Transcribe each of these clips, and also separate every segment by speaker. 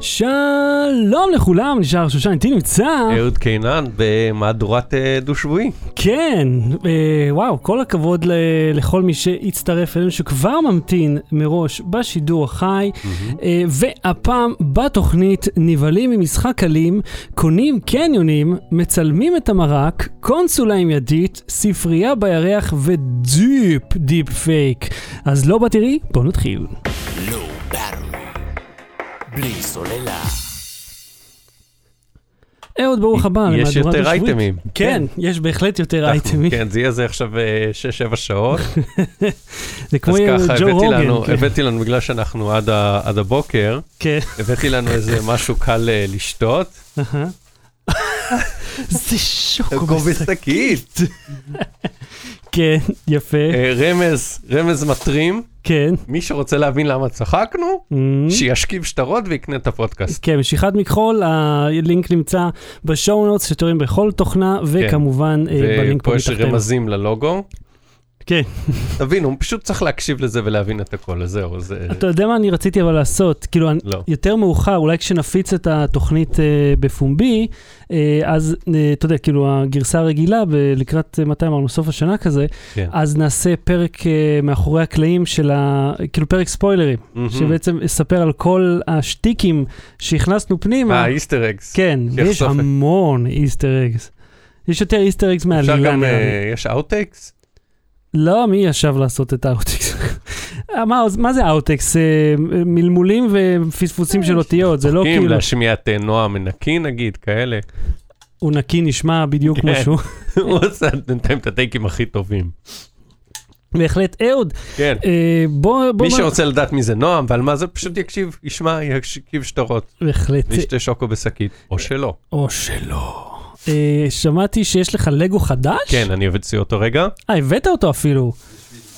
Speaker 1: שלום לכולם, נמרוד שושן, איתי נמצא.
Speaker 2: אהוד קינן במהדורת אה, דו-שבועי.
Speaker 1: כן, אה, וואו, כל הכבוד ל- לכל מי שהצטרף אלינו, שכבר ממתין מראש בשידור החי. אה, והפעם בתוכנית נבהלים ממשחק אלים, קונים קניונים, מצלמים את המרק, קונסולה עם ידית, ספרייה בירח ו deep deep fake. אז לא בתראי, בואו נתחיל.
Speaker 3: באטרי. בלי סוללה.
Speaker 1: אהוד, ברוך הבא.
Speaker 2: יש יותר. אייטמים.
Speaker 1: כן, יש בהחלט יותר אייטמים.
Speaker 2: כן, זה יהיה זה עכשיו 6-7 שעות.
Speaker 1: זה כמו
Speaker 2: אז ככה
Speaker 1: ג'ו
Speaker 2: הבאתי
Speaker 1: רוגן.
Speaker 2: לנו,
Speaker 1: כן.
Speaker 2: הבאתי לנו, בגלל שאנחנו עד הבוקר,
Speaker 1: כן.
Speaker 2: הבאתי לנו איזה משהו קל אה, לשתות.
Speaker 1: זה שוקו בשקית. כן, יפה,
Speaker 2: אה, רמז, רמז מטרים,
Speaker 1: כן.
Speaker 2: מי שרוצה להבין למה צחקנו,
Speaker 1: Mm.
Speaker 2: שישכיב שטרות ויקנה את הפודקאסט.
Speaker 1: כן, משיכת מכחול, הלינק נמצא בשואו נוטס שתוראים בכל תוכנה, וכמובן אה, בלינק פה
Speaker 2: ופה יש
Speaker 1: מתחתנו.
Speaker 2: רמזים ללוגו.
Speaker 1: כן.
Speaker 2: תבינו, פשוט צריך להקשיב לזה ולהבין את הכל, אז זהו, זה...
Speaker 1: אתה יודע מה אני רציתי אבל לעשות? כאילו,
Speaker 2: לא.
Speaker 1: יותר מאוחר, אולי כשנפיץ את התוכנית אה, בפומבי, אה, אז אה, אתה יודע, כאילו הגרסה הרגילה, ב- לקראת, אה, מתי אמרנו, סוף השנה כזה,
Speaker 2: כן.
Speaker 1: אז נעשה פרק אה, מאחורי הקלעים של ה... כאילו פרק ספוילרים,
Speaker 2: מהמם.
Speaker 1: שבעצם יספר על כל השטיקים שהכנסנו פנימה.
Speaker 2: אה, Easter eggs.
Speaker 1: כן, ויש
Speaker 2: את-
Speaker 1: המון Easter eggs. יש יותר Easter eggs
Speaker 2: אפשר
Speaker 1: מהעלילה.
Speaker 2: גם,
Speaker 1: נראה לי.
Speaker 2: אה, יש outtakes?
Speaker 1: לא, מי ישב לעשות את ה outtakes? מה, מה זה outtakes? אה, מלמולים ופספוסים של אותיות, זה לא
Speaker 2: צוחקים,
Speaker 1: כאילו,
Speaker 2: להשמיע את אה, נועם מנקי נגיד, כאלה.
Speaker 1: הוא נקי נשמע בדיוק כמו
Speaker 2: כן.
Speaker 1: שהוא.
Speaker 2: הוא עושה בינתיים את הטייקים הכי טובים.
Speaker 1: בהחלט, אהוד,
Speaker 2: כן.
Speaker 1: אה, בוא, בוא,
Speaker 2: מי
Speaker 1: מה-
Speaker 2: שרוצה לדעת מי זה נועם ועל מה זה, פשוט יקשיב, ישמע, יקשיב שטרות.
Speaker 1: בהחלט,
Speaker 2: וישתה שוקו בשקית. או שלא.
Speaker 1: או שלא. אה, שמעתי שיש לך לגו חדש?
Speaker 2: כן, אני אבצע אותו רגע.
Speaker 1: אה, הבאת אותו אפילו.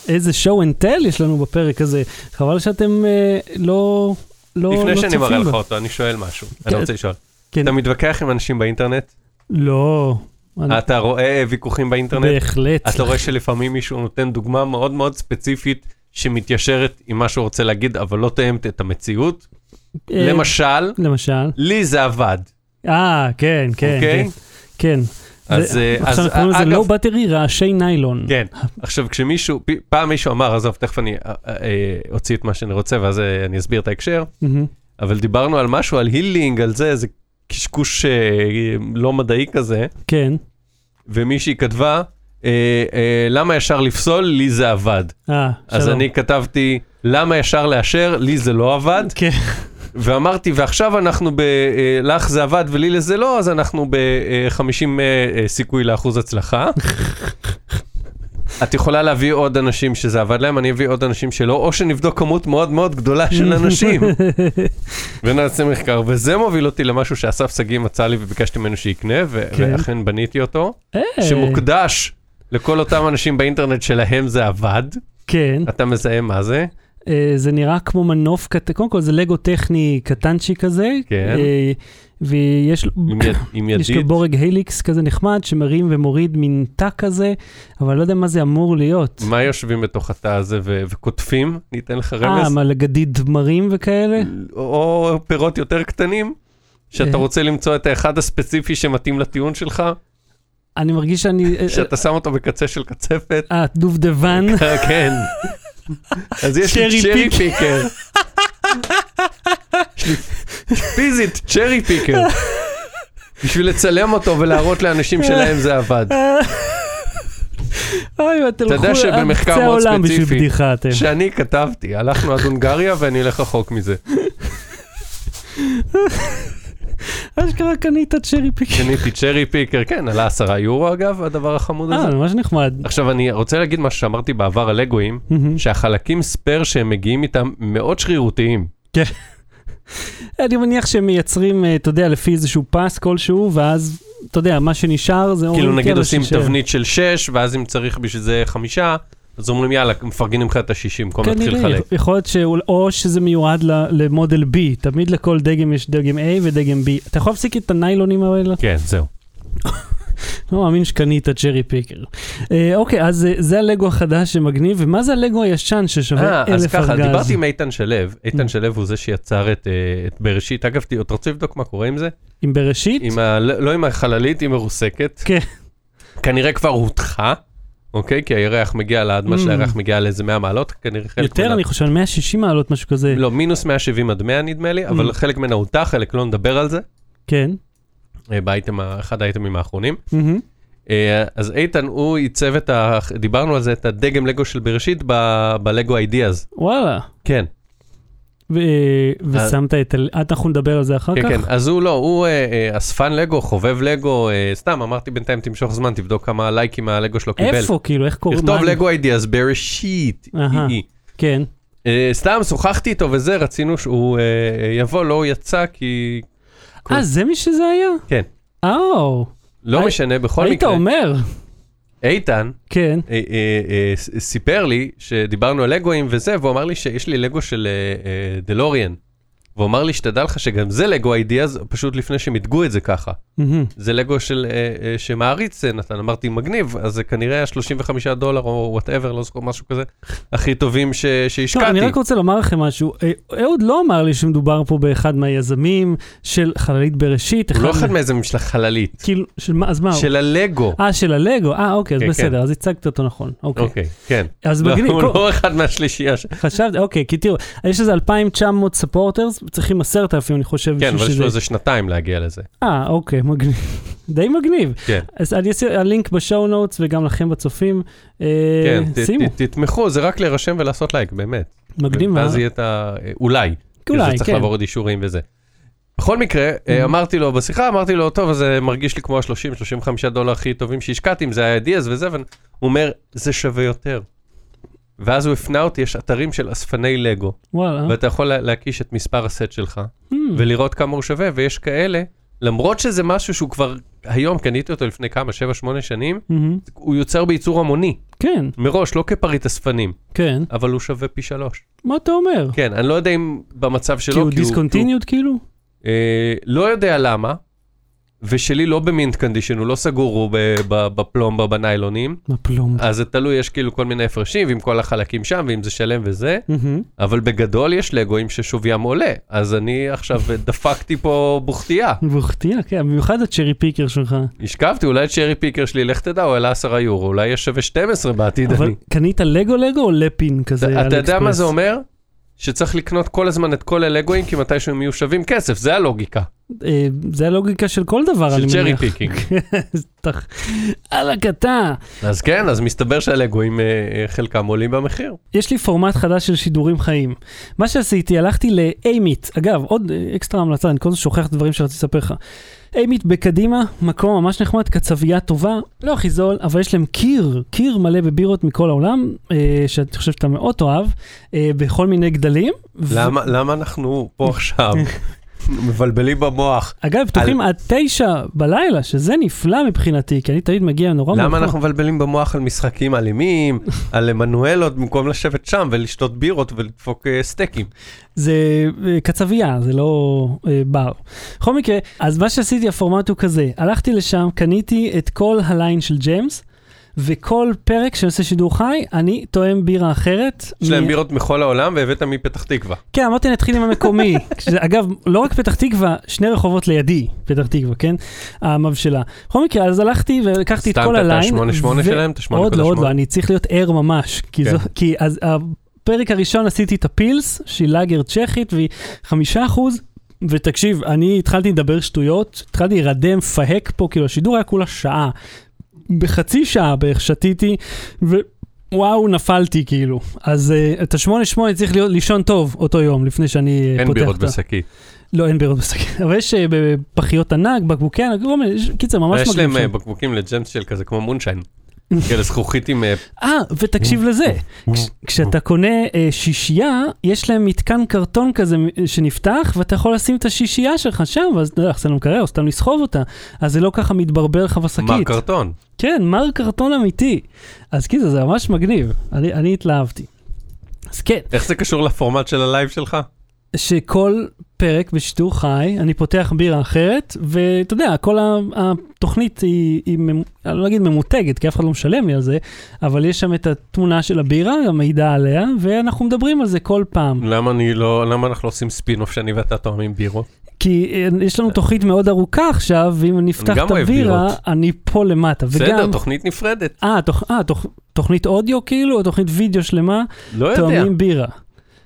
Speaker 1: איזה show and tell יש לנו בפרק הזה. חבל שאתם אה, לא, לא,
Speaker 2: לפני
Speaker 1: לא
Speaker 2: שאני מראה לך. אותו, אני שואל משהו.
Speaker 1: כן.
Speaker 2: אני רוצה לשאול.
Speaker 1: כן.
Speaker 2: אתה מתווכח עם אנשים באינטרנט?
Speaker 1: לא. אני-
Speaker 2: אתה רואה ויכוחים באינטרנט?
Speaker 1: בהחלט.
Speaker 2: אתה רואה שלפעמים מישהו נותן דוגמה מאוד מאוד ספציפית שמתיישרת עם מה שהוא רוצה להגיד, אבל לא תואמת את המציאות?
Speaker 1: אה,
Speaker 2: למשל,
Speaker 1: למשל.
Speaker 2: לי זה עבד,
Speaker 1: אה, כן, כן,
Speaker 2: אוקיי?
Speaker 1: כן. כן.
Speaker 2: אז, אה,
Speaker 1: עכשיו
Speaker 2: אז,
Speaker 1: אנחנו קוראים לזה לואו בטרי רעשי ניילון.
Speaker 2: כן, עכשיו כשמישהו, פעם מישהו אמר, עזוב, תכף אני אה, אה, אוציא את מה שאני רוצה ואז אה, אני אסביר את ההקשר. אבל דיברנו על משהו, על הילינג, על זה, איזה קשקוש אה, לא מדעי כזה,
Speaker 1: כן.
Speaker 2: ומישהי כתבה, אה, אה, למה ישר לפסול? לי זה עבד.
Speaker 1: אה,
Speaker 2: אז. אני כתבתי, למה ישר לאשר? לי זה לא עבד.
Speaker 1: כן.
Speaker 2: ואמרתי, ועכשיו אנחנו ב... אה, לך זה עבד ולי לזה לא, אז אנחנו ב-50 סיכוי לאחוז הצלחה. את יכולה להביא עוד אנשים שזה עבד להם, אני אביא עוד אנשים שלא, או שנבדוק כמות מאוד מאוד גדולה של אנשים. ונעשה מחקר, וזה מוביל אותי למשהו שאסף שגיא מצא לי וביקשתי ממנו שיקנה, ו-
Speaker 1: כן.
Speaker 2: ואכן בניתי אותו,
Speaker 1: אה,
Speaker 2: שמוקדש לכל אותם אנשים באינטרנט שלהם זה עבד.
Speaker 1: כן.
Speaker 2: אתה מזהה מה זה?
Speaker 1: אה, זה נראה כמו מנוף קטן, קודם כל זה לגו טכני קטנצ'י כזה.
Speaker 2: כן.
Speaker 1: אה, ויש.
Speaker 2: עם יד- עם
Speaker 1: יש
Speaker 2: ידית?
Speaker 1: לו בורג הליקס כזה נחמד שמרים ומוריד מין תא כזה, אבל לא יודע מה זה אמור להיות.
Speaker 2: מה יושבים בתוך התא הזה ו- וקוטפים? אני אתן לך
Speaker 1: אה,
Speaker 2: רמז.
Speaker 1: מה, לגדיד תמרים וכאלה?
Speaker 2: או פירות יותר קטנים, שאתה
Speaker 1: אה.
Speaker 2: רוצה למצוא את האחד הספציפי שמתאים לטיעון שלך,
Speaker 1: אני מרגיש שאני... אה,
Speaker 2: שאתה שם אותו בקצה של קצפת.
Speaker 1: אה, דובדבן.
Speaker 2: כן. אז יש לי
Speaker 1: צ'רי
Speaker 2: צ'רי
Speaker 1: פיק.
Speaker 2: פיקר. פיזית צ'רי פיקר. בשביל לצלם אותו ולהראות לאנשים שלהם זה עבד.
Speaker 1: אוי, תלכו
Speaker 2: יודע שבמחקר מאוד ספציפי. שאני כתבתי, הלכנו עד הונגריה ואני אלך רחוק מזה.
Speaker 1: אשכרה קנית צ'רי פיק.
Speaker 2: קניתי צ'רי פיקר, כן, עלה עשרה יורו אגב, הדבר החמוד הזה.
Speaker 1: אה, ממש נחמד.
Speaker 2: עכשיו אני רוצה להגיד מה שאמרתי בעבר על לגואים,
Speaker 1: מהמם.
Speaker 2: שהחלקים ספייר שהם מגיעים איתם מאוד שרירותיים.
Speaker 1: אני מניח שהם מייצרים, אה, אתה יודע, לפי איזשהו פס כלשהו, ואז, אתה יודע, מה שנשאר זה...
Speaker 2: כאילו נגיד
Speaker 1: "יאללה,
Speaker 2: עושים
Speaker 1: שישאר".
Speaker 2: תבנית של 6, ואז אם צריך בשביל זה חמישה, אז אומרים יאללה, מפרגנים לך את ה-60 במקום להתחיל לחלק.
Speaker 1: יכול להיות ש... או שזה מיועד ל- למודל B, תמיד לכל דגם יש דגם A ודגם B. אתה יכול להפסיק את הניילונים האלה?
Speaker 2: כן, זהו.
Speaker 1: לא מאמין שקנית צ'רי פיקר. אה, אוקיי, אז אה, זה הלגו החדש שמגניב, ומה זה הלגו הישן ששווה
Speaker 2: אה, אז
Speaker 1: אלף
Speaker 2: ככה,
Speaker 1: ארגז?
Speaker 2: דיברתי עם איתן שלו,
Speaker 1: Mm.
Speaker 2: איתן שלו הוא זה שיצר את אה, את בראשית. אגב, אתה רוצה לבדוק מה קורה עם זה?
Speaker 1: עם בראשית?
Speaker 2: עם ה... לא עם החללית, היא מרוסקת.
Speaker 1: כן.
Speaker 2: כנראה כבר הודחה, אוקיי? כי הירח מגיע, לאדמה של
Speaker 1: Mm.
Speaker 2: הירח מגיע לאיזה 100 מעלות, כנראה חלק
Speaker 1: יותר, אני חושב, 160 מעלות, משהו כזה.
Speaker 2: לא, מינוס 170 עד 100 נדמה לי, אבל
Speaker 1: Mm.
Speaker 2: חלק ממנה הודחה, חלק לא נדבר על זה,
Speaker 1: כן.
Speaker 2: אה, באייטם, אחד האייטמים האחרונים. אה, אז איתן, הוא עיצב את ה... דיברנו על זה, את הדגם לגו של בראשית בלגו אידיאז.
Speaker 1: וואלה.
Speaker 2: כן,
Speaker 1: ושמת את. אה, אנחנו נדבר על זה אחר
Speaker 2: כן,
Speaker 1: כך?
Speaker 2: כן. אז הוא לא, הוא אה, אה, אספן לגו, חובב לגו, אה, סתם, אמרתי בינתיים תמשוך זמן, תבדוק כמה לייקים הלגו שלו קיבל.
Speaker 1: איפה, כאילו, איך קוראים?
Speaker 2: תכתוב
Speaker 1: מה-
Speaker 2: לגו אידיאז בראשית.
Speaker 1: אהה.
Speaker 2: אי, אי.
Speaker 1: כן.
Speaker 2: אה, סתם, שוחחתי איתו וזה, רצינו שהוא אה, אה, יבוא, לא הוא יצא כי...
Speaker 1: אה, זה מי שזה היה?
Speaker 2: כן.
Speaker 1: או,
Speaker 2: לא משנה, בכל
Speaker 1: היית
Speaker 2: מקרה.
Speaker 1: אומר.
Speaker 2: איתן
Speaker 1: כן.
Speaker 2: אה, אה, אה, סיפר לי שדיברנו על לגואים וזה, והוא אמר לי שיש לי לגו של אה, אה, דלוריאן. והוא אמר לי, שתדע לך שגם זה לגו Ideas, פשוט לפני שהם מיתגו את זה ככה.
Speaker 1: מהמם.
Speaker 2: זה לגו של, אה, אה, שמעריץ אה, נתן, אמרתי מגניב, אז זה כנראה ה-35 דולר או whatever, לא זוכר, משהו כזה, הכי טובים ש,
Speaker 1: טוב, אני
Speaker 2: שהשקעתי.
Speaker 1: רק רוצה לומר לכם משהו. אה, אהוד לא אמר לי שמדובר פה באחד מהיזמים של חללית בראשית.
Speaker 2: הוא לא אחד
Speaker 1: מה-
Speaker 2: מאיזה של החללית,
Speaker 1: כאילו, של מה, אז מה הוא?
Speaker 2: של הלגו.
Speaker 1: אה, של הלגו? אה, אוקיי, אז
Speaker 2: כן,
Speaker 1: בסדר, אז הצגת אותו נכון. אוקיי.
Speaker 2: אוקיי, כן.
Speaker 1: אז
Speaker 2: לא,
Speaker 1: מגניב.
Speaker 2: הוא לא אחד מהשלישייה.
Speaker 1: חשבתי, אוקיי, כי תראו, יש איזה 2,900 ספורטרס, צריכים 10,000 אני חושב.
Speaker 2: כן, אבל יש לו איזה שנתיים להגיע לזה.
Speaker 1: אה, אוקיי, מגניב. די מגניב.
Speaker 2: כן.
Speaker 1: אז אני אעשה הלינק בשואו נוטס וגם לכם בצופים. אה,
Speaker 2: כן, ת-
Speaker 1: שימו,
Speaker 2: ת- תתמכו, זה רק להירשם ולעשות לייק, באמת.
Speaker 1: מגניב.
Speaker 2: ואז? יהיה את ה... אולי.
Speaker 1: אולי,
Speaker 2: זה צריך
Speaker 1: כן.
Speaker 2: לעבור עוד אישורים וזה. בכל מקרה, אה,
Speaker 1: Mhm.
Speaker 2: אמרתי לו בשיחה, אמרתי לו, טוב, זה מרגיש לי כמו ה-30-35 דולר הכי טובים שהשקעתי, אם זה היה Ideas וזה, הוא אומר, זה שווה יותר. ואז הוא הפנה אותי, יש אתרים של אספני לגו,
Speaker 1: וואלה.
Speaker 2: ואתה יכול לה- להקיש את מספר הסט שלך,
Speaker 1: Hmm,
Speaker 2: ולראות כמה הוא שווה, ויש כאלה, למרות שזה משהו שהוא כבר, היום קניתי אותו לפני כמה, 7-8 שנים,
Speaker 1: מהמם.
Speaker 2: הוא יוצר בייצור המוני,
Speaker 1: כן,
Speaker 2: מראש, לא כפריט אספנים,
Speaker 1: כן.
Speaker 2: אבל הוא שווה פי שלוש.
Speaker 1: מה אתה אומר?
Speaker 2: כן, אני לא יודע אם במצב שלו,
Speaker 1: כי הוא discontinued כאילו?
Speaker 2: אה, לא יודע למה, ושלי לא במינט קנדישן, הוא לא סגור, הוא בפלומבה, בניילונים,
Speaker 1: פלום?
Speaker 2: אז זה תלוי, יש כאילו כל מיני הפרשים, ועם כל החלקים שם, ואם זה שלם וזה. אבל בגדול יש לגואים ששוויים עולה, אז אני עכשיו דפקתי פה בוכתייה.
Speaker 1: בוכתיה, כן, במיוחד הצ'רי פיקר שלך.
Speaker 2: השכבתי, אולי הצ'רי פיקר שלי, לך תדע, הוא העלה 10 יורו, אולי יש שווה 12 בעתיד,
Speaker 1: אבל. קנית לגו לגו או לפין כזה?
Speaker 2: אתה יודע מה? זה אומר? שצריך לקנות כל הזמן את כל הלגואים, כי מתישהו הם יהיו שווים כסף, זה הלוגיקה
Speaker 1: אה, זה הלוגיקה של כל דבר, אני
Speaker 2: של
Speaker 1: מניח.
Speaker 2: Cherry
Speaker 1: picking. על הקטע.
Speaker 2: אז כן, אז מסתבר שהלגואים, אה, אה, חלקם עולים במחיר.
Speaker 1: יש לי פורמט חדש של שידורים חיים. מה שעשיתי, הלכתי לאיימיט. אגב, עוד אקסטרה המלצה, אני כל הזמן שוכח את הדברים שרציתי לספר לך. איימיט בקדימה, מקום ממש נחמד, קצבייה טובה, לא הכי זול, אבל יש להם קיר, קיר מלא בבירות מכל העולם, אה, שאני חושב שאתה מאוד תאהב, אה, בכל מיני גדלים. ו-
Speaker 2: למה, למה אנחנו פה עכשיו מבלבלים במוח?
Speaker 1: אגב, פתוחים עד תשע בלילה, שזה נפלא מבחינתי, כי אני תמיד מגיע נורא
Speaker 2: למה
Speaker 1: מאוחר.
Speaker 2: אנחנו מבלבלים במוח על משחקים אלימים, על מנואלות, במקום לשבת שם ולשתות בירות ולדפוק אה, סטייקים?
Speaker 1: זה אה, קצבייה, זה לא אה, בר. בכל מקרה, אז מה שעשיתי, הפורמט הוא כזה, הלכתי לשם, קניתי את כל הליין של ג'יימס, וכל פרק שאני עושה שידור חי, אני תואם בירה אחרת.
Speaker 2: יש להם
Speaker 1: מ-
Speaker 2: בירות מכל העולם והבאת מפתח תקווה.
Speaker 1: כן, אמרתי נתחיל עם המקומי. שזה, אגב, לא רק פתח תקווה, שני רחובות לידי, פתח תקווה, כן? המבשלה. בכל מקרה, אז הלכתי ולקחתי את
Speaker 2: סתם
Speaker 1: כל
Speaker 2: את
Speaker 1: הליין.
Speaker 2: ה-8.8
Speaker 1: ו-
Speaker 2: שלהם? את ה-8.8?
Speaker 1: עוד לא, עוד לא, אני צריך להיות ער ממש. כי,
Speaker 2: כן.
Speaker 1: זו, כי אז הפרק הראשון עשיתי את הפילס, שהיא לאגר צ'כית, והיא חמישה אחוז. ותקשיב, אני התחלתי לדבר שטויות, התחלתי להירדם, פהק פה, כאילו השידור היה כולה שעה. בחצי שעה בערך שתיתי, ווואו, נפלתי כאילו. אז uh, את השמונה שמונה צריך להיות, לישון טוב אותו יום, לפני שאני אה,
Speaker 2: אין
Speaker 1: פותח
Speaker 2: בירות
Speaker 1: את ה...
Speaker 2: בשקית.
Speaker 1: לא, אין בירות בשקית. אבל יש uh, בפחיות ענק, בקבוקי ענק, יש- קיצר, ממש
Speaker 2: יש
Speaker 1: מגניב
Speaker 2: להם אה,
Speaker 1: שם.
Speaker 2: בקבוקים לג'מס של כזה כמו מונשיין. כאלה זכוכית עם... אה,
Speaker 1: אה, ותקשיב לזה, כש- כשאתה קונה אה, שישייה, יש להם מתקן קרטון כזה שנפתח, ואתה יכול לשים את השישייה שלך שם, ואז אתה יודע, לחסן למקרר, או סתם לסחוב אותה, אז זה לא ככה מתברבר לך בשקית.
Speaker 2: מר קרטון.
Speaker 1: כן, מר קרטון אמיתי. אז כאילו, זה ממש מגניב, אני התלהבתי. אז כן,
Speaker 2: איך זה קשור לפורמט של הלייב שלך?
Speaker 1: שכל פרק בשידור חי, אני פותח בירה אחרת, ואתה יודע, כל התוכנית היא, היא אני לא אגיד ממותגת, כי אף אחד לא משלם לי על זה, אבל יש שם את התמונה של הבירה, המידע עליה, ואנחנו מדברים על זה כל פעם.
Speaker 2: למה אני לא, למה אנחנו לא עושים ספין-אוף שאני ואתה טועמים בירות?
Speaker 1: כי אה, יש לנו תוכנית מאוד ארוכה עכשיו, ואם
Speaker 2: גם
Speaker 1: את הבירה. אני פה למטה.
Speaker 2: בסדר,
Speaker 1: וגם,
Speaker 2: תוכנית נפרדת.
Speaker 1: אה, תוכ... אה תוכ... תוכנית אודיו כאילו, או תוכנית וידאו שלמה,
Speaker 2: לא יודע.
Speaker 1: תואמים בירה.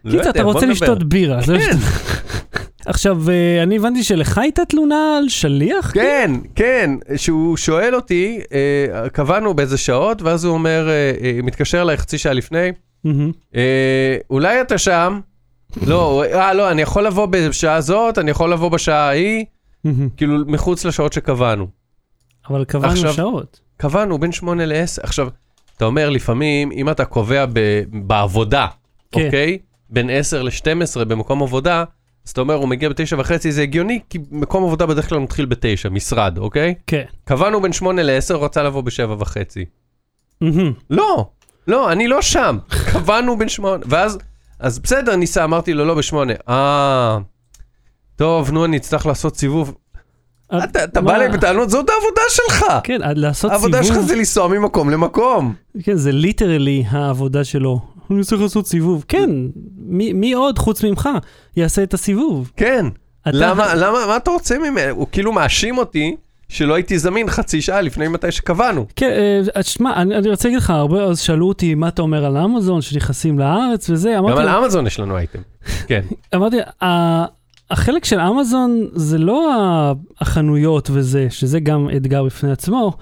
Speaker 2: לא
Speaker 1: קיצר, אתה רוצה. לשתות בירה. מה
Speaker 2: כן,
Speaker 1: עכשיו, אה, אני הבנתי שלך הייתה תלונה על שליח?
Speaker 2: כן, כן, שהוא שואל אותי, אה, קבענו באיזה שעות, ואז הוא אומר, אה, מתקשר אליי חצי שעה לפני, אולי אתה שם? לא, אה, לא, אני יכול לבוא בשעה זאת, אני יכול לבוא בשעה ההיא. כאילו מחוץ לשעות שקבענו.
Speaker 1: אבל קבענו שעות.
Speaker 2: קבענו בין 8 ל-10. עכשיו, אתה אומר לפעמים, אם אתה קובע בעבודה,
Speaker 1: כן.
Speaker 2: אוקיי? בין 10 ל-12 במקום עבודה, אז אתה אומר, הוא מגיע בתשע וחצי, זה הגיוני, כי מקום עבודה בדרך כלל מתחיל בתשע, משרד, אוקיי?
Speaker 1: כן.
Speaker 2: קבענו בין 8 ל-10, הוא רצה לבוא בשבע וחצי. לא, לא, אני לא שם. קבענו בין 8, ואז, אז בסדר, ניסה, אמרתי לו, לא בשמונה. אה, טוב, נו, אני אצטרך לעשות סיבוב. אתה אתה בא? אליי בטענות, זאת העבודה שלך.
Speaker 1: כן, לעשות סיבוב.
Speaker 2: העבודה שלך זה לנסוע ממקום למקום.
Speaker 1: כן, זה ליטרלי העבודה שלו. אני צריך לעשות סיבוב. כן, מי מי עוד חוץ ממך יעשה את הסיבוב?
Speaker 2: כן.
Speaker 1: אתה-
Speaker 2: למה, למה, מה אתה רוצה ממנו? הוא כאילו מאשים אותי שלא הייתי זמין חצי שעה לפני מתי שקבענו.
Speaker 1: כן, אה, אז שמע, אני אני רוצה להגיד לך, הרבה אז שאלו אותי מה אתה אומר על אמזון, שנכנסים לארץ וזה,
Speaker 2: גם
Speaker 1: אמרתי,
Speaker 2: על אמזון יש לנו אייטם. כן.
Speaker 1: אמרתי, ה- החלק של אמזון זה לא החנויות וזה, שזה גם אתגר בפני עצמו,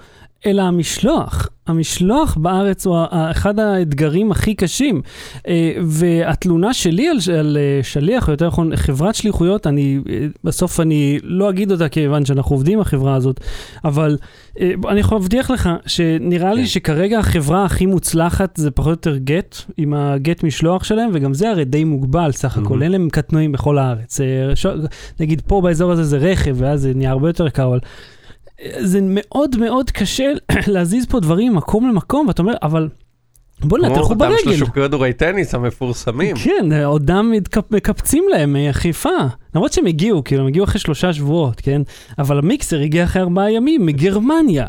Speaker 1: אלא המשלוח. המשלוח בארץ הוא אחד האתגרים הכי קשים. אה, והתלונה שלי על, על אה, שליח, או יותר נכון חברת שליחויות, אני, אה, בסוף אני לא אגיד אותה כיוון שאנחנו עובדים עם החברה הזאת, אבל אני יכול להבטיח לך שנראה לי
Speaker 2: כן.
Speaker 1: שכרגע החברה הכי מוצלחת זה פחות או יותר גט, עם הגט משלוח שלהם, וגם זה הרי די מוגבל סך הכל,
Speaker 2: מהמם.
Speaker 1: אין להם קטנועים בכל הארץ. נגיד פה באזור הזה זה רכב, ואז זה נהיה הרבה יותר יקר, אבל זה מאוד מאוד קשה להזיז פה דברים ממקום למקום, ואתה אומר, אבל בוא'נה,
Speaker 2: כמו
Speaker 1: תלכו
Speaker 2: אותם
Speaker 1: ברגל.
Speaker 2: שלושה כדורי טניס המפורסמים.
Speaker 1: כן, עודם מקפצים להם מחיפה. למרות שהם הגיעו, כאילו, הם הגיעו אחרי שלושה שבועות, כן? אבל המיקסר הגיע אחרי ארבעה ימים מגרמניה,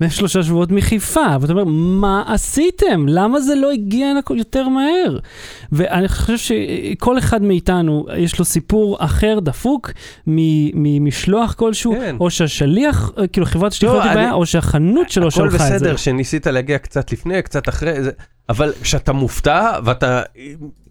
Speaker 1: ושלושה שבועות מחיפה. ואתה אומר, מה עשיתם? למה זה לא הגיע יותר מהר? ואני חושב שכל אחד מאיתנו, יש לו סיפור אחר דפוק ממשלוח כלשהו,
Speaker 2: כן.
Speaker 1: או שהשליח, כאילו חברת השליחות
Speaker 2: לא,
Speaker 1: היא בעיה, או שהחנות שלו
Speaker 2: הכל
Speaker 1: שלחה את זה.
Speaker 2: בסדר שניסית להגיע קצת לפני, קצת אחרי, זה- אבל כשאתה מופתע ואתה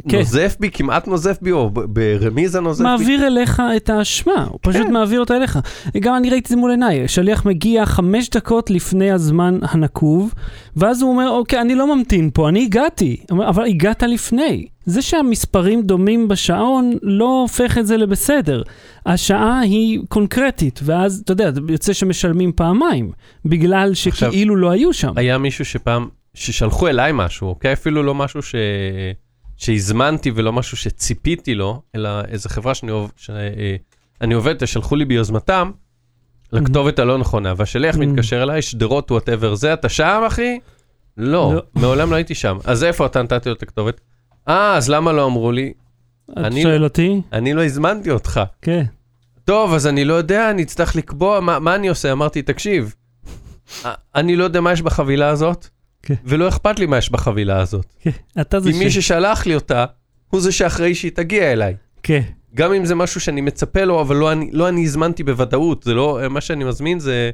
Speaker 1: כן.
Speaker 2: נוזף בי, כמעט נוזף בי, או ברמיזה נוזף בי,
Speaker 1: מעביר אליך את האשמה, הוא פשוט
Speaker 2: כן.
Speaker 1: מעביר אותה אליך. גם אני ראיתי את זה מול עיניי, שליח מגיע חמש דקות לפני הזמן הנקוב, ואז הוא אומר, אוקיי, אני לא ממתין פה, אני הגעתי. אבל הגעת לפני. זה שהמספרים דומים בשעון לא הופך את זה לבסדר. השעה היא קונקרטית, ואז, אתה יודע, יוצא שמשלמים פעמיים, בגלל
Speaker 2: עכשיו-
Speaker 1: שכאילו לא היו שם.
Speaker 2: היה מישהו שפעם, ששלחו אליי משהו, אוקיי? אפילו לא משהו ש... שהזמנתי ולא משהו שציפיתי לו, אלא איזה חברה שאני, עוב... שאני עובד, שלחו לי ביוזמתם לכתובת הלא נכונה, והשליח
Speaker 1: Mhm.
Speaker 2: מתקשר אליי, שדרות וואטאבר זה, אתה שם אחי? לא,
Speaker 1: לא.
Speaker 2: מעולם לא הייתי שם. אז איפה אתה נתתי לו את הכתובת? אה, אז למה לא אמרו לי? אני-
Speaker 1: שואל אותי?
Speaker 2: אני לא הזמנתי אותך.
Speaker 1: כן.
Speaker 2: טוב, אז אני לא יודע, אני אצטרך לקבוע, מה, מה אני עושה? אמרתי, תקשיב, א- אני לא יודע מה יש בחבילה הזאת,
Speaker 1: כן.
Speaker 2: ולא אכפת לי מה יש בחבילה הזאת.
Speaker 1: כן. אתה זה
Speaker 2: כי מי ששלח לי אותה, הוא זה שאחראי שהיא תגיע אליי.
Speaker 1: כן.
Speaker 2: גם אם זה משהו שאני מצפה לו, אבל לא אני, לא אני הזמנתי בוודאות, זה לא, מה שאני מזמין זה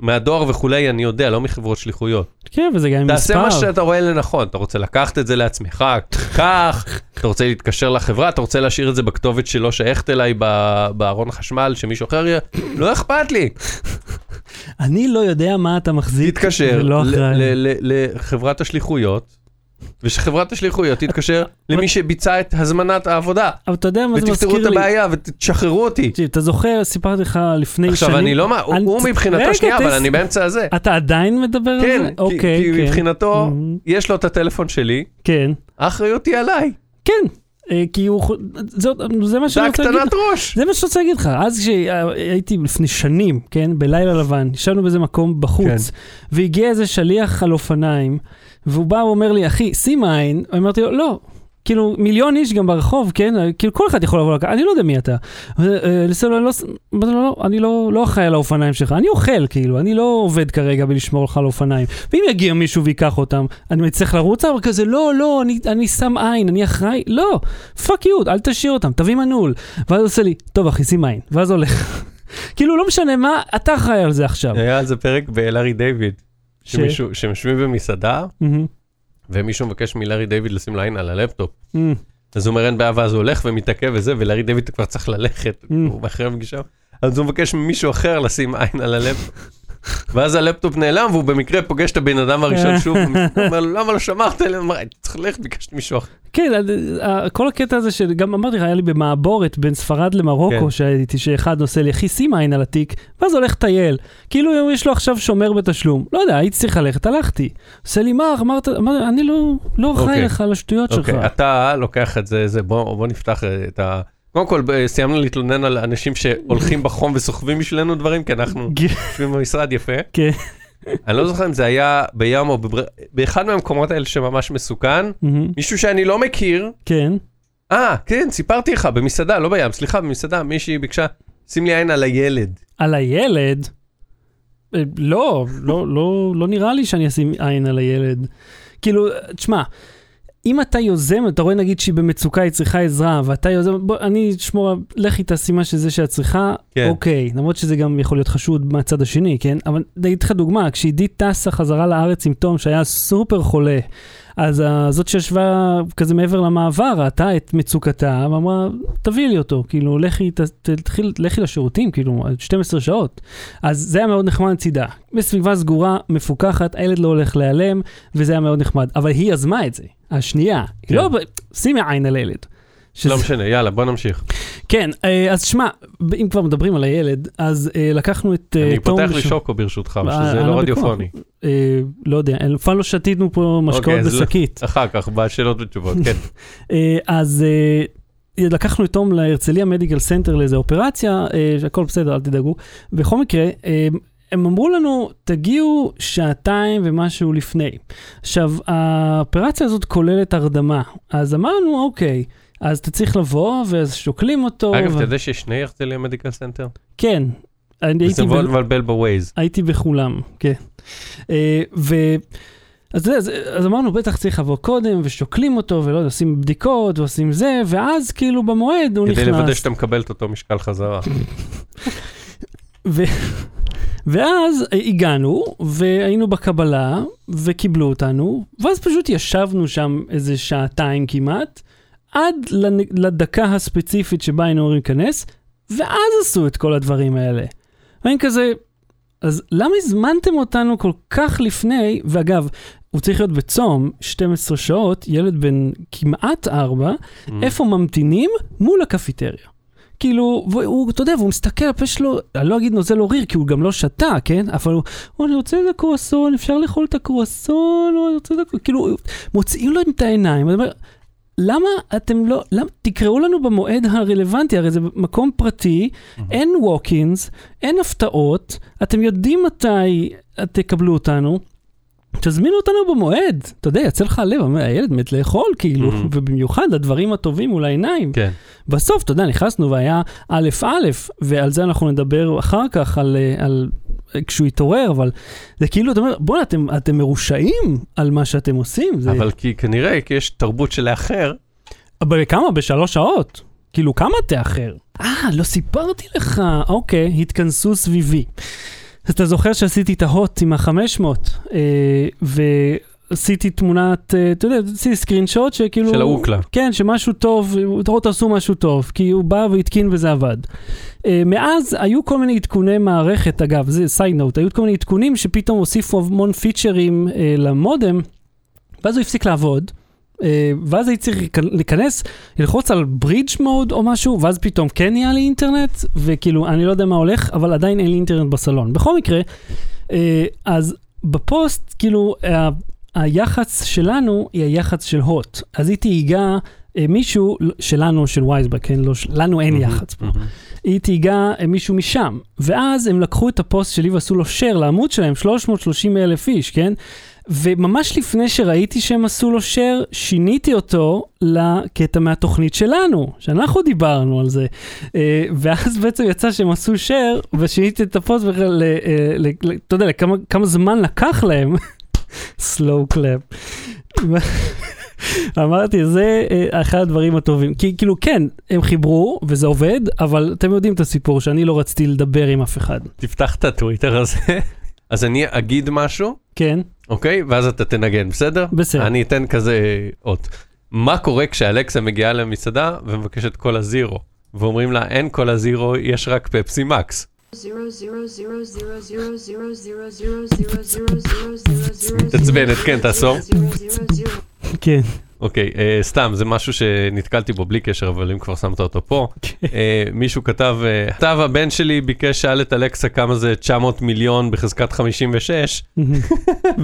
Speaker 2: מהדואר וכולי, אני יודע, לא מחברות שליחויות.
Speaker 1: כן, וזה גם עם מספר.
Speaker 2: תעשה מה שאתה רואה לנכון, אתה רוצה לקחת את זה לעצמך, קח, אתה רוצה להתקשר לחברה, אתה רוצה להשאיר את זה בכתובת שלא שייכת אליי בארון החשמל, שמישהו אחר יהיה, לא אכפת לי,
Speaker 1: אני לא יודע מה אתה מחזיק.
Speaker 2: תתקשר לחברת השליחויות, ושחברת השליחויות תתקשר למי שביצע את הזמנת העבודה,
Speaker 1: אבל אתה יודע מה זה
Speaker 2: ותפתרו
Speaker 1: מזכיר
Speaker 2: את
Speaker 1: לי?
Speaker 2: הבעיה ותשחררו אותי.
Speaker 1: תקשיב, אתה זוכר, סיפרתי לך לפני שנים.
Speaker 2: עכשיו אני לא, מה- הוא- מבחינתו שנייה, אבל אני באמצע הזה.
Speaker 1: אתה עדיין מדבר על
Speaker 2: כן,
Speaker 1: זה?
Speaker 2: כי-
Speaker 1: אוקיי,
Speaker 2: כי
Speaker 1: כן.
Speaker 2: מבחינתו,
Speaker 1: Mhm.
Speaker 2: יש לו את הטלפון שלי,
Speaker 1: כן,
Speaker 2: האחריות היא עליי.
Speaker 1: כן. אה, כי הוא... זאת- זה מה
Speaker 2: זה
Speaker 1: שאני רוצה להגיד
Speaker 2: הקטנת
Speaker 1: לך.
Speaker 2: ראש.
Speaker 1: זה מה שאני רוצה להגיד לך. אז כשהייתי לפני שנים, כן, בלילה לבן, ישבנו באיזה מקום בחוץ,
Speaker 2: כן.
Speaker 1: והגיע איזה שליח על אופניים, והוא בא ואומר לי, אחי, שים עין, אמרתי לו, לא. כאילו, מיליון איש גם ברחוב, כן? כאילו, כל אחד יכול לבוא לקחת, אני לא יודע מי אתה. לסלו, אני לא, אני אחראי על האופניים שלך, אני אוכל, כאילו, אני לא עובד כרגע בלשמור לך על האופניים. ואם יגיע מישהו ויקח אותם, אני צריך לרוץ אבל כזה, לא, לא, אני, אני שם עין, אני אחראי, לא, fuck you, אל תשאיר אותם, תביא מנעול. ואז עושה לי, טוב אחי, שים עין, ואז הולך. כאילו, לא משנה מה, אתה אחראי על זה עכשיו.
Speaker 2: היה על זה פרק בלארי דיוויד,
Speaker 1: ש-
Speaker 2: שמישהו, שהם יושבים במסעדה, ומישהו מבקש מלארי דיוויד לשים לעין על הלפטופ.
Speaker 1: מהמם.
Speaker 2: אז הוא אומר אין בעיה, ואז הוא הולך ומתעכב וזה, ולארי דיוויד כבר צריך ללכת,
Speaker 1: Mm.
Speaker 2: הוא מאחר בפגישה. אז הוא מבקש ממישהו אחר לשים עין על הלפטופ. ואז הלפטופ נעלם והוא במקרה פוגש את הבן אדם הראשון שוב, הוא אומר לו למה לא שמרת? הוא אמר, "הייתי צריך ללכת, ביקשתי מישהו אחר.
Speaker 1: כן, אה, כל הקטע הזה שגם אמרתי לך, היה לי במעבורת בין ספרד למרוקו
Speaker 2: כן.
Speaker 1: שהייתי, שאחד עושה לי, אחי, שים עין על התיק, ואז הולך לטייל. כאילו יש לו עכשיו שומר בתשלום. לא יודע, הייתי צריך ללכת, הלכתי. עושה לי, מה, אמרת, אני לא, לא אחראי
Speaker 2: אוקיי.
Speaker 1: לך על השטויות שלך.
Speaker 2: אוקיי, אתה לוקח את זה, בוא נפתח את ה... קודם כל, ב- סיימנו להתלונן על אנשים שהולכים בחום וסוחבים בשבילנו דברים, כי אנחנו יושבים במשרד יפה.
Speaker 1: כן.
Speaker 2: אני לא זוכר אם זה היה בים או בבר... באחד מהמקומות האלה שממש מסוכן, מישהו שאני לא מכיר,
Speaker 1: כן.
Speaker 2: אה, כן, סיפרתי לך, במסעדה, לא בים, סליחה, במסעדה, מישהי ביקשה, שים לי עין על הילד.
Speaker 1: על הילד? אה, לא, לא, לא, לא נראה לי שאני אשים עין על הילד. כאילו, תשמע, אם אתה יוזם, אתה רואה נגיד שהיא במצוקה, היא צריכה עזרה, ואתה יוזם, בוא, אני אשמור, לכי תעשי מה שזה שאת צריכה,
Speaker 2: כן.
Speaker 1: אוקיי, למרות שזה גם יכול להיות חשוד מהצד השני, כן? אבל אני אגיד לך דוגמה, כשעידית טסה חזרה לארץ עם תום, שהיה סופר חולה, אז uh, זאת שישבה כזה מעבר למעבר, ראתה את מצוקתה, ואמרה, תביאי לי אותו, כאילו, לכי, ת, תתחיל, לכי לשירותים, כאילו, 12 שעות. אז זה היה מאוד נחמד מצידה. בסביבה סגורה, מפוקחת, הילד לא הולך להיעלם, וזה היה מאוד נחמד. אבל היא יזמה את זה, השנייה.
Speaker 2: כן.
Speaker 1: לא, שימי עין על הילד. שזה-
Speaker 2: לא משנה, יאללה, בוא נמשיך.
Speaker 1: כן, אה, אז שמע, אם כבר מדברים על הילד, אז אה, לקחנו את אה,
Speaker 2: אני
Speaker 1: תום...
Speaker 2: פותח לי שוקו ברשותך, שזה לא
Speaker 1: לא
Speaker 2: רדיופוני.
Speaker 1: אה, לא יודע, אף פעם לא שתינו פה משקאות
Speaker 2: אוקיי, אז לא-
Speaker 1: בשקית.
Speaker 2: אחר כך, בשאלות ותשובות, כן.
Speaker 1: אה, אז לקחנו את תום להרצליה מדיקל סנטר לאיזה אופרציה, שהכל בסדר, אל תדאגו. בכל מקרה, הם אמרו לנו, תגיעו שעתיים ומשהו לפני. עכשיו, האופרציה הזאת כוללת הרדמה, אז אמרנו, אוקיי, אז אתה צריך לבוא, ואז שוקלים אותו.
Speaker 2: אגב,
Speaker 1: ו-
Speaker 2: אתה יודע שיש שני הרצליה מדיקל סנטר?
Speaker 1: כן. אני
Speaker 2: זה מאוד מבלבל בווייז.
Speaker 1: הייתי בכולם, כן. אה, ו... אז, אז, אז אמרנו, בטח צריך לבוא קודם, ושוקלים אותו, ולא יודע, עושים בדיקות, ועושים זה, ואז כאילו במועד הוא
Speaker 2: כדי
Speaker 1: נכנס.
Speaker 2: לוודא שאתה מקבל את אותו משקל חזרה.
Speaker 1: ו... ואז הגענו, והיינו בקבלה, וקיבלו אותנו, ואז פשוט ישבנו שם איזה שעתיים כמעט, עד לדקה הספציפית שבה היינו אמורים להיכנס, ואז עשו את כל הדברים האלה. ואני כזה, אז למה הזמנתם אותנו כל כך לפני, ואגב, הוא צריך להיות בצום 12 שעות, ילד בן כמעט 4,
Speaker 2: Mm.
Speaker 1: איפה ממתינים? מול הקפיטריה. כאילו, והוא, אתה יודע, והוא מסתכל, הפה שלו, אני לא אגיד נוזל אוריר, כי הוא גם לא שתה, כן? אבל הוא, "או, אני רוצה את הקרואסון, אפשר לאכול את הקרואסון, או אני רוצה את הקרואסון, כאילו, מוציאים לו את העיניים, אני אומר, למה אתם לא, למה, תקראו לנו במועד הרלוונטי, הרי זה מקום פרטי, אין ווקינס, אין הפתעות, אתם יודעים מתי תקבלו אותנו. תזמינו אותנו במועד, אתה יודע, יצא לך הלב, הילד מת לאכול, כאילו,
Speaker 2: Mhm.
Speaker 1: ובמיוחד לדברים הטובים מול העיניים.
Speaker 2: כן.
Speaker 1: בסוף, אתה יודע, נכנסנו והיה א' א', ועל זה אנחנו נדבר אחר כך, על, אה, על כשהוא יתעורר, אבל זה כאילו, אתה אומר, בוא'נה, אתם, אתם מרושעים על מה שאתם עושים. זה...
Speaker 2: אבל כי כנראה כי יש תרבות של לאחר,
Speaker 1: אבל כמה? בשלוש שעות? כאילו, כמה תאחר? אה, לא סיפרתי לך. אוקיי, התכנסו סביבי. אז אתה זוכר שעשיתי את ההוט עם ה-500, אה, ועשיתי תמונת, אה, אתה יודע, עשיתי screenshot שכאילו...
Speaker 2: של האוקלה. כן,
Speaker 1: שמשהו טוב, תראו תעשו משהו טוב, כי הוא בא והתקין וזה עבד. Uh, מאז היו כל מיני עדכוני מערכת, אגב, זה side note, היו כל מיני עדכונים שפתאום הוסיפו המון פיצ'רים uh, למודם, ואז הוא הפסיק לעבוד. ואז הייתי צריך להיכנ- להיכנס, ללחוץ על bridge mode או משהו, ואז פתאום כן נהיה לי אינטרנט, וכאילו, אני לא יודע מה הולך, אבל עדיין אין לי אינטרנט בסלון. בכל מקרה, אז בפוסט, כאילו, היח"צ שלנו היא היח"צ של הוט. אז היא תייגה אה, מישהו שלנו, של וייזבק, כן? לא, של- לנו אין יח"צ פה. היא תייגה אה, מישהו משם. ואז הם לקחו את הפוסט שלי ועשו לו share לעמוד שלהם, 330 אלף איש, כן? וממש לפני שראיתי שהם עשו לו share, שיניתי אותו לקטע מהתוכנית שלנו, שאנחנו דיברנו על זה. אה, ואז בעצם יצא שהם עשו share, ושיניתי את הפוסט בכלל, אה, אתה יודע, לכמה כמה זמן לקח להם. Slow clap. אמרתי, זה אה, אחד הדברים הטובים. כי כאילו, כן, הם חיברו, וזה עובד, אבל אתם יודעים את הסיפור, שאני לא רציתי לדבר עם אף אחד.
Speaker 2: תפתח את הטוויטר הזה. אז אני אגיד משהו,
Speaker 1: כן,
Speaker 2: אוקיי? ואז אתה תנגן, בסדר?
Speaker 1: בסדר.
Speaker 2: אני אתן כזה אות. מה קורה כשאלכסה מגיעה למסעדה ומבקשת קולה זירו? ואומרים לה, אין קולה זירו, יש רק פפסי מקס. מתעצבנת, כן, תעשור.
Speaker 1: כן.
Speaker 2: אוקיי, אה, סתם, זה משהו שנתקלתי בו בלי קשר, אבל אם כבר שמת אותו פה. אה, מישהו כתב, אה, כתב הבן שלי ביקש, שאל את אלכסה כמה זה 900 מיליון בחזקת 56,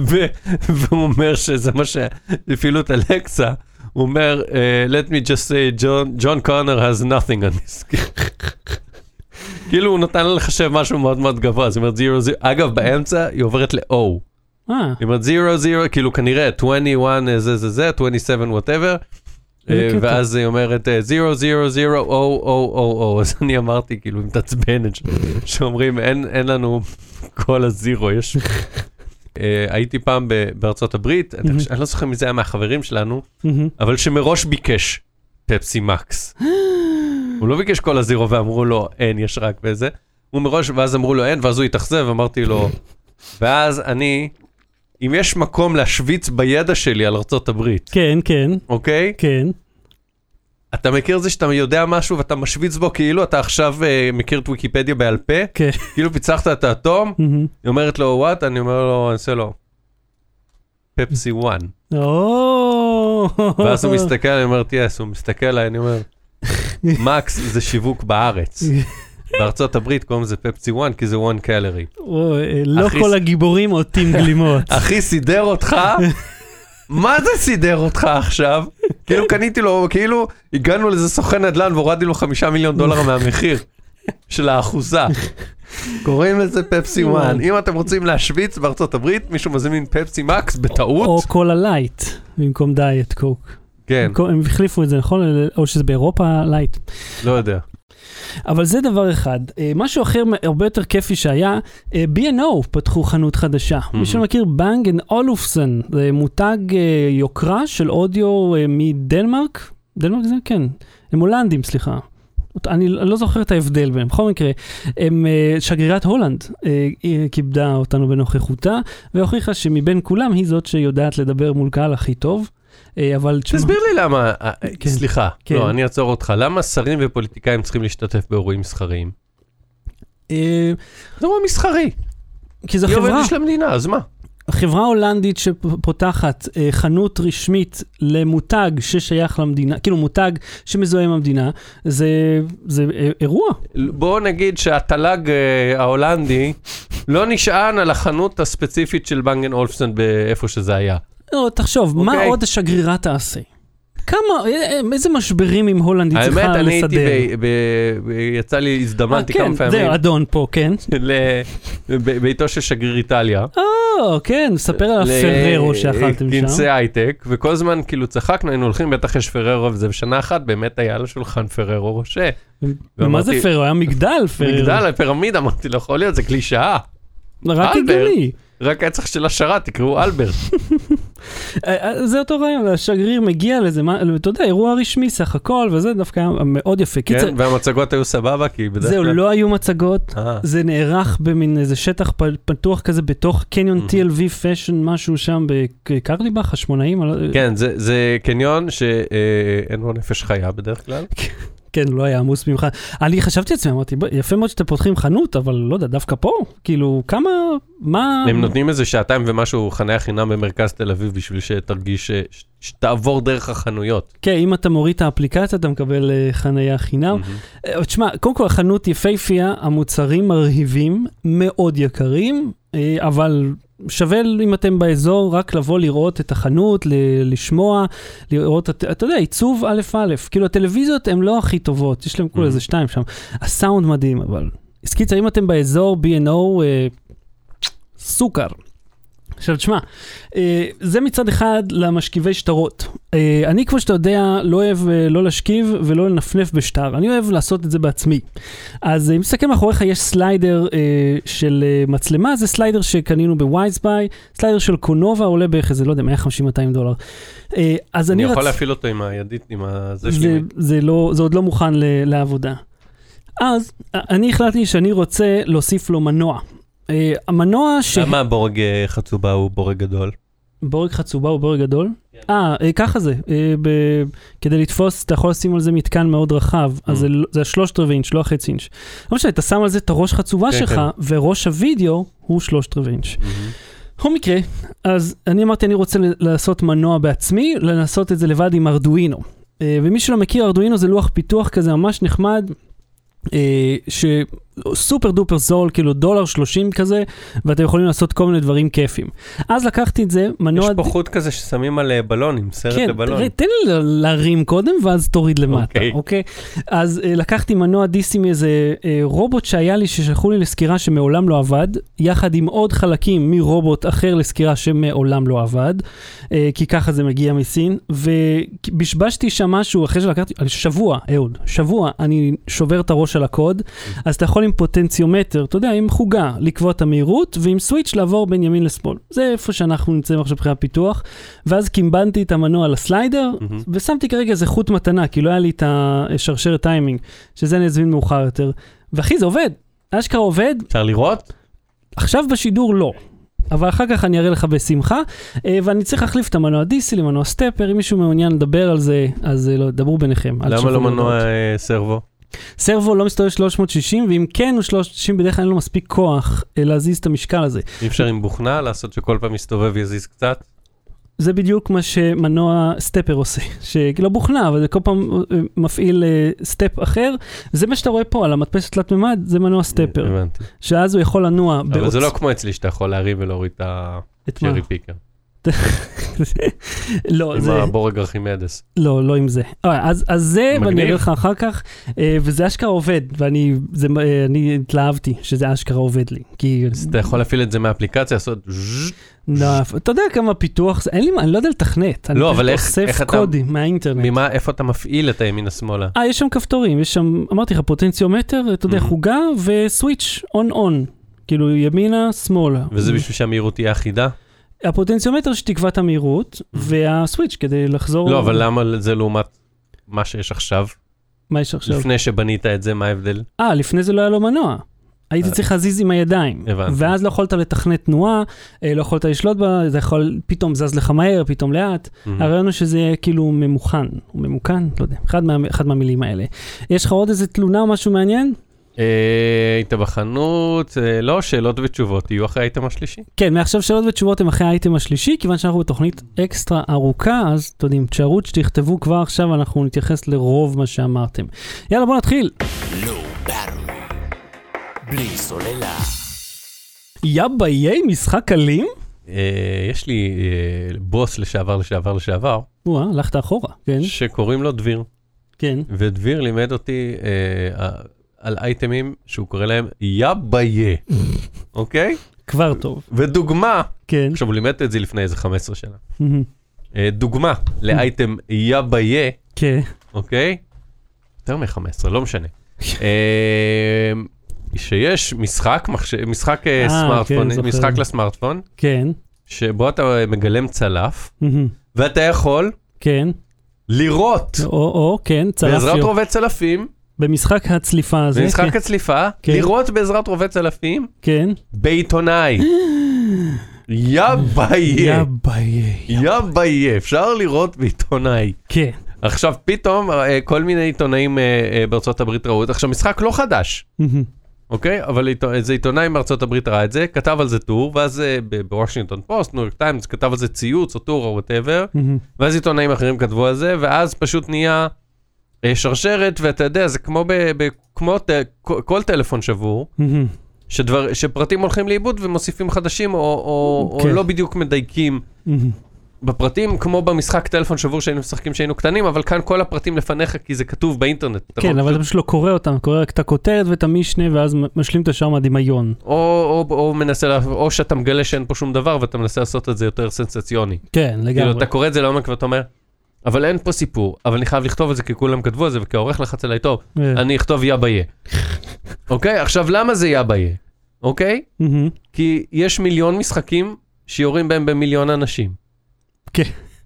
Speaker 2: ו- והוא אומר שזה מה שהפעילו את אלכסה. הוא אומר, אה, let me just say, John, John Connor has nothing on this. כאילו הוא נתן לה לחשב משהו מאוד מאוד גבוה, זאת אומרת זירו זירו, אגב באמצע היא עוברת ל-O.
Speaker 1: אה,
Speaker 2: זאת אומרת, 0, 0, כאילו כנראה 21 אה, זה זה זה, 27 whatever,
Speaker 1: איזה
Speaker 2: אה. ואז היא אומרת 0, 0, 0, O, O, O, O, אז אני אמרתי, כאילו, מתעצבנת, שאומרים, אין לנו כל הזירו, יש... אה, הייתי פעם בארצות הברית, אני חושב- אני לא זוכר מי זה היה מהחברים שלנו,
Speaker 1: מהמם.
Speaker 2: אבל שמראש ביקש פפסי מקס. הוא לא ביקש כל הזירו ואמרו לו, אין, יש רק בזה. הוא מראש, ואז אמרו לו אין, ואז הוא התאכזב, אמרתי לו, ואז אני, אם יש מקום להשוויץ בידע שלי על ארצות הברית,
Speaker 1: כן, כן,
Speaker 2: אוקיי?
Speaker 1: כן.
Speaker 2: אתה מכיר את זה שאתה יודע משהו ואתה משוויץ בו כאילו אתה עכשיו uh, מכיר את ויקיפדיה בעל פה?
Speaker 1: כן.
Speaker 2: כאילו פיצחת את האטום? היא אומרת לו וואט? אני אומר לו, אני עושה לו, פפסי 1.
Speaker 1: או...
Speaker 2: ואז הוא מסתכל, אני אומרת, יס, הוא מסתכל עליי, אני אומר, מקס זה שיווק בארץ. בארצות הברית קוראים לזה פפסי 1 כי זה 1 קלרי.
Speaker 1: אוי, לא כל הגיבורים עוטים גלימות.
Speaker 2: אחי, סידר אותך? מה זה סידר אותך עכשיו? כאילו קניתי לו, כאילו הגענו לאיזה סוכן נדל"ן והורדתי לו חמישה מיליון דולר מהמחיר של האחוזה. קוראים לזה פפסי 1. אם אתם רוצים להשוויץ בארצות הברית, מישהו מזמין פפסי מקס
Speaker 1: או
Speaker 2: בטעות?
Speaker 1: קולה לייט, במקום דיאט קוק.
Speaker 2: כן,
Speaker 1: הם החליפו את זה, נכון? או שזה באירופה לייט.
Speaker 2: לא יודע.
Speaker 1: אבל זה דבר אחד. אה, משהו אחר הרבה יותר כיפי שהיה, אה, B&O פתחו חנות חדשה. מי שלא מכיר, Bang and Olufsen, זה מותג אה, יוקרה של אודיו מדנמרק. דנמרק זה? כן. הם הולנדים, סליחה. אני לא זוכר את ההבדל ביניהם. בכל מקרה, הם, שגרירת הולנד כיבדה אותנו בנוכחותה, והוכיחה שמבין כולם היא זאת שיודעת לדבר מול קהל הכי טוב. אה, אבל תשמע,
Speaker 2: תסביר לי למה, אה,
Speaker 1: כן.
Speaker 2: סליחה,
Speaker 1: כן.
Speaker 2: לא, אני אעצור אותך. למה שרים ופוליטיקאים צריכים להשתתף באירועים מסחריים?
Speaker 1: אה,
Speaker 2: זה אירוע מסחרי.
Speaker 1: כי זו חברה.
Speaker 2: עובדת של המדינה, אז מה?
Speaker 1: חברה הולנדית שפותחת אה, חנות רשמית למותג ששייך למדינה, כאילו מותג שמזוהה עם המדינה, זה, זה אה, אירוע.
Speaker 2: בוא נגיד שהתל"ג אה, ההולנדי לא נשען על החנות הספציפית של בנגן אולפסון באיפה שזה היה.
Speaker 1: לא, תחשוב, מה
Speaker 2: אוקיי.
Speaker 1: עוד השגרירה תעשה? כמה, אה, אה, איזה משברים עם הולנד היא
Speaker 2: האמת,
Speaker 1: צריכה
Speaker 2: אני הייתי,
Speaker 1: לסדר?
Speaker 2: ב- ב- ב- יצא לי,
Speaker 1: אה,
Speaker 2: הזדמנתי
Speaker 1: כן,
Speaker 2: כמה פעמים
Speaker 1: זהו, אדון פה, כן.
Speaker 2: לביתו של שגריר איטליה.
Speaker 1: או, כן, ספר על הפררו שאכלתם שם.
Speaker 2: כנסי הייטק, וכל הזמן כאילו צחקנו, היינו הולכים, בטח יש פררו, וזה בשנה אחת באמת היה על השולחן פררו רושה.
Speaker 1: ומה זה פררו? היה מגדל פררו.
Speaker 2: מגדל, פירמידה, אמרתי, לא יכול להיות, זה קלישאה.
Speaker 1: רק. הגיוני.
Speaker 2: רק היה צריך של השרת, תקראו אלברט.
Speaker 1: אה, אה, זה אותו רעיון, השגריר מגיע לזה, אתה יודע, אירוע רשמי סך הכל, וזה דווקא היה מאוד יפה. קיצר,
Speaker 2: כן, והמצגות היו סבבה, כי בדרך
Speaker 1: זהו,
Speaker 2: כלל...
Speaker 1: לא היו מצגות,
Speaker 2: אה.
Speaker 1: זה נערך במין איזה שטח פתוח כזה בתוך קניון. TLV Fashion, משהו שם בקרליבך, החשמונאים, לא-
Speaker 2: כן, זה, זה קניון שאין בו נפש חיה בדרך כלל.
Speaker 1: כן, לא היה עמוס במיוחד. אני חשבתי לעצמי, אמרתי, "בוא, יפה מאוד שאתם פותחים חנות, אבל לא יודע, דווקא פה, כאילו, כמה, מה...
Speaker 2: הם נותנים איזה שעתיים ומשהו חניה חינם במרכז תל אביב בשביל שתרגיש, ש- ש- שתעבור דרך החנויות.
Speaker 1: כן, אם אתה מוריד את האפליקציה, אתה מקבל אה, חנייה חינם. אה, תשמע, קודם כל החנות יפייפייה, המוצרים מרהיבים, מאוד יקרים, אה, אבל שווה אם אתם באזור רק לבוא לראות את החנות, ל- לשמוע, לראות, את- אתה יודע, עיצוב א' א', כאילו הטלוויזיות הן לא הכי טובות, יש להם כולה
Speaker 2: Mhm.
Speaker 1: איזה שתיים שם. הסאונד מדהים, אבל... אז קיצר, אם אתם באזור B&O, אה, סוכר. עכשיו תשמע, אה, זה מצד אחד למשכיבי שטרות. אה, אני כמו שאתה יודע לא אוהב אה, לא להשכיב ולא לנפנף בשטר, אני אוהב לעשות את זה בעצמי. אז אם מסתכל מאחוריך יש slider של מצלמה, זה slider שקנינו בווייזביי, סליידר של קונובה עולה בערך איזה, לא יודע, 150-200 דולר. אז
Speaker 2: אני
Speaker 1: אני
Speaker 2: יכול
Speaker 1: רצ...
Speaker 2: להפעיל אותו עם הידית, עם הזה
Speaker 1: זה,
Speaker 2: שלי.
Speaker 1: זה, לא, זה עוד לא מוכן ל, לעבודה. אז אני החלטתי שאני רוצה להוסיף לו מנוע. אה, המנוע ש...
Speaker 2: למה הבורג אה, חצובה הוא בורג גדול?
Speaker 1: בורג חצובה הוא בורג גדול? אה, אה, ככה זה. כדי לתפוס, אתה יכול לשים על זה מתקן מאוד רחב, אז זה, השלושת רבעי אינץ', לא החצי אינץ'. לא משנה, אתה שם על זה את הראש חצובה
Speaker 2: כן,
Speaker 1: שלך,
Speaker 2: כן.
Speaker 1: וראש הוידאו הוא שלושת רבעי אינץ'. בכל מקרה, אז אני אמרתי, אני רוצה לעשות מנוע בעצמי, לעשות את זה לבד עם ארדואינו. ומי שלא מכיר, ארדואינו זה לוח פיתוח כזה ממש נחמד, אה, שסופר דופר זול, כאילו דולר שלושים כזה, ואתם יכולים לעשות כל מיני דברים כיפים. אז לקחתי את זה, מנוע...
Speaker 2: יש פה חוט כזה ששמים על אה, בלונים, סרט
Speaker 1: כן,
Speaker 2: לבלון.
Speaker 1: תראה, תן לי להרים קודם ואז תוריד למטה,
Speaker 2: אוקיי.
Speaker 1: אוקיי? אז אה, לקחתי מנוע דיסי מאיזה אה, רובוט שהיה לי, ששלחו לי לסקירה שמעולם לא עבד, יחד עם עוד חלקים מרובוט אחר לסקירה שמעולם לא עבד, אה, כי ככה זה מגיע מסין, ובשבשתי שם משהו אחרי שלקחתי, שבוע, אהוד, שבוע, אני שובר את הראש על הקוד, אז אתה יכול עם פוטנציומטר, אתה יודע, עם חוגה, לקבוע את המהירות, ועם סוויץ' לעבור בין ימין לשמאל. זה איפה שאנחנו נמצאים עכשיו מבחינת פיתוח. ואז קימבנתי את המנוע לסליידר,
Speaker 2: מהמם.
Speaker 1: ושמתי כרגע איזה חוט מתנה, כי לא היה לי את השרשרת טיימינג, שזה אני אזמין מאוחר יותר. ואחי, זה עובד. אשכרה עובד,
Speaker 2: אפשר לראות?
Speaker 1: עכשיו בשידור לא. אבל אחר כך אני אראה לך בשמחה, אה, ואני צריך להחליף את המנוע DC למנוע stepper, אם מישהו מעוניין לדבר על זה, אז אה, לא, דברו ביניכם.
Speaker 2: למה לא מנוע. אה, servo?
Speaker 1: servo לא מסתובב 360, ואם כן הוא 360, בדרך כלל אין לו מספיק כוח אה, להזיז את המשקל הזה.
Speaker 2: אי אפשר עם בוכנה לעשות שכל פעם יסתובב ויזיז קצת?
Speaker 1: זה בדיוק מה שמנוע stepper עושה, שלא בוכנה, אבל זה כל פעם אה, מפעיל אה, step אחר. זה מה שאתה רואה פה על המדפסת תלת מימד, זה מנוע סטפר,
Speaker 2: הבנתי.
Speaker 1: שאז הוא יכול לנוע
Speaker 2: אבל זה
Speaker 1: בעוצ-
Speaker 2: לא כמו אצלי שאתה יכול להרים ולהוריד את
Speaker 1: את מה?
Speaker 2: הג'רי פיקר.
Speaker 1: לא,
Speaker 2: עם
Speaker 1: זה,
Speaker 2: הבורג ארכימדס.
Speaker 1: לא, לא עם זה. אה, אז, אז זה, ואני
Speaker 2: מגניב.
Speaker 1: אראה לך אחר כך, אה, וזה אשכרה עובד, ואני זה, אה, אני התלהבתי שזה אשכרה עובד לי. כי...
Speaker 2: אז אתה יכול להפעיל את זה מהאפליקציה, לעשות.
Speaker 1: לא, אתה יודע כמה פיתוח זה, אין לי מה, אני לא יודע לתכנת. אני
Speaker 2: לא,
Speaker 1: פשוט
Speaker 2: אבל איך- איך אתה-
Speaker 1: קודים מהאינטרנט.
Speaker 2: ממה, איפה אתה מפעיל את הימינה-שמאלה?
Speaker 1: אה, יש שם כפתורים, יש שם, אמרתי לך, פוטנציומטר, אתה יודע,
Speaker 2: Mhm.
Speaker 1: חוגה וסוויץ' און-און. כאילו ימינה, שמאלה.
Speaker 2: וזה בשביל שהמהירות תהיה אחידה?
Speaker 1: הפוטנציומטר שתקבע את המהירות, והסוויץ' כדי לחזור...
Speaker 2: לא, אבל למה זה לעומת מה שיש עכשיו?
Speaker 1: מה יש עכשיו?
Speaker 2: לפני שבנית את זה, מה ההבדל?
Speaker 1: אה, לפני זה לא היה לו מנוע. הייתי
Speaker 2: אה.
Speaker 1: צריך להזיז עם הידיים.
Speaker 2: הבנתי.
Speaker 1: ואז לא יכולת לתכנת תנועה, אה, לא יכולת לשלוט בה, זה יכול, פתאום זז לך מהר, פתאום לאט.
Speaker 2: מהמם.
Speaker 1: הרעיון הוא שזה יהיה כאילו ממוכן, או ממוכן, לא יודע, אחד, מה, אחד מהמילים האלה. יש לך עוד איזה תלונה או משהו מעניין?
Speaker 2: אה, היית בחנות, אה, לא, שאלות ותשובות יהיו אחרי האייטם השלישי.
Speaker 1: כן, מעכשיו שאלות ותשובות הם אחרי האייטם השלישי, כיוון שאנחנו בתוכנית אקסטרה ארוכה, אז אתם יודעים, תשארו שתכתבו כבר עכשיו, אנחנו נתייחס לרוב מה שאמרתם. יאללה, בוא נתחיל.
Speaker 3: בלי סוללה.
Speaker 1: יאבא ייי, משחק אלים?
Speaker 2: אה, יש לי בוס לשעבר, לשעבר, לשעבר,
Speaker 1: וואה, הלכת אחורה, כן,
Speaker 2: שקוראים לו דביר,
Speaker 1: כן.
Speaker 2: ודביר לימד אותי על אייטמים שהוא קורא להם יביה, אוקיי?
Speaker 1: כבר טוב,
Speaker 2: ודוגמה,
Speaker 1: כן.
Speaker 2: עכשיו הוא לימד את זה לפני איזה 15 שנה. אה, דוגמה לאייטם יביה,
Speaker 1: כן.
Speaker 2: אוקיי? יותר מ-15, לא משנה. אה, שיש משחק, מחש... משחק אה,
Speaker 1: אה,
Speaker 2: סמארטפון,
Speaker 1: כן.
Speaker 2: משחק לסמארטפון,
Speaker 1: כן.
Speaker 2: שבו אתה מגלם צלף. ואתה יכול
Speaker 1: כן.
Speaker 2: לירות
Speaker 1: או, או, כן,
Speaker 2: בעזרת
Speaker 1: צלף
Speaker 2: רובה צלפים,
Speaker 1: במשחק הצליפה הזה.
Speaker 2: במשחק
Speaker 1: כן.
Speaker 2: הצליפה,
Speaker 1: כן.
Speaker 2: לירות בעזרת רובה צלפים
Speaker 1: כן.
Speaker 2: בעיתונאי. יביה,
Speaker 1: יאבא ייי.
Speaker 2: יביה, אפשר לירות בעיתונאי.
Speaker 1: כן.
Speaker 2: עכשיו פתאום אה, כל מיני עיתונאים אה, אה, בארצות הברית ראו את זה. עכשיו משחק לא חדש. אוקיי? אבל איזה עיתונאי מארצות הברית ראה את זה, כתב על זה טור, ואז בוושינגטון פוסט, ניו יורק טיימס, כתב על זה ציוץ או טור או
Speaker 1: whatever.
Speaker 2: ואז עיתונאים אחרים כתבו על זה, ואז פשוט נהיה שרשרת, ואתה יודע, זה כמו, ב, ב, כמו ט, כל, טלפון שבור. שדבר, שפרטים הולכים לאיבוד ומוסיפים חדשים, או, או,
Speaker 1: כן.
Speaker 2: או לא בדיוק מדייקים. בפרטים, כמו במשחק טלפון שבור שהיינו משחקים כשהיינו קטנים, אבל כאן כל הפרטים לפניך כי זה כתוב באינטרנט.
Speaker 1: כן, אבל אתה פשוט לא קורא אותם, קורא רק את הכותרת ואת המשנה, ואז משלים את השאר מהדמיון.
Speaker 2: או, או, או מנסה, לה- או שאתה מגלה שאין פה שום דבר ואתה מנסה לעשות את זה יותר סנסציוני.
Speaker 1: כן,
Speaker 2: כאילו,
Speaker 1: לגמרי.
Speaker 2: אתה קורא את זה לעומק ואתה אומר, אבל אין פה סיפור, אבל אני חייב לכתוב את זה כי כולם כתבו את זה וכעורך לחץ עליי טוב,
Speaker 1: אה,
Speaker 2: אני אכתוב יא ביה. אוקיי? עכשיו, למה זה יא ביה? אוקיי? כי יש מיליון משחקים שיורים בהם במיליון אנשים.
Speaker 1: כן.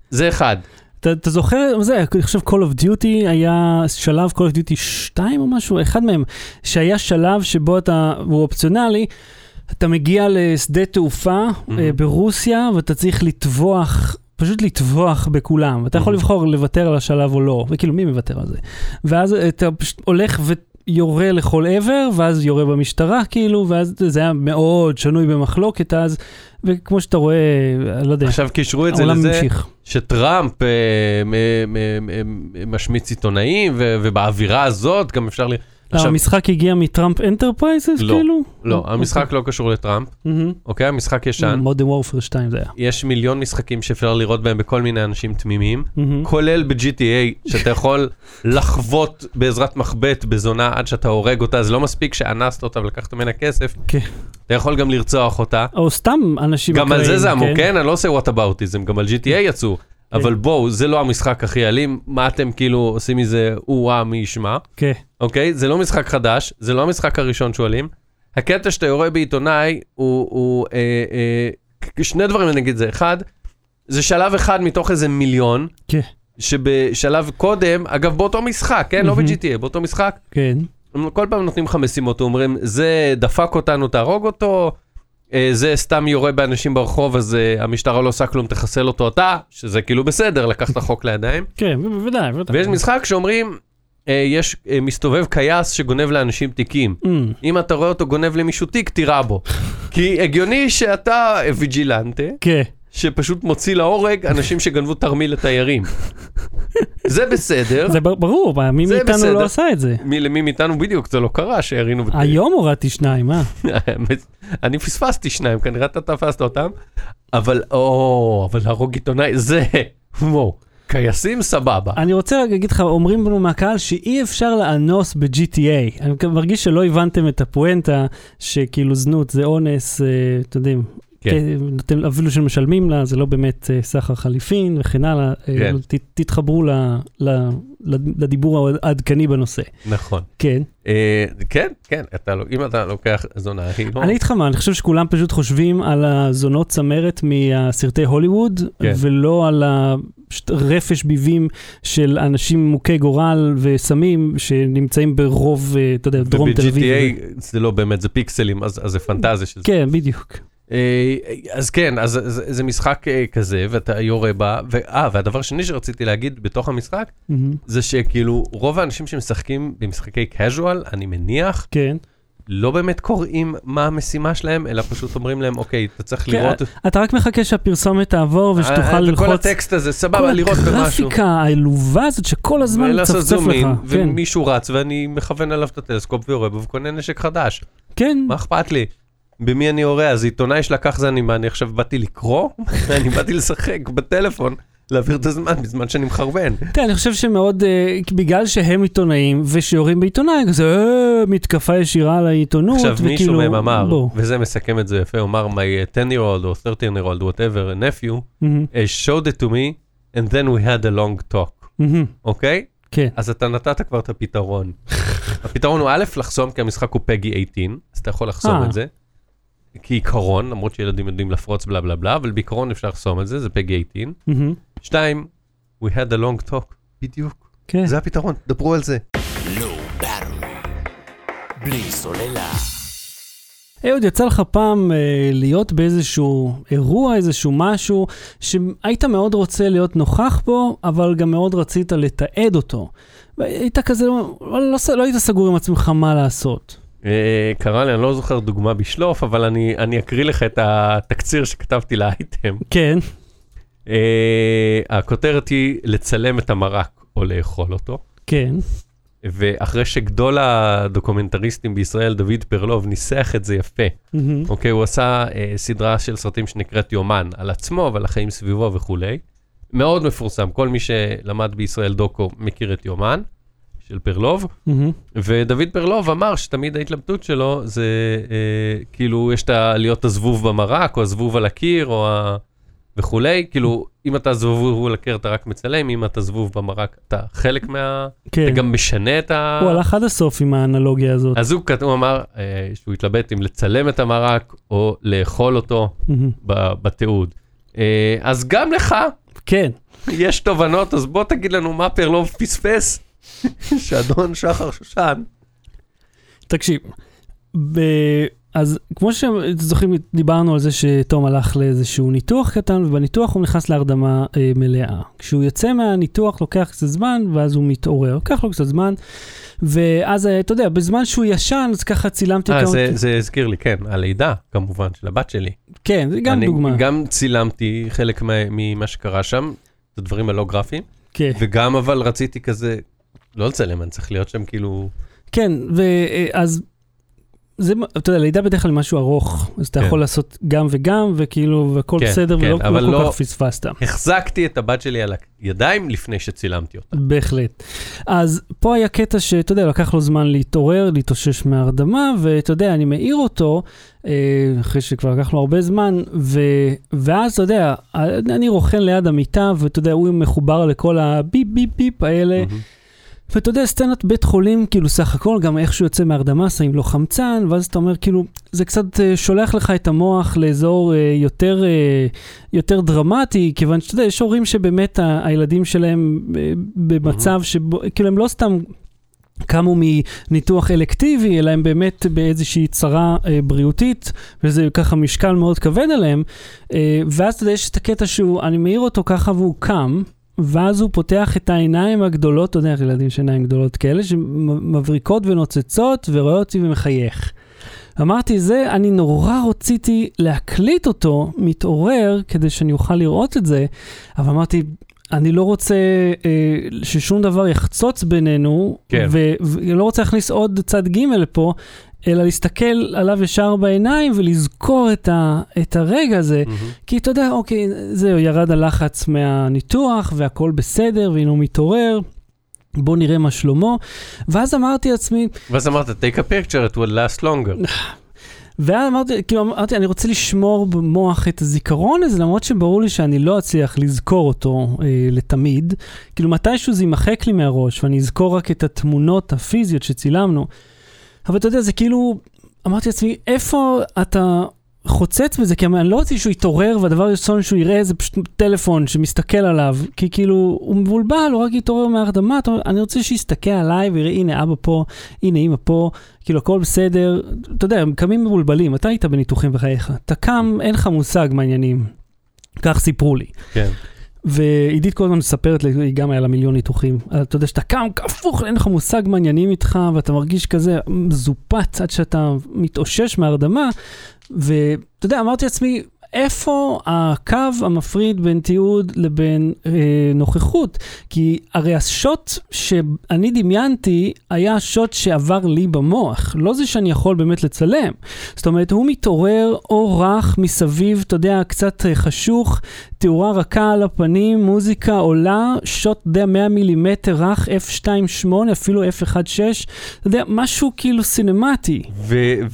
Speaker 2: זה אחד.
Speaker 1: אתה אתה זוכר, זה, אני חושב Call of Duty היה שלב Call of Duty 2 או משהו, אחד מהם, שהיה שלב שבו אתה, הוא אופציונלי, אתה מגיע לשדה תעופה. אה, ברוסיה ואתה צריך לטבוח. פשוט לטבוח בכולם, ואתה יכול
Speaker 2: Mhm.
Speaker 1: לבחור לוותר על השלב או לא, וכאילו מי מוותר על זה? ואז אתה פשוט הולך ויורה לכל עבר, ואז יורה במשטרה כאילו, ואז זה היה מאוד שנוי במחלוקת אז, וכמו שאתה רואה, לא יודע,
Speaker 2: עכשיו קישרו את זה
Speaker 1: העולם
Speaker 2: לזה
Speaker 1: ממשיך.
Speaker 2: שטראמפ אה, מ- מ- מ- משמיץ עיתונאים, ו- ובאווירה הזאת גם אפשר ל... עכשיו,
Speaker 1: המשחק הגיע מ Trump Enterprises
Speaker 2: לא,
Speaker 1: כאילו?
Speaker 2: לא, המשחק לא קשור לטראמפ, אוקיי? המשחק ישן.
Speaker 1: Modern Warfare 2 זה היה.
Speaker 2: יש מיליון משחקים שאפשר לראות בהם בכל מיני אנשים תמימים,
Speaker 1: מהמם.
Speaker 2: כולל ב-GTA, שאתה יכול לחבוט בעזרת מחבט בזונה עד שאתה הורג אותה, זה לא מספיק שאנסת אותה ולקחת ממנה כסף,
Speaker 1: כן.
Speaker 2: אתה יכול גם לרצוח אותה.
Speaker 1: או סתם אנשים
Speaker 2: גם על זה זמו, כן? אני לא עושה what aboutism, גם על GTA יצאו. אבל בואו, זה לא המשחק הכי אלים, מה אתם כאילו עושים מזה או-אה מי ישמע,
Speaker 1: כן.
Speaker 2: אוקיי? זה לא משחק חדש, זה לא המשחק הראשון שואלים. הקטע שאתה יורה בעיתונאי הוא, הוא אה, אה, שני דברים אני אגיד זה. אחד, זה שלב אחד מתוך איזה מיליון,
Speaker 1: כן.
Speaker 2: שבשלב קודם, אגב באותו משחק, כן? לא
Speaker 1: מהמם.
Speaker 2: ב-GTA, באותו משחק,
Speaker 1: כן.
Speaker 2: כל פעם נותנים לך משימות, אומרים, זה דפק אותנו, תהרוג אותו, זה סתם יורה באנשים ברחוב, אז אה, המשטרה לא עושה כלום, תחסל אותו אתה, שזה כאילו בסדר, לקח את החוק לידיים.
Speaker 1: כן, בוודאי, בוודאי.
Speaker 2: ויש משחק שאומרים, אה, יש אה, מסתובב קייס שגונב לאנשים תיקים.
Speaker 1: אמ,
Speaker 2: אם אתה רואה אותו גונב למישהו תיק, תירה בו. כי הגיוני שאתה אה, ויג'ילנטה,
Speaker 1: כן.
Speaker 2: שפשוט מוציא להורג אנשים שגנבו תרמיל לתיירים. זה בסדר.
Speaker 1: זה בר- ברור, מי מאיתנו. לא עשה את זה?
Speaker 2: מי למי מאיתנו בדיוק, זה לא קרה שהרינו...
Speaker 1: היום הורדתי שניים, אה?
Speaker 2: אני פספסתי שניים, כנראה אתה תפסת אותם, אבל או, אבל להרוג עיתונאי, זה, וואו, קייסים סבבה.
Speaker 1: אני רוצה רק להגיד לך, אומרים לנו מהקהל שאי אפשר לאנוס ב-GTA. אני מרגיש שלא הבנתם את הפואנטה, שכאילו זנות זה אונס, אה, אתם יודעים,
Speaker 2: כן.
Speaker 1: אתם- אפילו שמשלמים לה, זה לא באמת אה, סחר חליפין וכן הלאה. אה,
Speaker 2: כן.
Speaker 1: ת- תתחברו ל- ל- לדיבור העדכני בנושא.
Speaker 2: נכון.
Speaker 1: כן.
Speaker 2: אה, כן, כן, אתה, לא- אם אתה לוקח זונה, היא לא...
Speaker 1: אני איתך מה, אני חושב שכולם פשוט חושבים על הזונות צמרת מהסרטי הוליווד,
Speaker 2: כן.
Speaker 1: ולא על הרפש ביבים של אנשים מוכי גורל וסמים שנמצאים ברוב, אה, אתה יודע, דרום תל אביב.
Speaker 2: וב-GTA זה לא באמת, זה פיקסלים, אז אז זה פנטזיה של זה.
Speaker 1: כן, בדיוק.
Speaker 2: אה, אז כן, אז זה- משחק אה, כזה, ואתה יורה בה, ואה, והדבר השני שרציתי להגיד בתוך המשחק,
Speaker 1: מהמם.
Speaker 2: זה שכאילו רוב האנשים שמשחקים במשחקי casual, אני מניח,
Speaker 1: כן.
Speaker 2: לא באמת קוראים מה המשימה שלהם, אלא פשוט אומרים להם, אוקיי, אתה צריך
Speaker 1: כן,
Speaker 2: לראות...
Speaker 1: אתה רק מחכה שהפרסומת תעבור
Speaker 2: אה,
Speaker 1: ושתוכל
Speaker 2: וכל
Speaker 1: ללחוץ.
Speaker 2: הטקסט הזה,
Speaker 1: כל
Speaker 2: סבבה, לראות במשהו.
Speaker 1: הגרפיקה העלובה הזאת שכל הזמן מצפצף לך. כן,
Speaker 2: ומישהו רץ ואני מכוון עליו את הטלסקופ ויורה בו וקונה נשק חדש.
Speaker 1: כן.
Speaker 2: מה אכפת לי? במי אני יורה? אז עיתונאי שלקח זה אני, מה, אני עכשיו באתי לקרוא? אני באתי לשחק בטלפון, להעביר את הזמן בזמן שאני מחרבן.
Speaker 1: תראה, אני חושב שמאוד, אה, בגלל שהם עיתונאים ושיורים בעיתונאי, כזה אה, מתקפה ישירה על העיתונות,
Speaker 2: עכשיו מישהו מהם אמר. וזה מסכם את זה יפה, הוא אמר, my 10 year old or 13 year old whatever nephew
Speaker 1: מהמם,
Speaker 2: uh, showed it to me and then we had a long talk,
Speaker 1: מהמם,
Speaker 2: אוקיי?
Speaker 1: כן,
Speaker 2: אז אתה נתת כבר את הפתרון. הפתרון הוא א', לחסום, כי המשחק הוא פגי 18, אז אתה יכול לחסום
Speaker 1: אה.
Speaker 2: את זה. כעיקרון, למרות שילדים יודעים לפרוץ בלה בלה בלה, אבל בעיקרון אפשר לחסום את זה, זה פגי 18.
Speaker 1: מהמם,
Speaker 2: שתיים, we had a long talk. בדיוק.
Speaker 1: כן.
Speaker 2: זה הפתרון, דברו על זה.
Speaker 3: בלי סוללה.
Speaker 1: אהוד, יצא לך פעם אה, להיות באיזשהו אירוע, איזשהו משהו, שהיית מאוד רוצה להיות נוכח בו, אבל גם מאוד רצית לתעד אותו. והיית כזה, לא, לא, לא, לא היית סגור עם עצמך מה לעשות.
Speaker 2: אה, קרה לי, אני לא זוכר דוגמה בשלוף, אבל אני, אני אקריא לך את התקציר שכתבתי לאייטם.
Speaker 1: כן,
Speaker 2: אה, הכותרת היא לצלם את המרק או לאכול אותו.
Speaker 1: כן,
Speaker 2: ואחרי שגדול הדוקומנטריסטים בישראל, דוד פרלוב, ניסח את זה יפה. אוקיי, הוא עשה אה, סדרה של סרטים שנקראת יומן, על עצמו ועל החיים סביבו וכולי. מאוד מפורסם, כל מי שלמד בישראל דוקו מכיר את יומן, של פרלוב.
Speaker 1: מהמם.
Speaker 2: ודוד פרלוב אמר שתמיד ההתלבטות שלו זה אה, כאילו יש את ה- להיות הזבוב במרק או הזבוב על הקיר או ה... וכולי, כאילו אם אתה זבוב על הקיר אתה רק מצלם, אם אתה זבוב במרק אתה חלק מה...
Speaker 1: כן.
Speaker 2: אתה גם משנה את ה...
Speaker 1: הוא הלך עד הסוף עם האנלוגיה הזאת.
Speaker 2: אז הוא, הוא אמר אה, שהוא התלבט אם לצלם את המרק או לאכול אותו. ב- בתיעוד. אה, אז גם לך
Speaker 1: כן.
Speaker 2: יש תובנות, אז בוא תגיד לנו מה פרלוב פספס, שאדון שחר שושן.
Speaker 1: תקשיב, ב... אז כמו שזוכרים, דיברנו על זה שתום הלך לאיזשהו ניתוח קטן, ובניתוח הוא נכנס להרדמה אה, מלאה. כשהוא יוצא מהניתוח לוקח קצת זמן, ואז הוא מתעורר. לוקח לו קצת זמן, ואז, אה, אתה יודע, בזמן שהוא ישן, אז ככה צילמתי
Speaker 2: אה,
Speaker 1: כמה...
Speaker 2: זה, זה הזכיר לי, כן, הלידה, כמובן, של הבת שלי.
Speaker 1: כן, זה גם
Speaker 2: אני
Speaker 1: דוגמה.
Speaker 2: גם צילמתי חלק מה- ממה שקרה שם, את הדברים הלא גרפיים,
Speaker 1: כן.
Speaker 2: וגם אבל רציתי כזה, לא לצלם, אני צריך להיות שם כאילו...
Speaker 1: כן, ואז זה, אתה יודע, לידה בדרך כלל משהו ארוך, אז אתה
Speaker 2: כן.
Speaker 1: יכול לעשות גם וגם, וכאילו, והכל
Speaker 2: כן,
Speaker 1: בסדר,
Speaker 2: כן,
Speaker 1: ולא לא כל
Speaker 2: לא-
Speaker 1: כך פספסת.
Speaker 2: החזקתי את הבת שלי על הידיים לפני שצילמתי אותה.
Speaker 1: בהחלט. אז פה היה קטע שאתה יודע, לקח לו זמן להתעורר, להתאושש מההרדמה, ואתה יודע, אני מעיר אותו, אה, אחרי שכבר לקח לו הרבה זמן, ו... ואז אתה יודע, אני רוכן ליד המיטה, ואתה יודע, הוא מחובר לכל הביפ ביפ ביפ האלה,
Speaker 2: מהמם.
Speaker 1: ואתה יודע, סצנת בית חולים, כאילו סך הכל, גם איך שהוא יוצא מהרדמה, שמים לו חמצן, ואז אתה אומר, כאילו, זה קצת אה, שולח לך את המוח לאזור אה, יותר, אה, יותר דרמטי, כיוון שאתה יודע, יש הורים שבאמת ה- הילדים שלהם אה, במצב שבו, כאילו, הם לא סתם... קמו מניתוח אלקטיבי, אלא הם באמת באיזושהי צרה אה, בריאותית, וזה ככה משקל מאוד כבד עליהם. אה, ואז אתה יודע, יש את הקטע שהוא, אני מעיר אותו ככה והוא קם, ואז הוא פותח את העיניים הגדולות, אתה יודע, ילדים יש עיניים גדולות כאלה, שמבריקות ונוצצות, ורואה אותי ומחייך. אמרתי, זה, אני נורא רציתי להקליט אותו, מתעורר, כדי שאני אוכל לראות את זה, אבל אמרתי, אני לא רוצה אה, ששום דבר יחצוץ בינינו,
Speaker 2: כן.
Speaker 1: ו- ואני לא רוצה להכניס עוד צד ג' לפה, אלא להסתכל עליו ישר בעיניים ולזכור את, ה- את הרגע הזה.
Speaker 2: מהמם.
Speaker 1: כי אתה יודע, אוקיי, זהו, ירד הלחץ מהניתוח והכל בסדר, והנה הוא מתעורר, בוא נראה מה שלמה. ואז אמרתי לעצמי,
Speaker 2: ואז אמרת, take a picture, it will last longer.
Speaker 1: ואז אמרתי, כאילו אמרתי, אני רוצה לשמור במוח את הזיכרון הזה, למרות שברור לי שאני לא אצליח לזכור אותו אה, לתמיד. כאילו מתישהו זה יימחק לי מהראש, ואני אזכור רק את התמונות הפיזיות שצילמנו. אבל אתה יודע, זה כאילו, אמרתי לעצמי, איפה אתה חוצץ בזה? כי אני לא רוצה שהוא יתעורר, והדבר הראשון שהוא יראה זה פשוט טלפון שמסתכל עליו, כי כאילו, הוא מבולבל, הוא רק יתעורר אומר, אני רוצה שיסתכל עליי ויראה, הנה אבא פה, הנה אמא פה, כאילו הכל בסדר. אתה יודע, הם קמים מבולבלים, אתה היית בניתוחים בחייך. אתה קם, אין לך מושג מה העניינים. כך סיפרו לי.
Speaker 2: כן.
Speaker 1: ועידית כל הזמן מספרת היא גם היה לה מיליון ניתוחים. אתה יודע שאתה קם הפוך, אין לך מושג מה העניינים איתך, ואתה מרגיש כזה מזופת עד שאתה מתאושש מהרדמה. ואתה יודע, אמרתי לעצמי, איפה הקו המפריד בין תיעוד לבין אה, נוכחות? כי הרי השוט שאני דמיינתי היה השוט שעבר לי במוח, לא זה שאני יכול באמת לצלם. זאת אומרת, הוא מתעורר, אור רך מסביב, אתה יודע, קצת אה, חשוך, תאורה רכה על הפנים, מוזיקה עולה, שוט, אתה יודע, 100 מילימטר רך, F2.8, אפילו F1.6, אתה יודע, משהו כאילו סינמטי.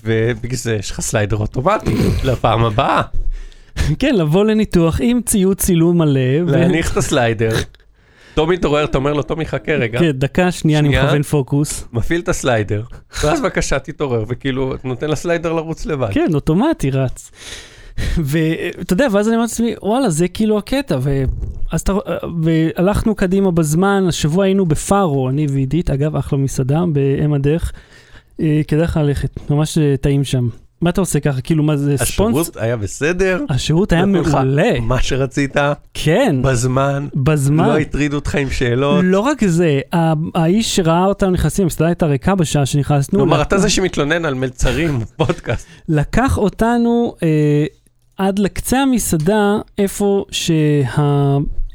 Speaker 2: ובגלל זה יש לך סליידר אוטומטי לפעם הבאה.
Speaker 1: כן, לבוא לניתוח עם ציוד צילום מלא.
Speaker 2: להניח את ה slider. טומי מתעורר, אתה אומר לו, טומי חכה רגע,
Speaker 1: כן, דקה, שנייה, אני. מכוון פוקוס.
Speaker 2: מפעיל את ה slider, ואז בבקשה תתעורר, וכאילו, אתה נותן ל slider לרוץ לבד.
Speaker 1: כן, אוטומטי רץ. ואתה יודע, ואז אני אומר לעצמי, וואלה, זה כאילו הקטע. ו... אז אתה... והלכנו קדימה בזמן, השבוע היינו בפארו, אני ועידית, אגב, אחלה מסעדה, באם הדרך. אה, כדאי לך ללכת, ממש אה, טעים שם. מה אתה עושה ככה? כאילו, מה זה ספונס?
Speaker 2: השירות היה בסדר,
Speaker 1: השירות היה מעולה.
Speaker 2: מה שרצית,
Speaker 1: כן,
Speaker 2: בזמן,
Speaker 1: בזמן.
Speaker 2: לא הטרידו אותך עם שאלות.
Speaker 1: לא רק זה, האיש שראה אותנו נכנסים, המסעדה הייתה ריקה בשעה שנכנסנו.
Speaker 2: כלומר, אתה זה שמתלונן על מלצרים בפודקאסט.
Speaker 1: לקח אותנו אה, עד לקצה המסעדה, איפה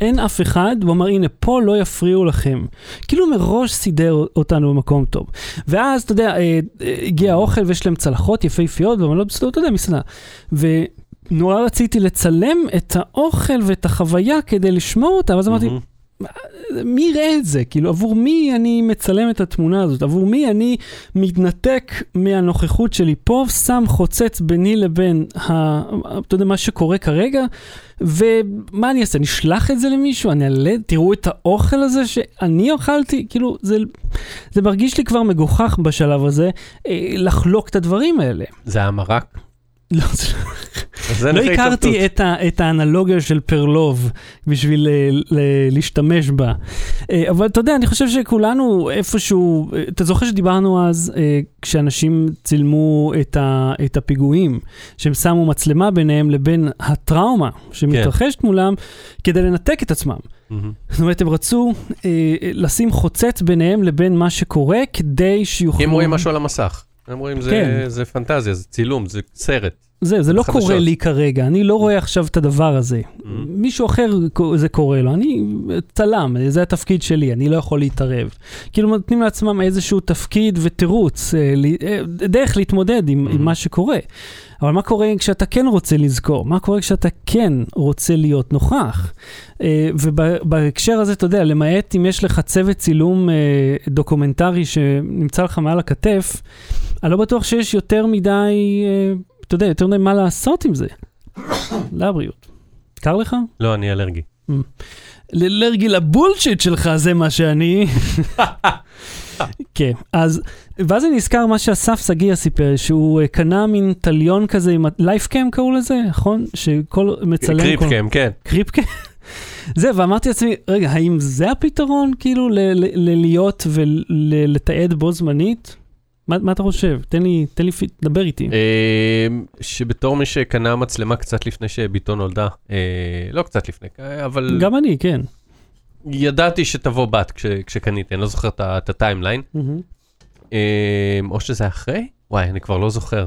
Speaker 1: אין אף אחד, והוא אמר, הנה, פה לא יפריעו לכם. כאילו מראש סידר אותנו במקום טוב. ואז, אתה יודע, אה, אה, הגיע האוכל ויש להם צלחות יפהפיות, ואני לא בסדר, אתה יודע, מסעדה. ונורא רציתי לצלם את האוכל ואת החוויה כדי לשמור אותה, ואז אמרתי,
Speaker 2: מהמם.
Speaker 1: מי יראה את זה? כאילו, עבור מי אני מצלם את התמונה הזאת? עבור מי אני מתנתק מהנוכחות שלי פה, שם חוצץ ביני לבין, ה, אתה יודע, מה שקורה כרגע, ומה אני אעשה? אני אשלח את זה למישהו? אני אעלה, תראו את האוכל הזה שאני אכלתי? כאילו, זה, זה מרגיש לי כבר מגוחך בשלב הזה, אה, לחלוק את הדברים האלה.
Speaker 2: זה היה מרק?
Speaker 1: לא, זה...
Speaker 2: זה
Speaker 1: לא הכרתי. את, ה, את האנלוגיה של פרלוב בשביל אה, ל, להשתמש בה. אה, אבל אתה יודע, אני חושב שכולנו איפשהו, אה, אתה זוכר שדיברנו אז, כשאנשים צילמו את, ה, את הפיגועים, שהם שמו מצלמה ביניהם לבין הטראומה שמתרחשת מולם, כדי לנתק את עצמם.
Speaker 2: מהמם.
Speaker 1: זאת אומרת, הם רצו אה, לשים חוצץ ביניהם לבין מה שקורה, כדי שיוכלו...
Speaker 2: הם רואים משהו על המסך. הם רואים זה,
Speaker 1: כן.
Speaker 2: זה פנטזיה, זה צילום, זה סרט.
Speaker 1: זה, זה לא
Speaker 2: חדשות.
Speaker 1: קורה לי כרגע, אני לא רואה עכשיו את הדבר הזה.
Speaker 2: Mm.
Speaker 1: מישהו אחר זה קורה לו, אני צלם, זה התפקיד שלי, אני לא יכול להתערב. כאילו נותנים לעצמם איזשהו תפקיד ותירוץ, אה, אה, דרך להתמודד עם,
Speaker 2: Mhm.
Speaker 1: עם מה שקורה. אבל מה קורה כשאתה כן רוצה לזכור? מה קורה כשאתה כן רוצה להיות נוכח? אה, ובהקשר הזה, אתה יודע, למעט אם יש לך צוות צילום אה, דוקומנטרי שנמצא לך מעל הכתף, אני לא בטוח שיש יותר מדי, אה, אתה יודע, יותר מדי מה לעשות עם זה. לבריאות. קר לך?
Speaker 2: לא, אני אלרגי.
Speaker 1: אלרגי ל bullshit שלך, זה מה שאני. כן, אז, ואז אני נזכר מה שאסף שגיא סיפר, שהוא אה, קנה מין תליון כזה עם Lifecam קראו לזה, נכון? שכל מצלם...
Speaker 2: Creepcam, כן.
Speaker 1: קריפקה? זה, ואמרתי לעצמי, רגע, האם זה הפתרון, כאילו, ללהיות ולתעד בו זמנית? מה, מה אתה חושב? תן לי, תן לי, דבר איתי.
Speaker 2: אה, שבתור מי שקנה מצלמה קצת לפני שבתו נולדה, אה, לא קצת לפני, אה, אבל
Speaker 1: גם אני, כן.
Speaker 2: ידעתי שתבוא בת כש- כשקניתי, אני לא זוכר את הטיימליין. או שזה אחרי? וואי, אני כבר לא זוכר.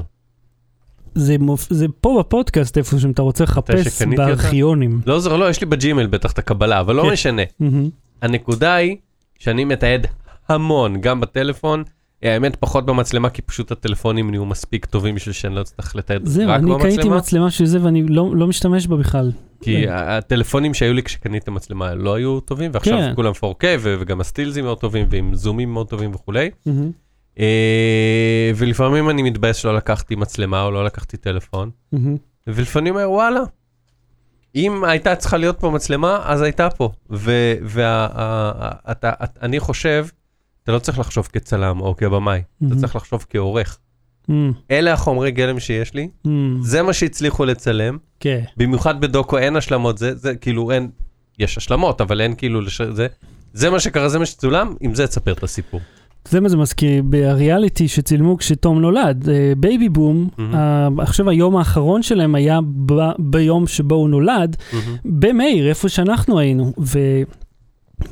Speaker 1: זה, מופ... זה פה בפודקאסט איפה שאם אתה רוצה לחפש
Speaker 2: אותה?
Speaker 1: בארכיונים.
Speaker 2: לא זוכר, לא, יש לי בג'ימל בטח את הקבלה, אבל לא
Speaker 1: כן.
Speaker 2: משנה.
Speaker 1: מהמם.
Speaker 2: הנקודה היא שאני מתעד המון, גם בטלפון. אה, האמת, פחות במצלמה, כי פשוט הטלפונים נהיו מספיק טובים בשביל שאני לא אצטרך לתעד
Speaker 1: זהו,
Speaker 2: רק
Speaker 1: אני קניתי
Speaker 2: במצלמה.
Speaker 1: מצלמה של זה ואני לא, לא משתמש בה בכלל.
Speaker 2: כי
Speaker 1: כן.
Speaker 2: הטלפונים שהיו לי כשקניתי את המצלמה לא היו טובים, ועכשיו
Speaker 1: כן.
Speaker 2: כולם 4K ו- וגם הסטילזים מאוד טובים ועם זומים מאוד טובים וכולי. אה, ולפעמים אני מתבאס שלא לקחתי מצלמה או לא לקחתי טלפון,
Speaker 1: מהמם.
Speaker 2: ולפעמים אומר וואלה. אם הייתה צריכה להיות פה מצלמה, אז הייתה פה. ואני חושב, אתה לא צריך לחשוב כצלם או כבמאי, אתה
Speaker 1: מהמם.
Speaker 2: צריך לחשוב כעורך.
Speaker 1: מהמם.
Speaker 2: אלה החומרי גלם שיש לי,
Speaker 1: מהמם.
Speaker 2: זה מה שהצליחו לצלם,
Speaker 1: כן.
Speaker 2: במיוחד בדוקו אין השלמות, זה, זה כאילו אין, יש השלמות, אבל אין כאילו, לש... זה, זה מה שקרה, זה מה שצולם, עם זה תספר את הסיפור.
Speaker 1: זה מה זה מזכיר, בריאליטי שצילמו כשתום נולד, אה, בייבי בום. אה, עכשיו היום האחרון שלהם היה ב- ביום שבו הוא נולד, במאיר, איפה שאנחנו היינו, ו...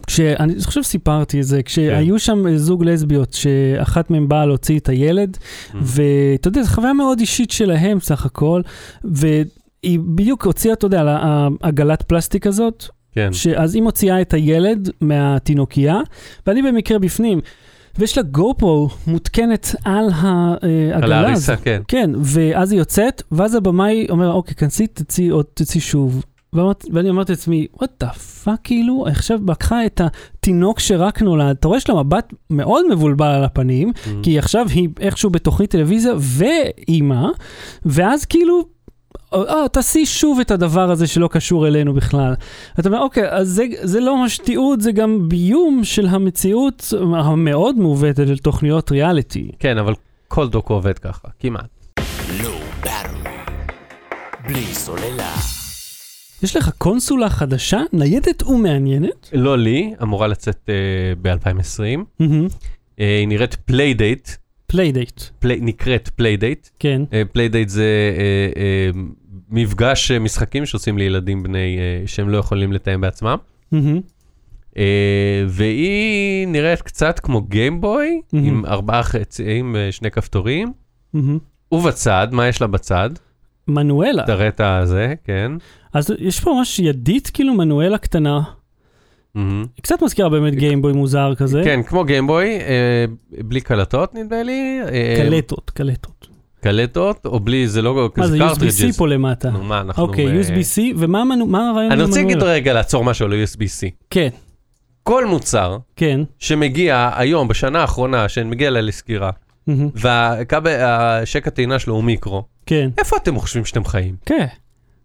Speaker 1: כשאני חושב שסיפרתי את זה, כשהיו שם אה, זוג לסביות שאחת מהן באה להוציא את הילד, ואתה יודע, זו חוויה מאוד אישית שלהם סך הכל, והיא בדיוק הוציאה, אתה יודע, על העגלת פלסטיק הזאת,
Speaker 2: כן.
Speaker 1: שאז היא מוציאה את הילד מהתינוקייה, ואני במקרה בפנים, ויש לה גו פרו מותקנת על
Speaker 2: על
Speaker 1: העגלה
Speaker 2: ההריסה,
Speaker 1: הזאת.
Speaker 2: כן.
Speaker 1: כן, ואז היא יוצאת, ואז הבמאי אומר, אוקיי, כנסי, תצאי עוד, תצאי שוב. ואני אמרתי לעצמי, what the fuck, כאילו, עכשיו לקחה את התינוק שרק נולד, אתה רואה שיש לה מבט מאוד מבולבל על הפנים, כי עכשיו היא איכשהו בתוכנית טלוויזיה ואימא, ואז כאילו, אה, תעשי שוב את הדבר הזה שלא קשור אלינו בכלל. אתה אומר, אוקיי, אז זה, זה לא ממש תיעוד, זה גם ביום של המציאות המאוד מעוותת של תוכניות ריאליטי.
Speaker 2: כן, אבל כל דוקו עובד ככה, כמעט.
Speaker 3: בלי סוללה.
Speaker 1: יש לך קונסולה חדשה, ניידת ומעניינת.
Speaker 2: לא לי, אמורה לצאת ב-2020. היא נראית Playdate,
Speaker 1: Playdate,
Speaker 2: נקראת Playdate.
Speaker 1: כן.
Speaker 2: playdate זה אה, אה, מפגש אה, משחקים שעושים לילדים בני, אה, שהם לא יכולים לתאם בעצמם.
Speaker 1: מהמם.
Speaker 2: אה, והיא נראית קצת כמו Game Boy,
Speaker 1: מהמם.
Speaker 2: עם ארבעה חצים ושני כפתורים.
Speaker 1: מהמם.
Speaker 2: ובצד, מה יש לה בצד?
Speaker 1: מנואלה.
Speaker 2: תראה את הזה, כן.
Speaker 1: אז יש פה ממש ידית, כאילו מנואלה קטנה. היא קצת מזכירה באמת גיימבוי מוזר כזה.
Speaker 2: כן, כמו גיימבוי, אה, בלי קלטות נדמה לי. אה,
Speaker 1: קלטות, קלטות.
Speaker 2: קלטות, או בלי, זה לא
Speaker 1: מה
Speaker 2: כזה
Speaker 1: זה
Speaker 2: cartridges.
Speaker 1: USB-C פה למטה?
Speaker 2: נו, מה, אנחנו...
Speaker 1: אוקיי,
Speaker 2: ב-
Speaker 1: USB-C, ומה המנו- מה הרעיון
Speaker 2: אני רוצה להגיד? רגע, לעצור משהו על ה-USB-C.
Speaker 1: כן,
Speaker 2: כל מוצר
Speaker 1: כן.
Speaker 2: שמגיע היום, בשנה האחרונה, שמגיע אליי לסקירה, והשק הטעינה שלו הוא מיקרו,
Speaker 1: כן,
Speaker 2: איפה אתם חושבים שאתם חיים?
Speaker 1: כן.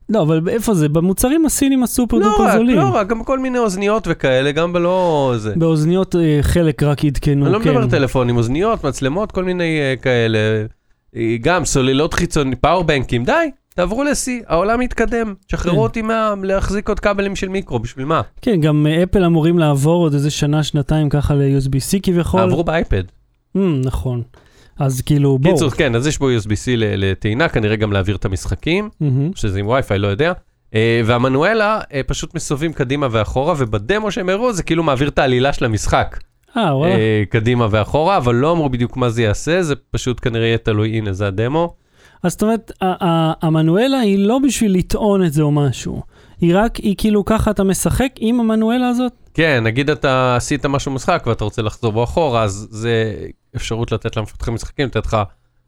Speaker 1: לא, אבל איפה זה? במוצרים הסינים הסופר
Speaker 2: לא
Speaker 1: דופר
Speaker 2: רק,
Speaker 1: זולים.
Speaker 2: לא רק, גם כל מיני אוזניות וכאלה, גם בלא זה.
Speaker 1: באוזניות אה, חלק רק עדכנו,
Speaker 2: אני לא
Speaker 1: כן.
Speaker 2: מדבר טלפונים, אוזניות, מצלמות, כל מיני אה, כאלה. אה, גם סוללות חיצוניות, פאורבנקים, די, תעברו ל-C, העולם מתקדם.
Speaker 1: כן.
Speaker 2: שחררו אותי מה... להחזיק עוד כבלים של מיקרו, בשביל מה?
Speaker 1: כן, גם אפל אמורים לעבור עוד איזה שנה, שנתיים ככה ל-USB-C כביכול.
Speaker 2: עברו באייפד.
Speaker 1: Mm, נכון. אז כאילו, בואו.
Speaker 2: קיצור, כן, אז יש בו USB-C לטעינה, כנראה גם להעביר את המשחקים,
Speaker 1: מהמם.
Speaker 2: שזה עם וי-פיי, לא יודע. אה, והמנואלה אה, פשוט מסובבים קדימה ואחורה, ובדמו שהם הראו זה כאילו מעביר את העלילה של המשחק.
Speaker 1: אה, וואלה.
Speaker 2: אה, קדימה ואחורה, אבל לא אמרו בדיוק מה זה יעשה, זה פשוט כנראה יהיה תלוי, הנה זה הדמו.
Speaker 1: אז זאת אומרת, המנואלה היא לא בשביל לטעון את זה או משהו. היא רק, היא כאילו ככה אתה משחק עם המנואלה הזאת?
Speaker 2: כן, נגיד אתה עשית משהו משחק ואתה רוצה לחזור בו אחורה, אז זה אפשרות לתת למפתחים משחקים, לתת לך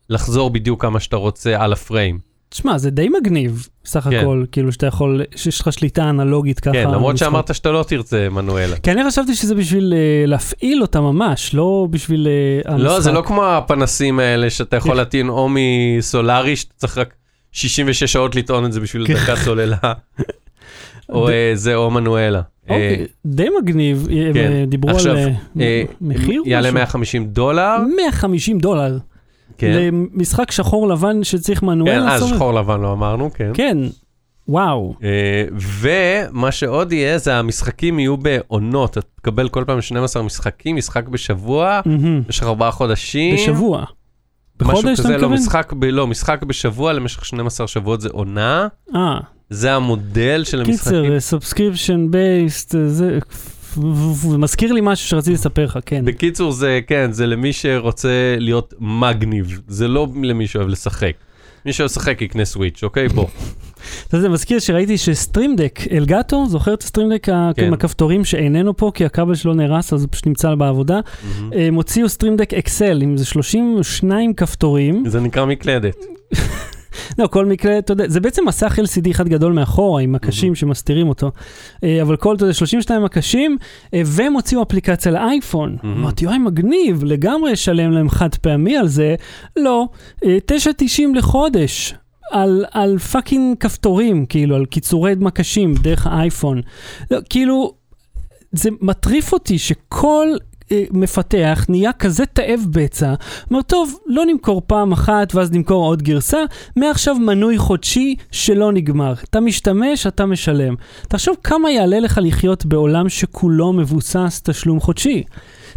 Speaker 2: לחזור בדיוק כמה שאתה רוצה על הפריים.
Speaker 1: תשמע, זה די מגניב, סך
Speaker 2: כן.
Speaker 1: הכל, כאילו שאתה יכול, שיש לך שליטה אנלוגית ככה.
Speaker 2: כן, למרות
Speaker 1: במשחק.
Speaker 2: שאמרת שאתה לא תרצה מנואלה.
Speaker 1: כי אני חשבתי שזה בשביל uh, להפעיל אותה ממש, לא בשביל uh, המשחק.
Speaker 2: לא, זה לא כמו הפנסים האלה שאתה יכול להטעין או מסולארי, שאתה צריך רק 66 שעות לטעון את זה בשביל
Speaker 1: כן.
Speaker 2: דקה סוללה. או אה, זה או מנואלה. אה,
Speaker 1: אוקיי, די מגניב, אה,
Speaker 2: כן.
Speaker 1: אה, דיברו על אה,
Speaker 2: אה,
Speaker 1: מחיר?
Speaker 2: יעלה
Speaker 1: משהו?
Speaker 2: 150 דולר.
Speaker 1: 150 דולר.
Speaker 2: כן,
Speaker 1: למשחק שחור לבן שצריך מנואל
Speaker 2: כן, אז? שחור לבן לא אמרנו, כן.
Speaker 1: כן, וואו.
Speaker 2: אה, ומה שעוד יהיה, זה המשחקים יהיו בעונות. אתה תקבל כל פעם 12 משחקים, משחק בשבוע. במשך ארבעה חודשים.
Speaker 1: בשבוע.
Speaker 2: משהו
Speaker 1: בחודש אתה
Speaker 2: כזה, לא,
Speaker 1: מתכוון?
Speaker 2: משחק, ב, לא, משחק בשבוע למשך 12 שבועות זה עונה.
Speaker 1: אה,
Speaker 2: זה המודל של המשחקים.
Speaker 1: קיצר, subscription based, זה... זה מזכיר לי משהו שרציתי לספר לך, כן.
Speaker 2: בקיצור, זה, כן, זה למי שרוצה להיות מגניב, זה לא למי שאוהב לשחק. מי שאוהב לשחק יקנה Switch, אוקיי? בוא.
Speaker 1: אתה יודע, זה מזכיר שראיתי ש Stream Deck, Elgato, זוכר את ה Stream Deck
Speaker 2: כן.
Speaker 1: עם הכפתורים שאיננו פה כי הכבל שלו נהרס, אז הוא פשוט נמצא בעבודה. הם הוציאו Stream Deck XL עם איזה 32 כפתורים.
Speaker 2: זה נקרא מקלדת.
Speaker 1: לא, כל מקרה, אתה יודע, זה בעצם מסך LCD אחד גדול מאחורה עם הקשים שמסתירים אותו. אה, אבל כל, אתה יודע, 32 הקשים, אה, והם הוציאו אפליקציה לאייפון.
Speaker 2: מהמם.
Speaker 1: אמרתי, אוי, מגניב, לגמרי אשלם להם חד פעמי על זה. לא, אה, 9.90 לחודש. על, על fucking כפתורים, כאילו, על קיצורי מקשים דרך האייפון. לא, כאילו, זה מטריף אותי שכל אה, מפתח נהיה כזה תאב בצע, אומר, טוב, לא נמכור פעם אחת ואז נמכור עוד גרסה, מעכשיו מנוי חודשי שלא נגמר. אתה משתמש, אתה משלם. תחשוב כמה יעלה לך לחיות בעולם שכולו מבוסס תשלום חודשי.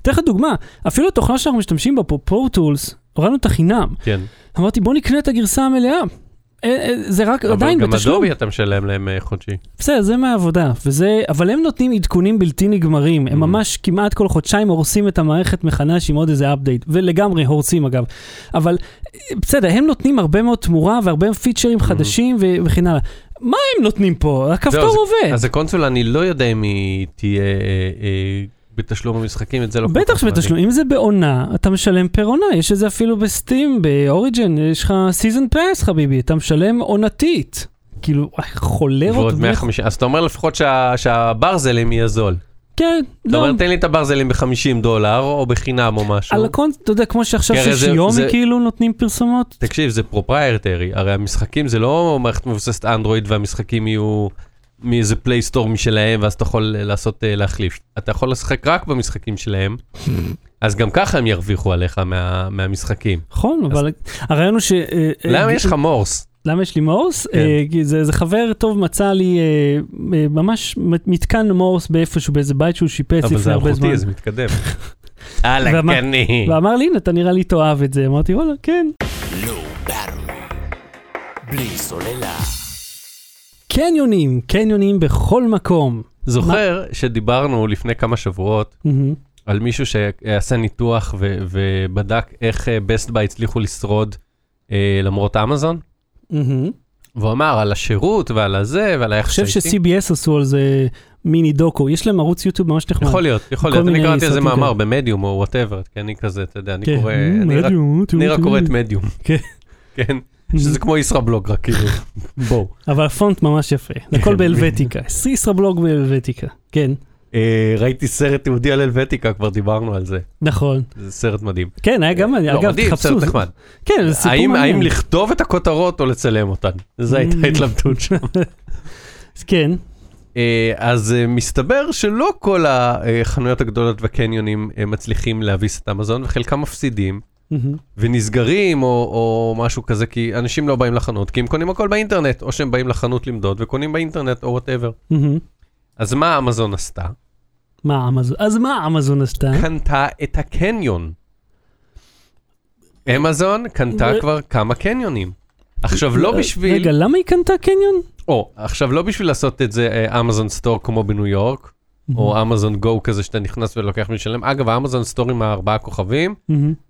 Speaker 1: אתן לך דוגמה, אפילו התוכנה שאנחנו משתמשים בה פה, Pro Tools, הורדנו את החינם.
Speaker 2: כן.
Speaker 1: אמרתי, בוא נקנה את הגרסה המלאה. אה, אה, זה רק
Speaker 2: אבל
Speaker 1: עדיין
Speaker 2: גם
Speaker 1: בתשלום.
Speaker 2: Adobe אתה משלם להם אה, חודשי.
Speaker 1: בסדר, זה מהעבודה, וזה, אבל הם נותנים עדכונים בלתי נגמרים, הם
Speaker 2: Mhm.
Speaker 1: ממש כמעט כל חודשיים הורסים את המערכת מחדש עם עוד איזה update, ולגמרי הורסים אגב. אבל בסדר, הם נותנים הרבה מאוד תמורה והרבה פיצ'רים חדשים ו- וכן הלאה. מה הם נותנים פה? הכפתור
Speaker 2: זהו, אז-
Speaker 1: עובד.
Speaker 2: אז הקונסולה, אני לא יודע אם היא תהיה בתשלום המשחקים, את זה לא...
Speaker 1: בטח. שבתשלום, אם זה בעונה, אתה משלם per עונה, יש את זה אפילו בסטים, באוריג'ן, יש לך season pass חביבי, אתה משלם עונתית. כאילו, חולרות.
Speaker 2: ועוד
Speaker 1: ו-
Speaker 2: 150, אז אתה אומר לפחות שה- שהברזלים יהיה זול.
Speaker 1: כן, לא.
Speaker 2: אומר, תן לי את הברזלים ב-50 דולר, או בחינם או משהו.
Speaker 1: על הקונט, אתה יודע, כמו שעכשיו ששיומי
Speaker 2: זה-
Speaker 1: כאילו נותנים פרסומות.
Speaker 2: תקשיב, זה proprietary, הרי המשחקים זה לא מערכת מבוססת אנדרואיד והמשחקים יהיו מאיזה פלייסטור משלהם, ואז אתה יכול אה, לעשות, אה, להחליף. אתה יכול לשחק רק במשחקים שלהם, אז גם ככה הם ירוויחו עליך מה- מהמשחקים.
Speaker 1: נכון, אבל הרעיון הוא ש... אה,
Speaker 2: למה יש לך מורס?
Speaker 1: למה יש לי מורס?
Speaker 2: כן.
Speaker 1: אה, כי זה זה חבר טוב מצא לי אה, אה, ממש מתקן מורס באיפשהו, באיזה בית שהוא שיפץ
Speaker 2: אבל זה
Speaker 1: לפני הרבה זמן.
Speaker 2: אלחוטי, זה מתקדם.
Speaker 1: ואמר-
Speaker 2: קני.
Speaker 1: ואמר לי, הנה, אתה נראה לי תאהב את זה. אמרתי, וואלה, כן.
Speaker 3: בלי סוללה.
Speaker 1: קניונים, קניונים בכל מקום.
Speaker 2: זוכר שדיברנו לפני כמה שבועות
Speaker 1: מהמם.
Speaker 2: על מישהו שעשה ניתוח ו- ובדק איך בסט ביי הצליחו לשרוד אה, למרות אמזון?
Speaker 1: מהמם.
Speaker 2: והוא אמר על השירות ועל הזה ועל
Speaker 1: אני
Speaker 2: היחס
Speaker 1: חושב ש-CBS עשו על זה מיני דוקו, יש להם ערוץ יוטיוב ממש נחמד.
Speaker 2: יכול להיות, יכול להיות. אני קראתי על זה
Speaker 1: סרטים
Speaker 2: מאמר. במדיום או whatever, כי אני כזה, אתה יודע, אני
Speaker 1: כן.
Speaker 2: קורא,
Speaker 1: Mm,
Speaker 2: אני רק- אני. קורא את מדיום.
Speaker 1: כן.
Speaker 2: כן, שזה כמו ישראבלוג רק כאילו. בואו.
Speaker 1: אבל הפונט ממש יפה, הכל בהלווטיקה, ישראבלוג בהלווטיקה, כן,
Speaker 2: אה, ראיתי סרט יהודי על הלווטיקה, כבר דיברנו על זה.
Speaker 1: נכון.
Speaker 2: זה סרט מדהים.
Speaker 1: כן, היה גם,
Speaker 2: לא,
Speaker 1: אגב, תחפשו,
Speaker 2: סרט נחמד.
Speaker 1: כן, זה סיפור מעניין.
Speaker 2: האם לכתוב את הכותרות או לצלם אותן? זו הייתה
Speaker 1: Mm.
Speaker 2: ההתלבטות שם.
Speaker 1: כן,
Speaker 2: אה, אז אה, מסתבר שלא כל החנויות הגדולות והקניונים מצליחים להביס את אמזון, וחלקם מפסידים. ונסגרים או, או משהו כזה, כי אנשים לא באים לחנות, כי הם קונים הכל באינטרנט, או שהם באים לחנות למדוד וקונים באינטרנט או
Speaker 1: whatever.
Speaker 2: אז מה אמזון עשתה?
Speaker 1: מה אמזון, אז מה אמזון עשתה?
Speaker 2: קנתה את הקניון. אמזון קנתה
Speaker 1: ו-
Speaker 2: כבר כמה קניונים. עכשיו לא בשביל,
Speaker 1: רגע, למה היא קנתה קניון?
Speaker 2: או, עכשיו לא בשביל לעשות את זה אמזון סטור כמו בניו יורק, או אמזון גו כזה שאתה נכנס ולוקח ומשלם. אגב, האמזון סטור עם הארבעה כוכבים.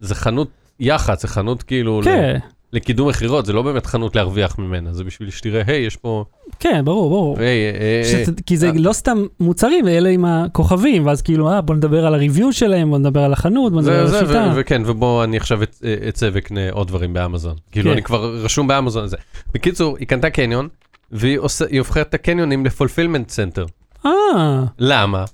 Speaker 2: זה חנות יח"צ, זה חנות כאילו
Speaker 1: כן,
Speaker 2: לקידום מכירות, זה לא באמת חנות להרוויח ממנה, זה בשביל שתראה, היי, יש פה...
Speaker 1: כן, ברור, ברור.
Speaker 2: היי, אה, אה,
Speaker 1: שזה- כי זה
Speaker 2: אה.
Speaker 1: לא סתם מוצרים, אלה עם הכוכבים, ואז כאילו, אה, בוא נדבר על ה review שלהם, בוא נדבר על החנות, בוא נדבר על השיטה.
Speaker 2: וכן, ובוא אני עכשיו אצ- אצא ואקנה עוד דברים באמזון. כאילו,
Speaker 1: כן.
Speaker 2: אני כבר רשום באמזון. בקיצור, היא קנתה קניון, והיא הופכת את הקניונים ל fulfillment center.
Speaker 1: אה,
Speaker 2: למה?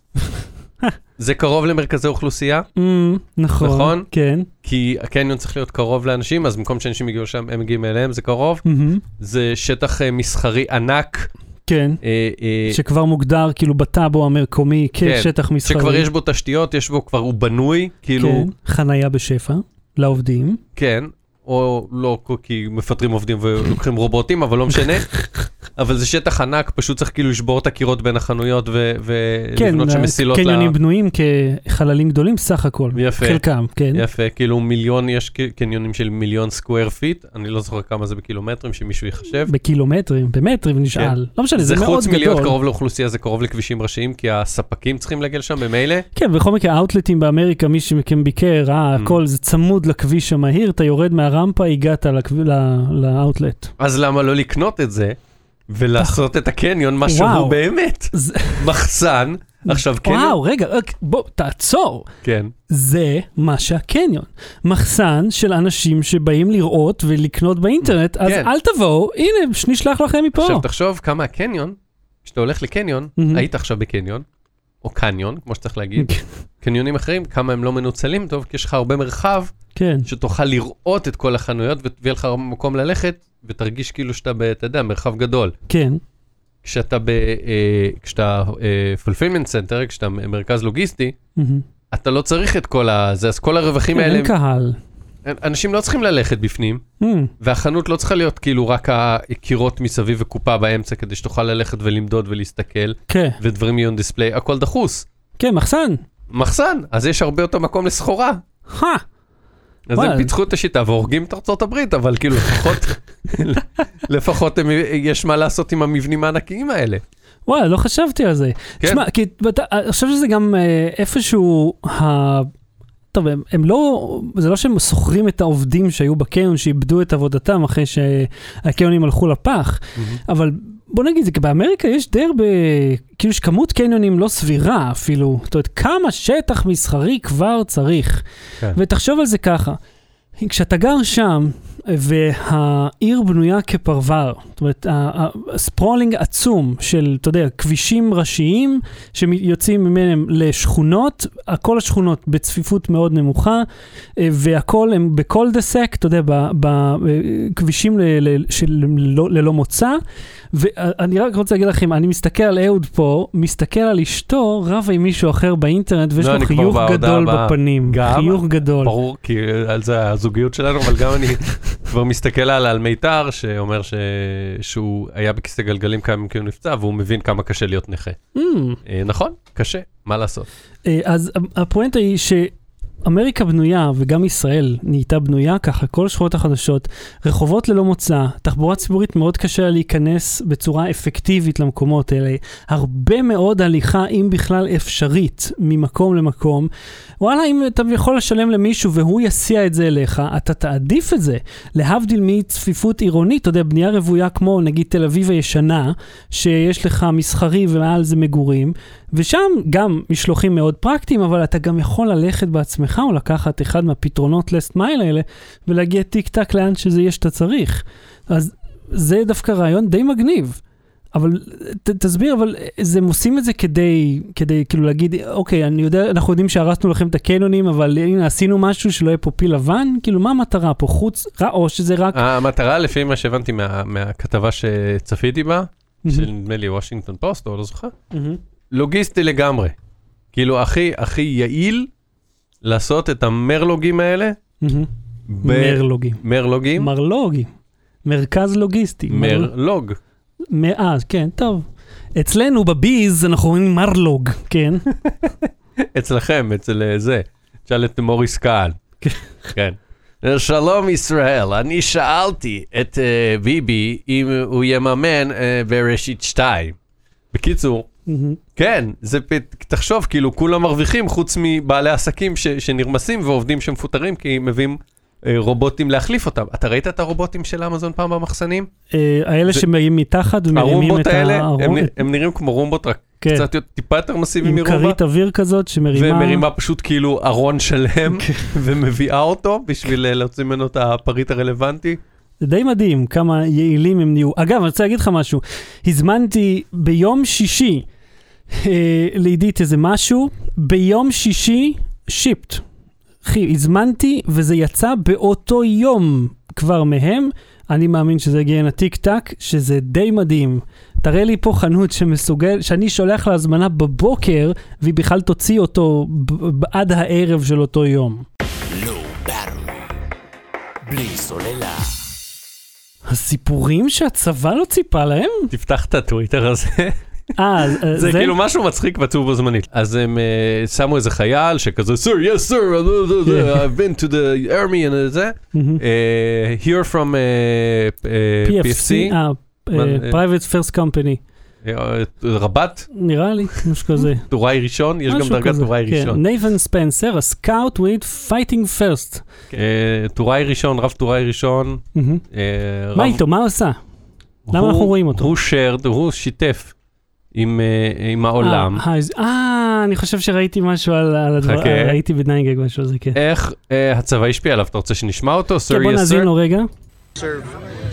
Speaker 2: זה קרוב למרכזי אוכלוסייה,
Speaker 1: אמ, נכון.
Speaker 2: נכון?
Speaker 1: כן.
Speaker 2: כי הקניון צריך להיות קרוב לאנשים, אז במקום שאנשים יגיעו לשם, הם מגיעים אליהם, זה קרוב.
Speaker 1: מהמם.
Speaker 2: זה שטח אה, מסחרי ענק,
Speaker 1: כן.
Speaker 2: אה, אה,
Speaker 1: שכבר מוגדר כאילו בטאבו המקומי
Speaker 2: כן,
Speaker 1: כשטח מסחרי.
Speaker 2: שכבר יש בו תשתיות, יש בו כבר, הוא בנוי, כאילו,
Speaker 1: כן, חנייה בשפע לעובדים.
Speaker 2: כן, או לא, כי מפטרים עובדים ולוקחים רובוטים, אבל לא משנה. אבל זה שטח ענק, פשוט צריך כאילו לשבור את הקירות בין החנויות ו-
Speaker 1: כן,
Speaker 2: ולבנות שם מסילות.
Speaker 1: קניונים
Speaker 2: ל-
Speaker 1: בנויים כחללים גדולים סך הכל.
Speaker 2: יפה.
Speaker 1: חלקם, כן.
Speaker 2: יפה, כאילו מיליון, יש קניונים של מיליון square feet, אני לא זוכר כמה זה בקילומטרים, שמישהו יחשב.
Speaker 1: בקילומטרים, במטרים נשאל. לא משנה, זה
Speaker 2: כן. זה
Speaker 1: מאוד
Speaker 2: חוץ מלהיות
Speaker 1: גדול.
Speaker 2: קרוב לאוכלוסייה, זה קרוב לכבישים ראשיים, כי הספקים צריכים להגיע לשם במילא.
Speaker 1: כן, בכל מקרה, האוטלטים באמריקה, מי שמכם ביקר, ראה,
Speaker 2: Mm.
Speaker 1: הכל זה צמוד לכביש המהיר, אתה יורד מהרמפה, הגעת לכב- ל- לאוטלט.
Speaker 2: אז למה לא לקנות את זה ולעשות את הקניון מה שהוא. באמת? מחסן. עכשיו קניון,
Speaker 1: וואו, רגע, רק בוא, תעצור.
Speaker 2: כן.
Speaker 1: זה מה שהקניון. מחסן של אנשים שבאים לראות ולקנות באינטרנט, אז
Speaker 2: כן.
Speaker 1: אל תבואו, הנה, נשלח לכם מפה.
Speaker 2: עכשיו תחשוב כמה הקניון, כשאתה הולך לקניון,
Speaker 1: מהמם.
Speaker 2: היית עכשיו בקניון, או קניון, כמו שצריך להגיד, קניונים אחרים, כמה הם לא מנוצלים טוב, כי יש לך הרבה מרחב
Speaker 1: כן,
Speaker 2: שתוכל לראות את כל החנויות ויהיה לך מקום ללכת, ותרגיש כאילו שאתה, אתה יודע, מרחב גדול.
Speaker 1: כן,
Speaker 2: כשאתה ב... אה, כשאתה fulfillment center, כשאתה מרכז לוגיסטי,
Speaker 1: מהמם.
Speaker 2: אתה לא צריך את כל ה... זה, אז כל הרווחים
Speaker 1: כן,
Speaker 2: האלה,
Speaker 1: אין קהל.
Speaker 2: אנשים לא צריכים ללכת בפנים,
Speaker 1: מהמם.
Speaker 2: והחנות לא צריכה להיות כאילו רק הקירות מסביב וקופה באמצע, כדי שתוכל ללכת ולמדוד ולהסתכל,
Speaker 1: כן,
Speaker 2: ודברים יהיו on דיספליי, הכל דחוס.
Speaker 1: כן, מחסן.
Speaker 2: מחסן, אז יש הרבה יותר מקום לסחורה.
Speaker 1: הא,
Speaker 2: אז. הם פיצחו את השיטה והורגים את ארצות הברית, אבל כאילו לפחות, לפחות הם, יש מה לעשות עם המבנים הענקיים האלה.
Speaker 1: וואי, לא חשבתי על זה.
Speaker 2: כן.
Speaker 1: תשמע, כי אתה- אני חושב שזה גם אה, איפשהו, ה... טוב, הם, הם לא, זה לא שהם שוכרים את העובדים שהיו בקניון, שאיבדו את עבודתם אחרי שהקניונים הלכו לפח, אבל בוא נגיד, זה כי באמריקה יש די הרבה, כאילו יש כמות קניונים לא סבירה אפילו, זאת אומרת, כמה שטח מסחרי כבר צריך.
Speaker 2: כן.
Speaker 1: ותחשוב על זה ככה, כשאתה גר שם, והעיר בנויה כפרבר, זאת אומרת, הספרולינג עצום של, אתה יודע, כבישים ראשיים שיוצאים ממהם לשכונות, כל השכונות בצפיפות מאוד נמוכה, אה, והכל הם בכל דסק, אתה יודע, בכבישים ללא, מוצא. ואני רק רוצה להגיד לכם, אני מסתכל על אהוד פה, מסתכל על אשתו, רבה עם מישהו אחר באינטרנט, ויש
Speaker 2: לא,
Speaker 1: לו חיוך גדול. בפנים. חיוך גדול.
Speaker 2: ברור, כי על זה הזוגיות שלנו, אבל גם אני כבר מסתכל על, על מיתר, שאומר ש... שהוא היה בכיסא גלגלים כמה ימים כי הוא נפצע, והוא מבין כמה קשה להיות נכה.
Speaker 1: Mm.
Speaker 2: אה, נכון, קשה, מה לעשות?
Speaker 1: אה, אז הפואנטה היא ש... אמריקה בנויה, וגם ישראל נהייתה בנויה ככה, כל השכונות החדשות, רחובות ללא מוצא, תחבורה ציבורית מאוד קשה לה להיכנס בצורה אפקטיבית למקומות האלה, הרבה מאוד הליכה, אם בכלל אפשרית, ממקום למקום. וואלה, אם אתה יכול לשלם למישהו והוא יסיע את זה אליך, אתה תעדיף את זה. להבדיל מצפיפות עירונית, אתה יודע, בנייה רוויה כמו נגיד תל אביב הישנה, שיש לך מסחרי ומעל זה מגורים, ושם גם משלוחים מאוד פרקטיים, אבל אתה גם יכול ללכת בעצמך או לקחת אחד מהפתרונות לסט מייל האלה, ולהגיע טיק טק לאן שזה יהיה שאתה צריך. אז זה דווקא רעיון די מגניב. אבל ת, תסביר, אבל זה, הם עושים את זה כדי, כדי כאילו להגיד, אוקיי, אני יודע, אנחנו יודעים שהרסנו לכם את הקניונים, אבל הנה עשינו משהו שלא יהיה פה פיל לבן, כאילו מה המטרה פה, חוץ, או שזה רק...
Speaker 2: המטרה, לפי מה שהבנתי מה, מהכתבה שצפיתי בה, של נדמה לי וושינגטון פוסט, או לא זוכר,
Speaker 1: מהמם.
Speaker 2: לוגיסטי לגמרי. כאילו, הכי, הכי יעיל לעשות את המרלוגים האלה. ב-
Speaker 1: מרלוגים.
Speaker 2: מרלוגים?
Speaker 1: מרלוגים. מרכז לוגיסטי. מר-
Speaker 2: מרלוג.
Speaker 1: מ- אה, כן, טוב. אצלנו בביז אנחנו אומרים מרלוג, כן?
Speaker 2: אצלכם, אצל אה, זה. תשאל את מוריס קהל.
Speaker 1: כן.
Speaker 2: כן. שלום ישראל, אני שאלתי את אה, ביבי אם הוא יממן אה, בראשית 2. בקיצור. כן, זה, תחשוב, כאילו כולם מרוויחים חוץ מבעלי עסקים ש, שנרמסים ועובדים שמפוטרים כי מביאים אה, רובוטים להחליף אותם. אתה ראית את הרובוטים של אמזון פעם במחסנים?
Speaker 1: אה, האלה
Speaker 2: זה-
Speaker 1: שמגיעים מתחת ומרימים את
Speaker 2: האלה. הם, הם נראים כמו רומבות, רק
Speaker 1: כן.
Speaker 2: קצת יותר- טיפה יותר מסיביים
Speaker 1: עם
Speaker 2: מרומבה.
Speaker 1: כרית אוויר כזאת שמרימה...
Speaker 2: ומרימה פשוט כאילו ארון שלם
Speaker 1: כן.
Speaker 2: ומביאה אותו בשביל אה, להוציא ממנו את הפריט הרלוונטי.
Speaker 1: זה די מדהים כמה יעילים הם נהיו. אגב, אני רוצה להגיד לך משהו. הזמנתי ביום שישי לעידית איזה משהו, ביום שישי שיפט. אחי, הזמנתי וזה יצא באותו יום כבר מהם. אני מאמין שזה יגיע הנה טיק טק, שזה די מדהים. תראה לי פה חנות שמסוגל, שאני שולח לה הזמנה בבוקר, והיא בכלל תוציא אותו ב- ב- עד הערב של אותו יום.
Speaker 3: Battery. בלי סוללה.
Speaker 1: הסיפורים שהצבא לא ציפה להם?
Speaker 2: תפתח את הטוויטר הזה,
Speaker 1: אה,
Speaker 2: זה כאילו משהו מצחיק ועצוב בו זמנית. אז הם אה, שמו איזה חייל שכזה, sir, yes sir, uh, uh, uh, I've been to the army and זה,
Speaker 1: מהמם.
Speaker 2: אה, here from PFC,
Speaker 1: private first company,
Speaker 2: רב"ט,
Speaker 1: נראה לי, משהו כזה.
Speaker 2: טוראי ראשון, יש גם דרגת טוראי
Speaker 1: כן.
Speaker 2: ראשון.
Speaker 1: נייתן ספנסר, ה scout with fighting first.
Speaker 2: אה, טוראי ראשון, רב טוראי ראשון.
Speaker 1: מה איתו, מה הוא עשה? למה אנחנו רואים אותו?
Speaker 2: הוא shared, הוא שיתף עם, אה, עם העולם.
Speaker 1: אה, אז- אה, אני חושב שראיתי משהו על על הדבר,
Speaker 2: חכה.
Speaker 1: ראיתי ב-9GAG משהו על זה, כן.
Speaker 2: איך אה, הצבא השפיע עליו? אתה רוצה שנשמע אותו?
Speaker 1: כן, בוא
Speaker 2: Sir, yes,
Speaker 1: נאזין
Speaker 2: sir?
Speaker 1: לו רגע.
Speaker 4: serve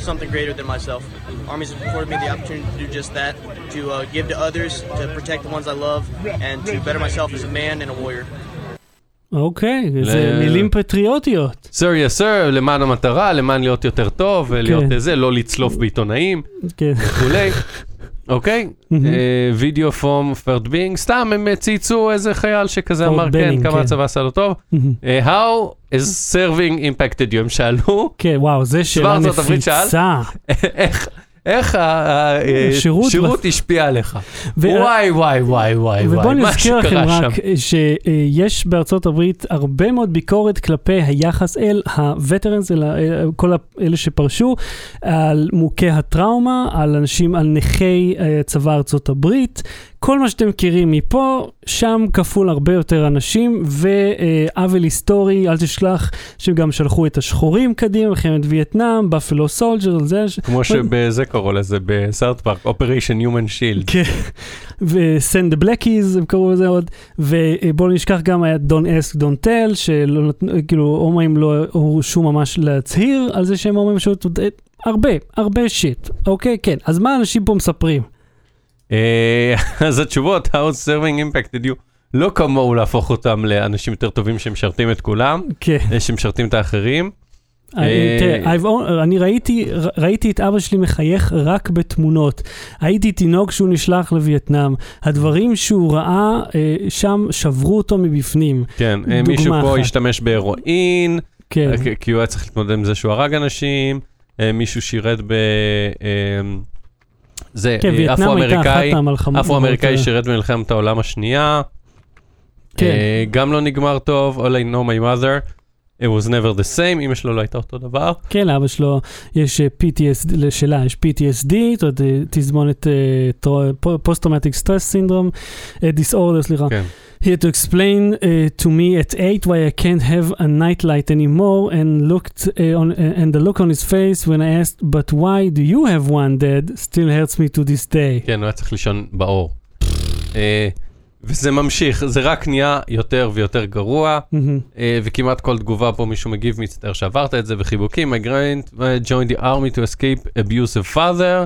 Speaker 4: something greater than myself. Armies have afforded me the opportunity to do just that, to uh, give to others, to protect the ones I love, and to better myself as a man and a warrior.
Speaker 1: אוקיי, זה
Speaker 2: ל-
Speaker 1: מילים פטריוטיות.
Speaker 2: Sir, yes, sir, למען המטרה, למען להיות יותר טוב, ולהיות
Speaker 1: כן.
Speaker 2: אה, זה, לא לצלוף בעיתונאים
Speaker 1: כן.
Speaker 2: וכולי. אוקיי?
Speaker 1: מהמם.
Speaker 2: וידאו פום פרד בינג, סתם הם אה, צייצו איזה חייל שכזה אמר, כן, כמה
Speaker 1: כן.
Speaker 2: הצבא עשה לו טוב. אה, How is serving impacted you? הם שאלו,
Speaker 1: כן, וואו, זה שאלה? נפיצה.
Speaker 2: איך... איך
Speaker 1: השירות
Speaker 2: השירות השפיע עליך? וואי וואי וואי וואי מה
Speaker 1: נזכיר לכם. רק שיש בארצות הברית הרבה מאוד ביקורת כלפי היחס אל הווטרנס, אל כל אלה שפרשו, על מוכי הטראומה, על אנשים, על נכי אה, צבא ארצות הברית. כל מה שאתם מכירים מפה, שם כפול הרבה יותר אנשים, ועוול היסטורי, אל תשלח, שהם גם שלחו את השחורים קדימה, מלחמת וייטנאם, Buffalo Soldier, זה...
Speaker 2: כמו שבזה קראו לזה בסאות' פארק, Operation Human Shield.
Speaker 1: כן, the Blackies, הם קראו לזה עוד, ובואו נשכח גם היה Don't Ask, Don't Tell, שלא נתנו, כאילו, הומואים לא הורשו ממש להצהיר על זה שהם הומואים, פשוט, אה, הרבה, הרבה shit, אוקיי? כן, אז מה אנשים פה מספרים?
Speaker 2: אה, אז התשובות, How serving impacted you, לא כמוהו להפוך אותם לאנשים יותר טובים שמשרתים את כולם,
Speaker 1: כן,
Speaker 2: אה, שמשרתים את האחרים.
Speaker 1: אה, תראה, own- אני ראיתי, את אבא שלי מחייך רק בתמונות. הייתי תינוק שהוא נשלח לווייטנאם. הדברים שהוא ראה אה, שם שברו אותו מבפנים.
Speaker 2: כן, אה, מישהו פה. השתמש בהרואין,
Speaker 1: כן,
Speaker 2: אה, כי- הוא היה צריך להתמודד עם זה שהוא הרג אנשים, אה, מישהו שירת ב... אה, זה,
Speaker 1: כן,
Speaker 2: אה, אפרו-אמריקאי,
Speaker 1: אה,
Speaker 2: שירת במלחמת העולם השנייה.
Speaker 1: כן.
Speaker 2: אה, גם לא נגמר טוב, All I know my mother, it was never the same, אמא שלו לא הייתה אותו דבר.
Speaker 1: כן, לאבא שלו יש אה, PTSD, לשלה יש PTSD, זאת אומרת, אה, תזמונת post-traumatic stress syndrome, disorder, סליחה.
Speaker 2: כן.
Speaker 1: He had to explain uh, to me at 8 why I can't have a nightlight anymore and looked uh, on uh, and the look on his face when I asked but why do you have one dad still hurts me to this day.
Speaker 2: כן, הוא היה צריך לישון באור. וזה ממשיך, זה רק נהיה יותר ויותר גרוע. אה, וכמעט כל תגובה פה מישהו מגיב, מצטער שעברת את זה, וחיבוקים, my grand uh, joined the army to escape abusive father.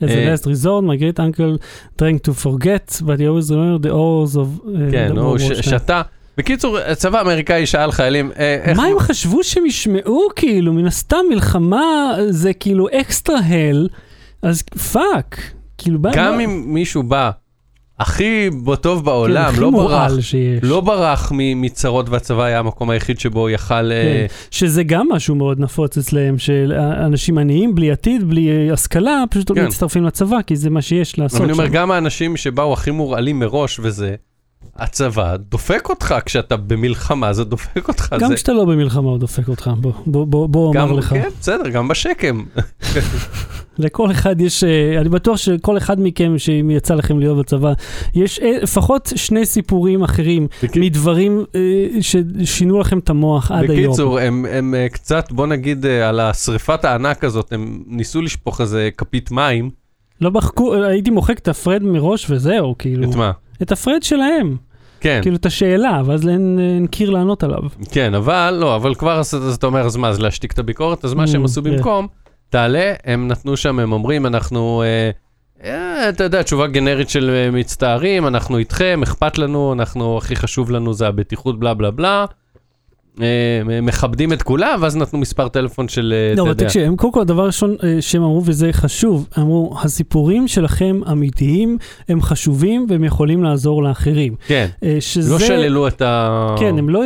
Speaker 1: As a
Speaker 2: אה,
Speaker 1: last resort, my great uncle trying to forget, but he always remember the horrors of... uh,
Speaker 2: כן, הוא. שתה. בקיצור, הצבא האמריקאי שאל חיילים, אה, איך...
Speaker 1: מה הם חשבו שהם ישמעו כאילו, מן הסתם מלחמה זה כאילו אקסטרה הל, אז fuck. כאילו,
Speaker 2: גם אם מישהו בא הכי טוב
Speaker 1: כן,
Speaker 2: בעולם,
Speaker 1: הכי
Speaker 2: לא ברח. לא ברח מצרות והצבא היה המקום היחיד שבו יכל... אה,
Speaker 1: כן, שזה גם משהו מאוד נפוץ אצלם, שאנשים עניים בלי עתיד, בלי אה, השכלה, פשוט
Speaker 2: כן.
Speaker 1: מצטרפים לצבא, כי זה מה שיש לעשות
Speaker 2: אני אומר. גם האנשים שבאו הכי מורעלים מראש וזה, הצבא דופק אותך כשאתה במלחמה, זה דופק אותך.
Speaker 1: גם
Speaker 2: זה...
Speaker 1: כשאתה לא במלחמה הוא דופק אותך, בוא, בוא, בוא, בוא
Speaker 2: גם,
Speaker 1: אומר לך.
Speaker 2: כן, בסדר, גם בשקם.
Speaker 1: לכל אחד יש, אה, אני בטוח שכל אחד מכם, שאם יצא לכם להיות בצבא, יש אה, לפחות שני סיפורים אחרים
Speaker 2: בק-
Speaker 1: מדברים אה, ששינו לכם את המוח עד היום.
Speaker 2: בקיצור, הם, הם קצת, בוא נגיד, על השריפת הענק הזאת, הם ניסו לשפוך איזה כפית מים.
Speaker 1: לא מחקו, הייתי מוחק את הפרד מראש וזהו, כאילו.
Speaker 2: את מה?
Speaker 1: את הפרד שלהם.
Speaker 2: כן,
Speaker 1: כאילו את השאלה, ואז אין אין קיר לענות עליו.
Speaker 2: כן, אבל, לא, אבל כבר אז אתה אומר, אז מה, אז להשתיק את הביקורת? אז מה שהם
Speaker 1: Mm,
Speaker 2: עשו
Speaker 1: כן.
Speaker 2: במקום, תעלה, הם נתנו שם, הם אומרים, אנחנו, אה, אה, אתה יודע, תשובה גנרית של אה, מצטערים, אנחנו איתכם, אכפת לנו, אנחנו, הכי חשוב לנו זה הבטיחות, בלה בלה בלה. אה, מכבדים את כולם, ואז נתנו מספר טלפון של, אה,
Speaker 1: לא,
Speaker 2: אתה
Speaker 1: אבל. תקשיב, הם קודם כל הדבר הראשון אה, שהם אמרו, וזה חשוב, אמרו, הסיפורים שלכם אמיתיים, הם חשובים והם יכולים לעזור לאחרים.
Speaker 2: כן,
Speaker 1: שזה...
Speaker 2: לא שללו את ה...
Speaker 1: כן, הם לא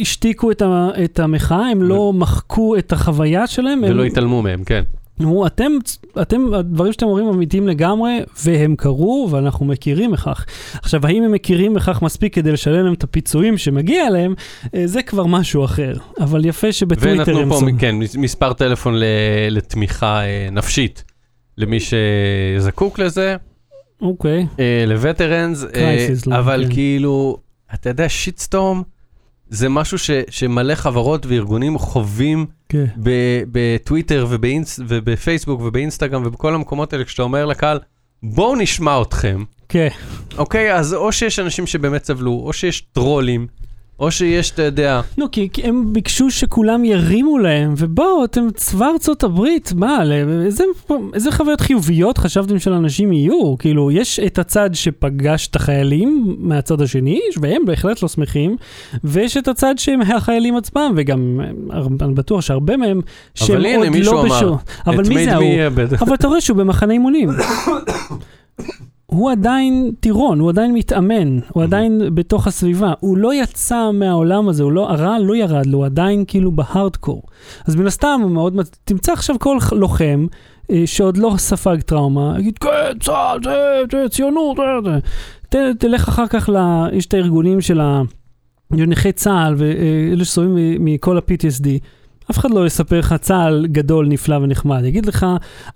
Speaker 1: השתיקו את, ה, את המחאה, הם לא מחקו את החוויה שלהם, הם
Speaker 2: ולא התעלמו מהם, כן.
Speaker 1: אמרו, אתם, אתם, הדברים שאתם אומרים אמיתיים לגמרי, והם קרו, ואנחנו מכירים בכך. עכשיו, האם הם מכירים בכך מספיק כדי לשלם להם את הפיצויים שמגיע להם, אה, זה כבר משהו אחר. אבל יפה שבטוויטר
Speaker 2: ונתנו
Speaker 1: הם
Speaker 2: פה,
Speaker 1: שמו.
Speaker 2: כן, מס- מספר טלפון לתמיכה אה, נפשית למי שזקוק לזה,
Speaker 1: אוקיי,
Speaker 2: לווטרנס, אה,
Speaker 1: Crisis, לא,
Speaker 2: אבל
Speaker 1: כן.
Speaker 2: כאילו, אתה יודע, שיטסטורם זה משהו ש- שמלא חברות וארגונים חווים
Speaker 1: כן.
Speaker 2: בטוויטר ובאינס- ובפייסבוק ובאינסטגרם ובכל המקומות האלה, כשאתה אומר לקהל, בואו נשמע אתכם,
Speaker 1: כן,
Speaker 2: אוקיי? אז או שיש אנשים שבאמת סבלו, או שיש טרולים, או שיש, אתה יודע,
Speaker 1: נו, כי, כי הם ביקשו שכולם ירימו להם, ובואו, אתם צבא ארצות הברית, מה, איזה, איזה חוויות חיוביות חשבתם שלאנשים יהיו? כאילו, יש את הצד שפגש את החיילים מהצד השני, והם בהחלט לא שמחים, ויש את הצד שהם החיילים עצמם, וגם, אה, אני בטוח שהרבה מהם, שהם
Speaker 2: הנה,
Speaker 1: עוד
Speaker 2: מישהו
Speaker 1: לא
Speaker 2: אמר,
Speaker 1: בשור. אבל
Speaker 2: את
Speaker 1: מי
Speaker 2: made
Speaker 1: זה
Speaker 2: me
Speaker 1: ההוא?
Speaker 2: a better-
Speaker 1: אבל אתה רואה שהוא במחנה אימונים. הוא עדיין טירון, הוא עדיין מתאמן, הוא עדיין בתוך הסביבה, הוא לא יצא מהעולם הזה, הוא לא, הרע לא ירד לו, הוא עדיין כאילו בהארדקור. אז מן הסתם הוא מאוד, מצ- תמצא עכשיו כל לוחם אה, שעוד לא ספג טראומה, יגיד כן, צה"ל, זה, זה, ציונות, זה, זה. ת, תלך אחר כך, ל, יש את הארגונים של. נכי צה"ל ואלה שסובבים מ- מכל ה-PTSD, אף אחד לא יספר לך צה"ל גדול, נפלא ונחמד. יגיד לך,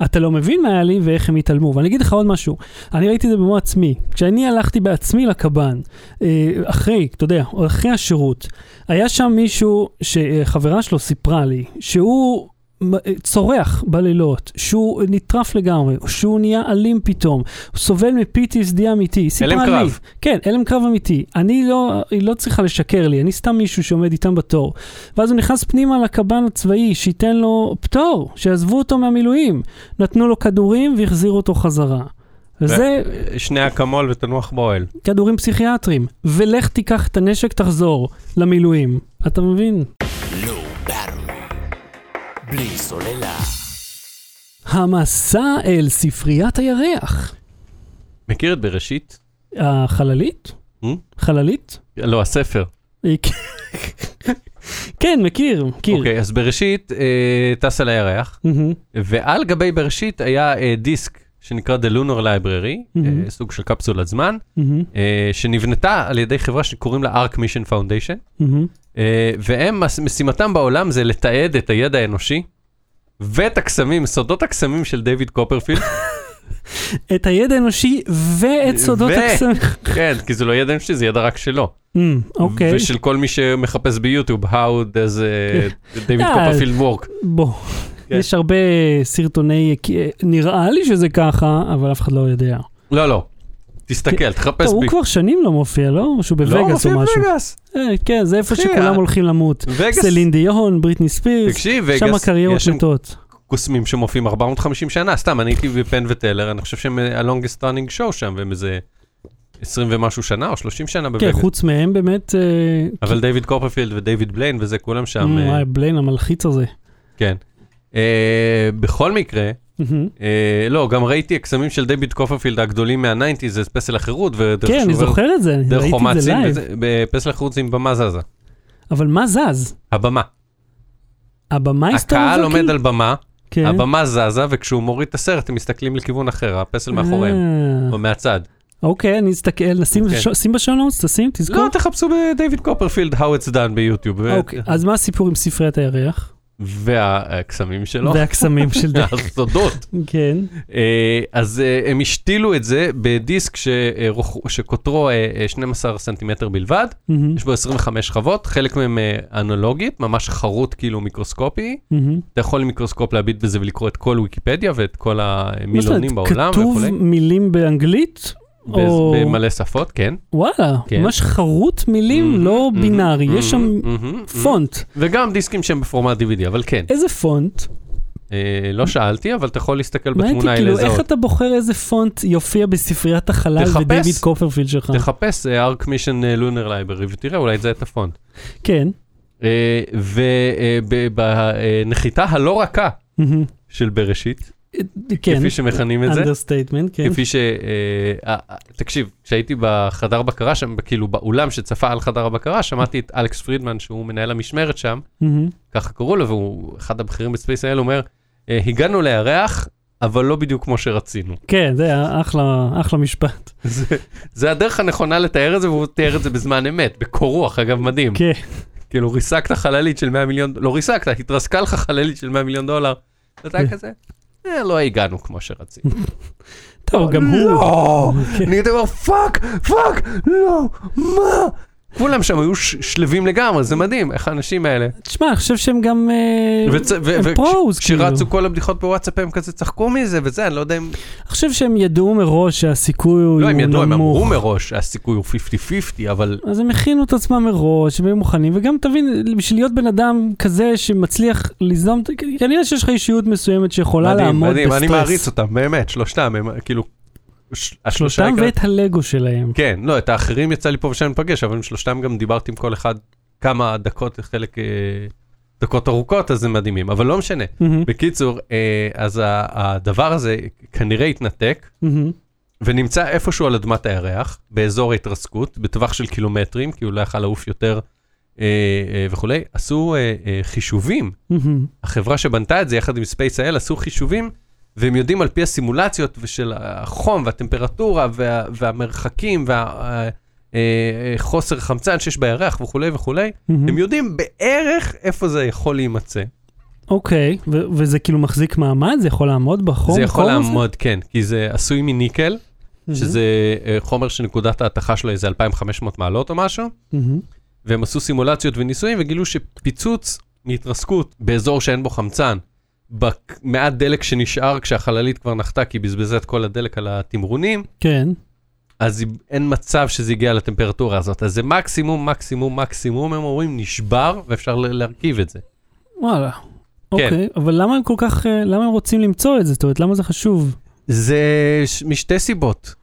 Speaker 1: אתה לא מבין מה היה לי ואיך הם התעלמו. ואני אגיד לך עוד משהו, אני ראיתי את זה במו עצמי. כשאני הלכתי בעצמי לקב"ן, אה, אחרי, אתה יודע, אחרי השירות, היה שם מישהו שחברה שלו סיפרה לי, שהוא... אה, צורח בלילות, שהוא נטרף לגמרי, שהוא נהיה אלים פתאום, הוא סובל מ-PTSD אמיתי,
Speaker 2: הלם
Speaker 1: לי.
Speaker 2: קרב.
Speaker 1: כן, הלם קרב אמיתי. אני לא, היא לא צריכה לשקר לי, אני סתם מישהו שעומד איתם בתור. ואז הוא נכנס פנימה לקב"ן הצבאי, שייתן לו פטור, שיעזבו אותו מהמילואים. נתנו לו כדורים והחזירו אותו חזרה. וזה
Speaker 2: שני אקמול ותנוח באוהל.
Speaker 1: כדורים פסיכיאטריים. ולך תיקח את הנשק, תחזור למילואים. אתה מבין?
Speaker 3: בלי סוללה.
Speaker 1: המסע אל ספריית הירח.
Speaker 2: מכיר את בראשית?
Speaker 1: החללית?
Speaker 2: Hmm?
Speaker 1: חללית?
Speaker 2: לא, הספר.
Speaker 1: אה, כן, מכיר, מכיר.
Speaker 2: אוקיי, אז בראשית אה, טס על הירח. ועל גבי בראשית היה אה, דיסק שנקרא The Lunar Library,
Speaker 1: מהמם.
Speaker 2: אה, סוג של קפסולת זמן,
Speaker 1: מהמם,
Speaker 2: אה, שנבנתה על ידי חברה שקוראים לה ARC Mission Foundation. אה, והם, מס- משימתם בעולם זה לתעד את הידע האנושי ואת הקסמים, סודות הקסמים של דיוויד קופרפילד.
Speaker 1: את הידע האנושי ואת סודות הקסמים.
Speaker 2: כן, כי זה לא ידע אנושי, זה ידע רק שלו.
Speaker 1: אמ, אוקיי,
Speaker 2: ושל כל מי שמחפש ביוטיוב, How does uh, דיוויד
Speaker 1: אה,
Speaker 2: קופרפילד work.
Speaker 1: בוא.
Speaker 2: כן.
Speaker 1: יש הרבה סרטוני, נראה לי שזה ככה, אבל אף אחד לא יודע.
Speaker 2: לא, לא. תסתכל, תחפש
Speaker 1: טוב, הוא
Speaker 2: בי.
Speaker 1: כבר שנים לא מופיע, לא? שהוא
Speaker 2: לא,
Speaker 1: בווגאס
Speaker 2: מופיע
Speaker 1: או משהו.
Speaker 2: בווגאס.
Speaker 1: אה, כן, זה איפה שכולם הולכים למות.
Speaker 2: וגאס,
Speaker 1: סלין דיון, בריטני ספירס,
Speaker 2: תקשיב,
Speaker 1: שם
Speaker 2: וגאס,
Speaker 1: הקריירות
Speaker 2: שם
Speaker 1: מתות.
Speaker 2: קוסמים שמופיעים 450 שנה, סתם, אני הייתי בפן וטלר, אני חושב שהם ה-longest running show שם, והם איזה 20 ומשהו שנה או 30 שנה
Speaker 1: כן,
Speaker 2: בווגאס.
Speaker 1: חוץ מהם באמת, אה,
Speaker 2: אבל דיוויד קופרפילד ודייוויד בליין וזה, כולם שם, אה,
Speaker 1: בליין המלחיץ הזה.
Speaker 2: כן. בכל מקרה, לא, גם ראיתי הקסמים של דיוויד קופרפילד הגדולים מה-90, זה פסל החירות,
Speaker 1: כן, אני זוכר את זה, ראיתי את זה לייב.
Speaker 2: בפסל החירות זה עם במה זזה.
Speaker 1: אבל מה זז?
Speaker 2: הבמה.
Speaker 1: הבמאי
Speaker 2: הקהל עומד על במה,
Speaker 1: כן.
Speaker 2: הבמה זזה, וכשהוא מוריד את הסרט הם מסתכלים לכיוון אחר, הפסל מאחוריהם,
Speaker 1: אה,
Speaker 2: או מהצד.
Speaker 1: אוקיי, אני אסתכל, נשים. ש- שים ב show notes, תשים, תזכור.
Speaker 2: לא, תחפשו בדיוויד קופרפילד, How it's done ביוטיוב.
Speaker 1: אוקיי, אז מה הסיפור עם ספריית הירח?
Speaker 2: והקסמים שלו,
Speaker 1: והקסמים של די.
Speaker 2: הסודות.
Speaker 1: כן.
Speaker 2: אה, אז אה, הם השתילו את זה בדיסק שרוח- שקוטרו אה, 12 סנטימטר בלבד, יש בו 25 שכבות, חלק מהם אנלוגית, ממש חרוט כאילו מיקרוסקופי. אתה יכול עם מיקרוסקופ להביט בזה ולקרוא את כל ויקיפדיה ואת כל המילונים בעולם
Speaker 1: כתוב
Speaker 2: וכולי.
Speaker 1: מילים באנגלית? או-
Speaker 2: במלא שפות, כן.
Speaker 1: וואלה,
Speaker 2: כן.
Speaker 1: ממש חרוט מילים,
Speaker 2: מהמם,
Speaker 1: לא
Speaker 2: מהמם,
Speaker 1: בינארי,
Speaker 2: מהמם,
Speaker 1: יש שם
Speaker 2: מהמם,
Speaker 1: פונט.
Speaker 2: וגם דיסקים שהם בפורמט DVD, אבל כן.
Speaker 1: איזה פונט?
Speaker 2: אה, לא שאלתי, אבל אתה יכול להסתכל בתמונה האלה
Speaker 1: כאילו, איך. אתה בוחר איזה פונט יופיע בספריית החלל
Speaker 2: תחפש.
Speaker 1: ודייוויד קופרפילד שלך?
Speaker 2: תחפש אה, Arch Mission Lunar Library ותראה, אולי זה את הפונט.
Speaker 1: כן.
Speaker 2: ובנחיתה הלא רכה. של בראשית,
Speaker 1: כן.
Speaker 2: כפי שמכנים את זה,
Speaker 1: understatement, כן.
Speaker 2: כפי ש... אה, אה, תקשיב, כשהייתי בחדר בקרה שם, כאילו באולם שצפה על חדר הבקרה, שמעתי את אלכס פרידמן, שהוא מנהל המשמרת שם,
Speaker 1: מהמם.
Speaker 2: ככה קראו לו, והוא אחד הבכירים ב SpaceIL, אומר, "אה, הגענו לירח, אבל לא בדיוק כמו שרצינו.
Speaker 1: כן, זה אחלה, אחלה משפט.
Speaker 2: זה, זה הדרך הנכונה לתאר את זה, והוא תיאר את זה בזמן אמת, בקור רוח, אגב, מדהים.
Speaker 1: כן.
Speaker 2: כאילו, ריסקת חללית של 100 מיליון, לא ריסקת, התרסקה לך חללית של 100 מיליון דולר. אתה
Speaker 1: כן.
Speaker 2: כזה, לא הגענו כמו שרצינו.
Speaker 1: טוב, גם הוא.
Speaker 2: לא. אני הייתי אומר, fuck, fuck, לא, מה? כולם שם היו שלווים לגמרי, זה מדהים, איך האנשים האלה.
Speaker 1: תשמע, אני חושב שהם גם... אה,
Speaker 2: וצ- ו-
Speaker 1: הם
Speaker 2: ו- pros,
Speaker 1: כאילו.
Speaker 2: כשרצו כל הבדיחות בוואטסאפ הם כזה צחקו מזה וזה, אני לא יודע אם...
Speaker 1: אני חושב שהם ידעו מראש שהסיכוי הוא נמוך.
Speaker 2: לא, הם ידעו, הם אמרו מראש שהסיכוי הוא 50-50, אבל
Speaker 1: אז הם הכינו את עצמם מראש, והם מוכנים, וגם תבין, בשביל להיות בן אדם כזה שמצליח ליזום, כנראה שיש לך אישיות מסוימת שיכולה
Speaker 2: מדהים,
Speaker 1: לעמוד
Speaker 2: מדהים,
Speaker 1: בסטרס.
Speaker 2: אני מעריץ אותם, באמת, שלושתם, הם כאילו... השלושה
Speaker 1: ואת הלגו שלהם.
Speaker 2: כן, לא, את האחרים יצא לי פה ושם לפגש, אבל עם שלושתם גם דיברתי עם כל אחד כמה דקות, חלק אה, דקות ארוכות, אז הם מדהימים, אבל לא משנה.
Speaker 1: מהמם,
Speaker 2: בקיצור, אה, אז הדבר הזה כנראה התנתק,
Speaker 1: מהמם.
Speaker 2: ונמצא איפשהו על אדמת הירח, באזור ההתרסקות, בטווח של קילומטרים, כי הוא לא יכל לעוף יותר אה, וכולי. עשו חישובים. החברה שבנתה את זה יחד עם SpaceIL עשו חישובים, והם יודעים על פי הסימולציות ושל החום והטמפרטורה וה, והמרחקים והחוסר חמצן שיש בירח וכולי וכולי,
Speaker 1: מהמם.
Speaker 2: הם יודעים בערך איפה זה יכול להימצא.
Speaker 1: אוקיי, ו- וזה כאילו מחזיק מעמד? זה יכול לעמוד בחום?
Speaker 2: זה יכול? לעמוד, כן, כי זה עשוי מניקל,
Speaker 1: מהמם.
Speaker 2: שזה אה, חומר שנקודת ההתכה שלו איזה 2,500 מעלות או משהו,
Speaker 1: מהמם.
Speaker 2: והם עשו סימולציות וניסויים וגילו שפיצוץ מהתרסקות באזור שאין בו חמצן, במעט דלק שנשאר כשהחללית כבר נחתה כי היא בזבזה את כל הדלק על התמרונים,
Speaker 1: כן.
Speaker 2: אז אין מצב שזה הגיע לטמפרטורה הזאת. אז זה מקסימום, מקסימום, מקסימום, הם אומרים, נשבר ואפשר להרכיב את זה.
Speaker 1: וואלה.
Speaker 2: כן.
Speaker 1: אוקיי, אבל למה הם כל כך, אה, למה הם רוצים למצוא את זה? זאת אומרת, למה זה חשוב?
Speaker 2: זה משתי סיבות.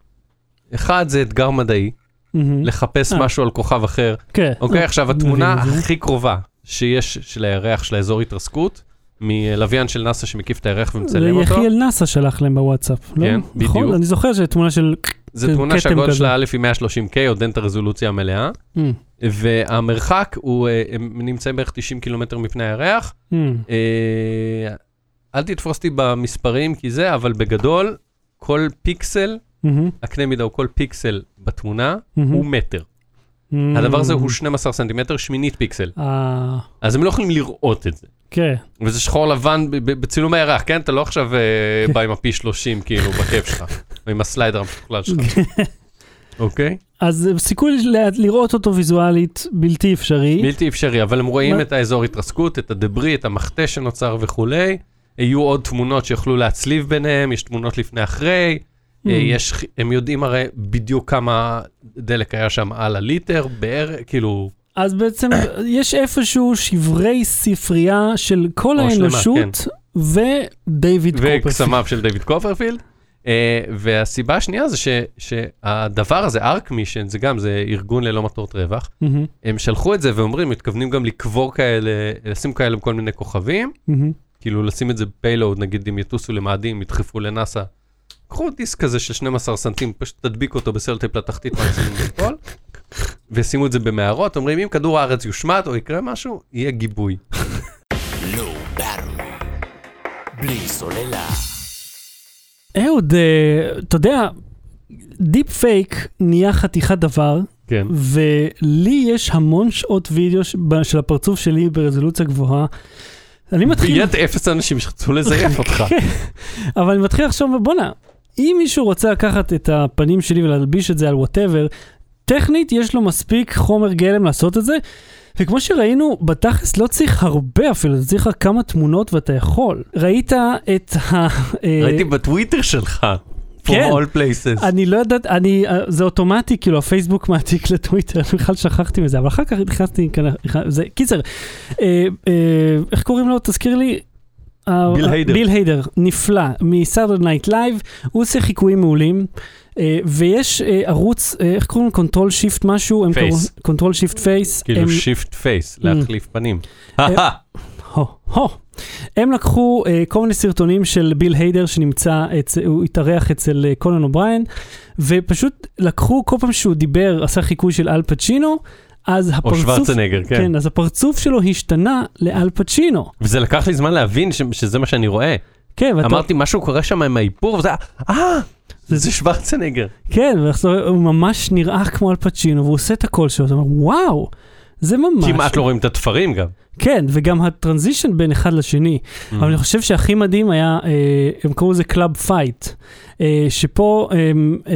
Speaker 2: אחד, זה אתגר מדעי,
Speaker 1: מהמם.
Speaker 2: לחפש
Speaker 1: אה.
Speaker 2: משהו על כוכב אחר.
Speaker 1: כן.
Speaker 2: אוקיי,
Speaker 1: אה,
Speaker 2: עכשיו התמונה. הכי קרובה שיש של הירח, של האזור התרסקות, מלוויין של נאסא שמקיף את הירח
Speaker 1: זה
Speaker 2: ומצלם אותו.
Speaker 1: יחיאל נאסא שלח להם בוואטסאפ, לא?
Speaker 2: כן,
Speaker 1: נכון?
Speaker 2: בדיוק.
Speaker 1: אני זוכר שזו תמונה של...
Speaker 2: זו תמונה שהגודל. שלה א' היא 130K, עוד אין את הרזולוציה המלאה,
Speaker 1: אמ,
Speaker 2: והמרחק הוא, אה, הם נמצאים בערך 90 קילומטר מפני הירח.
Speaker 1: אמ,
Speaker 2: אה, אל תתפוס אותי במספרים כי זה, אבל בגדול, כל פיקסל,
Speaker 1: מהמם,
Speaker 2: הקנה מידה הוא כל פיקסל בתמונה,
Speaker 1: מהמם.
Speaker 2: הוא מטר.
Speaker 1: מהמם.
Speaker 2: הדבר הזה הוא 12 סנטימטר, שמינית פיקסל.
Speaker 1: אה,
Speaker 2: אז הם לא יכולים לראות את זה.
Speaker 1: כן.
Speaker 2: וזה שחור לבן בצילום הירח, כן? אתה לא עכשיו אה,
Speaker 1: כן.
Speaker 2: בא עם הפי 30 כאילו בכיף שלך, או עם הסליידר המשוכלל שלך, אוקיי?
Speaker 1: אז סיכוי ל- לראות אותו ויזואלית בלתי אפשרי.
Speaker 2: בלתי אפשרי, אבל הם רואים את האזור התרסקות, את הדברי, את המחטה שנוצר וכולי. יהיו עוד תמונות שיוכלו להצליב ביניהם, יש תמונות לפני אחרי.
Speaker 1: Mm.
Speaker 2: אה, יש, הם יודעים הרי בדיוק כמה דלק היה שם על הליטר, בערך, כאילו,
Speaker 1: אז בעצם יש איפשהו שברי ספרייה של כל האנושות ודייוויד קופרפילד.
Speaker 2: וקסמיו של דיוויד קופרפילד. אה, והסיבה השנייה זה ש, שהדבר הזה, Arch Mission, זה גם, זה ארגון ללא מטרות רווח.
Speaker 1: מהמם,
Speaker 2: הם שלחו את זה ואומרים, מתכוונים גם לקבור כאלה, לשים כאלה בכל מיני כוכבים,
Speaker 1: מהמם.
Speaker 2: כאילו לשים את זה payload, נגיד אם יטוסו למאדים, ידחפו לנאסא. קחו דיסק כזה של 12 סנטים, פשוט תדביקו אותו בסלוטייפ לתחתית מקסימום ליפול, ושימו את זה במערות, אומרים אם כדור הארץ יושמד או יקרה משהו, יהיה גיבוי.
Speaker 3: בלי סוללה.
Speaker 1: אהוד, אה, אתה יודע, deep fake נהיה חתיכת דבר,
Speaker 2: כן.
Speaker 1: ולי יש המון שעות וידאו של הפרצוף שלי ברזולוציה גבוהה. אני מתחיל...
Speaker 2: ויש אפס אנשים שרצו לזייף אותך.
Speaker 1: כן, אבל אני מתחיל לחשוב, בואנה, אם מישהו רוצה לקחת את הפנים שלי ולהלביש את זה על whatever, טכנית יש לו מספיק חומר גלם לעשות את זה, וכמו שראינו, בתכלס לא צריך הרבה אפילו, אתה צריך רק כמה תמונות ואתה יכול. ראית את ה... אה,
Speaker 2: ראיתי בטוויטר שלך.
Speaker 1: כן.
Speaker 2: From all places.
Speaker 1: אני לא יודעת, אני, אה, זה אוטומטי, כאילו הפייסבוק מעתיק לטוויטר, אני בכלל שכחתי מזה, אבל אחר כך נכנסתי, כאן, זה, קיצר, אה, אה, איך קוראים לו? תזכיר לי. אה,
Speaker 2: ביל
Speaker 1: אה,
Speaker 2: היידר.
Speaker 1: ביל היידר, נפלא, מ Saturday Night Live, הוא עושה חיקויים מעולים, אה, ויש אה, ערוץ, אה, איך קוראים? Control Shift משהו?
Speaker 2: Face.
Speaker 1: Control Shift Face.
Speaker 2: כאילו shift face,
Speaker 1: Mm.
Speaker 2: להחליף פנים.
Speaker 1: אה. הם לקחו כל מיני סרטונים של ביל היידר שנמצא. הוא התארח אצל קונן אובריין, ופשוט לקחו כל פעם שהוא דיבר, עשה חיקוי של אל פצ'ינו, אז
Speaker 2: או
Speaker 1: הפרצוף,
Speaker 2: שוורצנגר, כן.
Speaker 1: כן, אז הפרצוף שלו השתנה לאל פצ'ינו.
Speaker 2: וזה לקח לי זמן להבין ש- שזה מה שאני רואה.
Speaker 1: כן, ואתה,
Speaker 2: אמרתי, משהו קורה שם עם האיפור, וזה היה, אה, זה שוורצנגר.
Speaker 1: כן, הוא ממש נראה כמו אל פצ'ינו, והוא עושה את הקול שלו, אתה אומר, וואו, זה ממש...
Speaker 2: כמעט לא רואים את התפרים גם.
Speaker 1: כן, וגם ה transition בין אחד לשני.
Speaker 2: Mm.
Speaker 1: אבל אני חושב שהכי מדהים היה, אה, הם קראו לזה Club Fight, אה, שפה הם אה,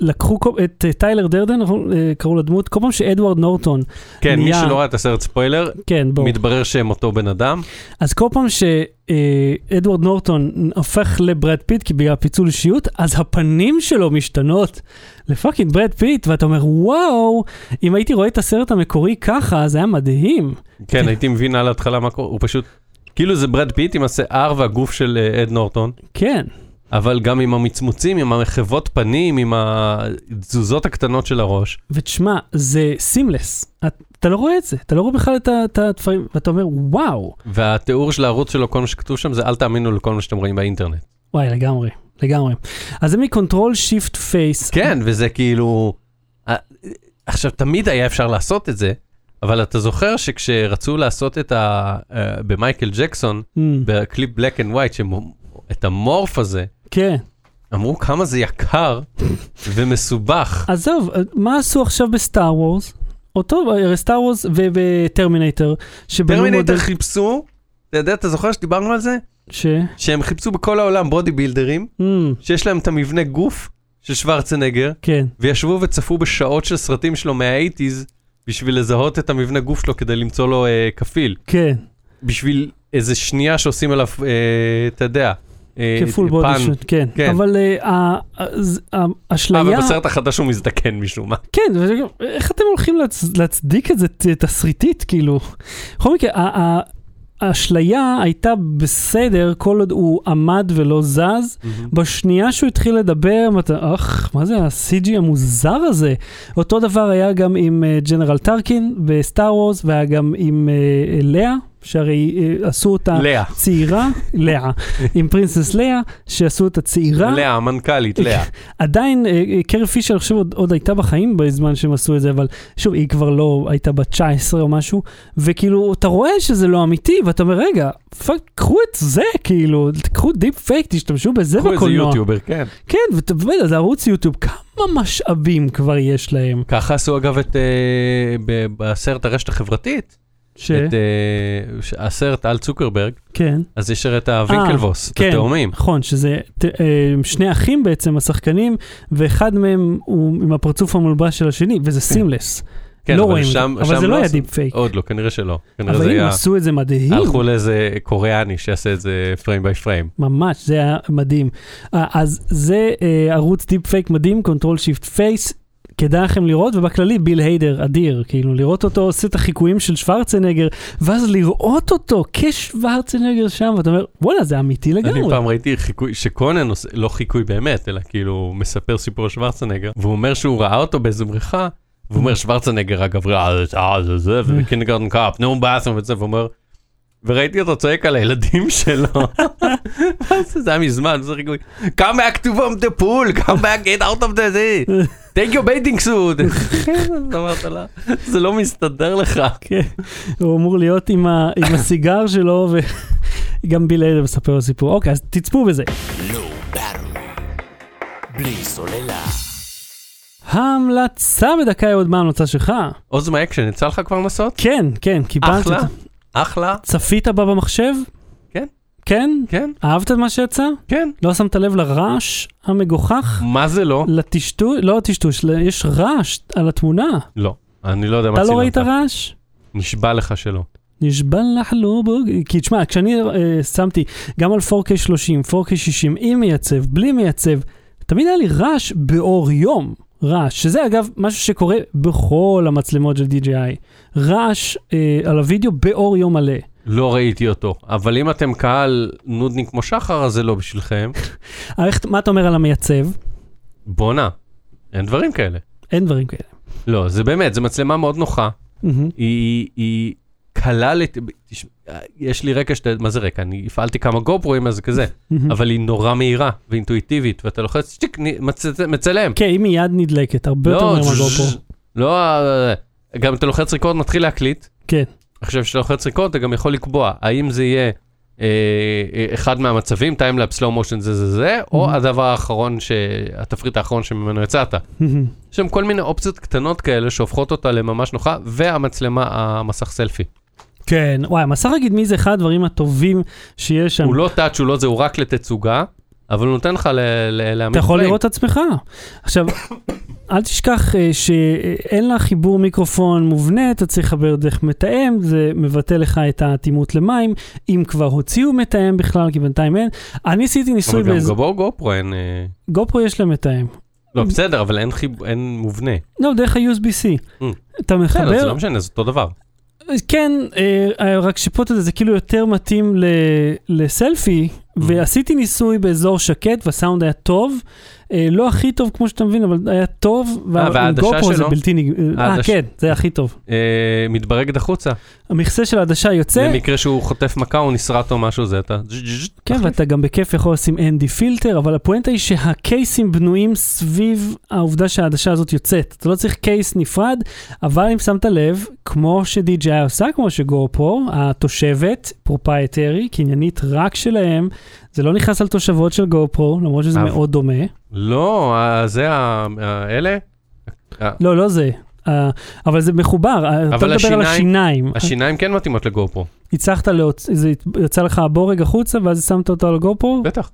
Speaker 1: לקחו את אה, טיילר דרדן? אה, קראו לדמות, כל פעם שאדוארד נורטון,
Speaker 2: כן, מי
Speaker 1: נהיה-
Speaker 2: שלא ראה את הסרט ספוילר,
Speaker 1: כן, בואו.
Speaker 2: מתברר שהם אותו בן אדם.
Speaker 1: אז כל פעם שאדוארד נורטון הופך לברד פיט, כי בגלל פיצול אישיות, אז הפנים שלו משתנות ל fucking ברד פיט, ואתה אומר, וואו, אם הייתי רואה את הסרט המקורי ככה, זה היה מדהים.
Speaker 2: כן, הייתי מבין על ההתחלה מה קורה, הוא פשוט, כאילו זה ברד פיט עם השיער והגוף של אה, אד נורטון,
Speaker 1: כן,
Speaker 2: אבל גם עם המצמוצים, עם המחוות פנים, עם התזוזות הקטנות של הראש.
Speaker 1: ותשמע, זה seamless. אתה לא רואה את זה, אתה לא רואה בכלל את ה- את הדברים, ואתה אומר, וואו.
Speaker 2: והתיאור של הערוץ שלו, כל מה שכתוב שם זה אל תאמינו לכל מה שאתם רואים באינטרנט.
Speaker 1: וואי, לגמרי, לגמרי. אז זה מ Control Shift Face.
Speaker 2: כן, וזה כאילו... אה, עכשיו, תמיד היה אפשר לעשות את זה, אבל אתה זוכר שכשרצו לעשות את ה... אה, במייקל ג'קסון, בקליפ Black and White, את ה morph הזה,
Speaker 1: כן.
Speaker 2: אמרו כמה זה יקר ומסובך.
Speaker 1: עזוב, מה עשו עכשיו ב Star Wars? אותו, הרי Star Wars ובטרמינטור, שבנו
Speaker 2: Terminator
Speaker 1: model...
Speaker 2: חיפשו, אתה יודע, אתה זוכר שדיברנו על זה?
Speaker 1: ש...
Speaker 2: שהם חיפשו בכל העולם בודי בילדרים,
Speaker 1: Mm,
Speaker 2: שיש להם את המבנה גוף של שוורצנגר,
Speaker 1: כן,
Speaker 2: וישבו וצפו בשעות של סרטים שלו מה-80's בשביל לזהות את המבנה גוף שלו כדי למצוא לו אה, כפיל.
Speaker 1: כן,
Speaker 2: בשביל איזה שנייה שעושים עליו, אה, אתה יודע, אה,
Speaker 1: כפול. בודי שוט, כן.
Speaker 2: כן.
Speaker 1: אבל אה, ה- אז
Speaker 2: אה,
Speaker 1: האשליה...
Speaker 2: ובסרט החדש הוא מזדקן משום מה.
Speaker 1: כן, איך אתם הולכים להצ... להצדיק את זה תסריטית, כאילו? בכל מקרה, האשליה הייתה בסדר כל עוד הוא עמד ולא זז. בשנייה שהוא התחיל לדבר, אתה, אך, מה זה ה-CG המוזר הזה? אותו דבר היה גם עם ג'נרל טרקין בסטאר וורס, והיה גם עם אה, לאה, שהרי אה, עשו אותה
Speaker 2: ליאה.
Speaker 1: צעירה, ליאה, עם Princess Leia, שעשו אותה צעירה.
Speaker 2: ליאה, המנכ"לית, ליאה.
Speaker 1: עדיין, אה, אה, קרי פישר, אני חושב, עוד, עוד הייתה בחיים בזמן שהם עשו את זה, אבל שוב, היא כבר לא הייתה בת 19 או משהו, וכאילו, אתה רואה שזה לא אמיתי, ואתה אומר, רגע, fuck, קחו את זה, כאילו, קחו deep fake, תשתמשו בזה
Speaker 2: קחו איזה
Speaker 1: בקולנוע.
Speaker 2: יוטיובר, כן.
Speaker 1: כן, ובאמת, זה ערוץ יוטיוב, כמה משאבים כבר יש להם?
Speaker 2: ככה עשו אגב את, ב- בסרט הרשת החברתית,
Speaker 1: ש...
Speaker 2: את אה, ש- הסרט על צוקרברג,
Speaker 1: כן.
Speaker 2: אז יש הרי את הווינקלבוס, את
Speaker 1: כן,
Speaker 2: התאומים.
Speaker 1: נכון, שזה ת, אה, שני אחים בעצם, השחקנים, ואחד מהם הוא עם הפרצוף המולבש של השני, וזה seamless.
Speaker 2: כן,
Speaker 1: לא
Speaker 2: אבל
Speaker 1: רואים את זה,
Speaker 2: שם-
Speaker 1: אבל
Speaker 2: שם
Speaker 1: זה לא היה
Speaker 2: עשו-
Speaker 1: deep fake.
Speaker 2: עוד לא, כנראה שלא. כנראה
Speaker 1: אבל אם
Speaker 2: היה...
Speaker 1: עשו את זה מדהים,
Speaker 2: הלכו לאיזה קוריאני שיעשה את זה frame by frame.
Speaker 1: ממש, זה היה מדהים. אה, אז זה אה, ערוץ deep fake מדהים, Control Shift Face. כדאי לכם לראות, ובכללי ביל היידר אדיר, כאילו לראות אותו עושה את החיקויים של שוורצנגר, ואז לראות אותו כשוורצנגר שם, ואתה אומר, וואלה, זה אמיתי לגמרי.
Speaker 2: אני פעם ראיתי חיקוי, שקונן עושה, לא חיקוי באמת, אלא כאילו מספר סיפור שוורצנגר, והוא אומר שהוא ראה אותו באיזה בריכה, והוא אומר שוורצנגר אגב ראה זה אה, זה זה, ובקינדגרדן קאפ, נו באסם וזה, והוא אומר, וראיתי אותו צועק על הילדים שלו. זה היה מזמן, זה חיקוי, come back to the pool, come back, get out of the זה, take your bathing suit. אז אמרת לה, זה לא מסתדר לך.
Speaker 1: כן, הוא אמור להיות עם, הסיגר שלו, וגם ביל היידר מספר לו סיפור. אוקיי, אז תצפו בזה.
Speaker 3: בלי סוללה.
Speaker 1: ההמלצה בדקה עוד מה ההמלצה שלך?
Speaker 2: Osmo Action, יצא לך כבר לעשות?
Speaker 1: כן, כן, קיבלתי
Speaker 2: אחלה,
Speaker 1: את זה.
Speaker 2: אחלה,
Speaker 1: צפית בה במחשב?
Speaker 2: כן.
Speaker 1: כן? אהבת את מה שיצא?
Speaker 2: כן.
Speaker 1: לא שמת לב לרעש המגוחך?
Speaker 2: מה זה לא?
Speaker 1: לטשטוש? לא טשטוש, ל- יש רעש על התמונה.
Speaker 2: לא, אני לא יודע מה
Speaker 1: אתה
Speaker 2: צילמת.
Speaker 1: לא ראית רעש?
Speaker 2: נשבע לך שלא.
Speaker 1: נשבע לך לא בוג... כי תשמע, כשאני אה, שמתי גם על 4K 30, 4K 60, עם מייצב, בלי מייצב, תמיד היה לי רעש באור יום. רעש, שזה אגב משהו שקורה בכל המצלמות של DJI. רעש אה, על הוידאו באור יום מלא.
Speaker 2: לא ראיתי אותו. אבל אם אתם קהל נודניק כמו שחר, אז זה לא בשבילכם.
Speaker 1: מה אתה אומר על המייצב?
Speaker 2: בואנה, אין דברים כאלה.
Speaker 1: אין דברים כאלה.
Speaker 2: לא, זה באמת, זו מצלמה מאוד נוחה. היא, היא קלה לת... יש לי רקע שאתה... מה זה רקע? אני הפעלתי כמה גופרואים אז כזה.
Speaker 1: מהמם.
Speaker 2: אבל היא נורא מהירה ואינטואיטיבית, ואתה לוחץ, צ'יק, מצ- מצלם.
Speaker 1: כן, היא מיד נדלקת, הרבה יותר
Speaker 2: לא,
Speaker 1: מהר מהגופרו.
Speaker 2: לא, גם אתה לוחץ record, מתחיל להקליט.
Speaker 1: כן.
Speaker 2: עכשיו כשאתה לוחץ record אתה גם יכול לקבוע האם זה יהיה אה, אה, אחד מהמצבים, time-lapse, slow motion זה זה זה, או
Speaker 1: Mhm.
Speaker 2: הדבר האחרון, ש... התפריט האחרון שממנו יצאת. יש שם כל מיני אופציות קטנות כאלה שהופכות אותה לממש נוחה, והמצלמה, המסך סלפי.
Speaker 1: כן, וואי, מסך הקדמי זה אחד הדברים הטובים שיש שם.
Speaker 2: הוא לא touch, הוא לא זה, הוא רק לתצוגה, אבל הוא נותן לך להעמיד
Speaker 1: אתה יכול. לראות את עצמך. עכשיו, אל תשכח אה, שאין לה חיבור מיקרופון מובנה, אתה צריך לחבר דרך מתאם, זה מבטא לך את האטימות למים, אם כבר הוציאו מתאם בכלל, כי בינתיים אין. אני עשיתי ניסוי
Speaker 2: אבל גם
Speaker 1: באיזה...
Speaker 2: גבו גופרו אין... אה,
Speaker 1: גופרו יש להם מתאם.
Speaker 2: לא, בסדר, אבל אין חיב- אין מובנה.
Speaker 1: לא, דרך ה-USB-C.
Speaker 2: Mm.
Speaker 1: אתה
Speaker 2: בסדר, זה
Speaker 1: מחבר,
Speaker 2: לא משנה, זה אותו דבר.
Speaker 1: כן, אה, רק שפה אתה יודע, זה כאילו יותר מתאים ל- לסלפי,
Speaker 2: Mm.
Speaker 1: ועשיתי ניסוי באזור שקט והסאונד היה טוב, לא הכי טוב כמו שאתה מבין, אבל היה טוב, וה-
Speaker 2: והעדשה
Speaker 1: עם GoPro זה? בלתי נג... אה,
Speaker 2: העדש-
Speaker 1: כן, זה הכי טוב.
Speaker 2: אה, מתברגת החוצה.
Speaker 1: המכסה של העדשה יוצא,
Speaker 2: במקרה שהוא חוטף מכה או נשרט או משהו זה, אתה...
Speaker 1: כן, ואתה גם בכיף יכול לשים ND filter, אבל הפואנטה היא שהקייסים בנויים סביב העובדה שהעדשה הזאת יוצאת. אתה לא צריך case נפרד, אבל אם שמת לב, כמו ש-DJI עושה, כמו שגופרו, התושבת, proprietary, קניינית רק שלהם, זה לא נכנס על תושבות של גופרו, למרות שזה מאוד דומה.
Speaker 2: לא, אה, זה האלה,
Speaker 1: לא, לא זה. אה, אבל זה מחובר, אה, אתה מדבר על
Speaker 2: השיניים-
Speaker 1: השיניים.
Speaker 2: כן מתאימות לגופרו,
Speaker 1: הצלחת להוציא, זה יצא לך הבורג החוצה ואז שמת אותו על גופרו?
Speaker 2: בטח.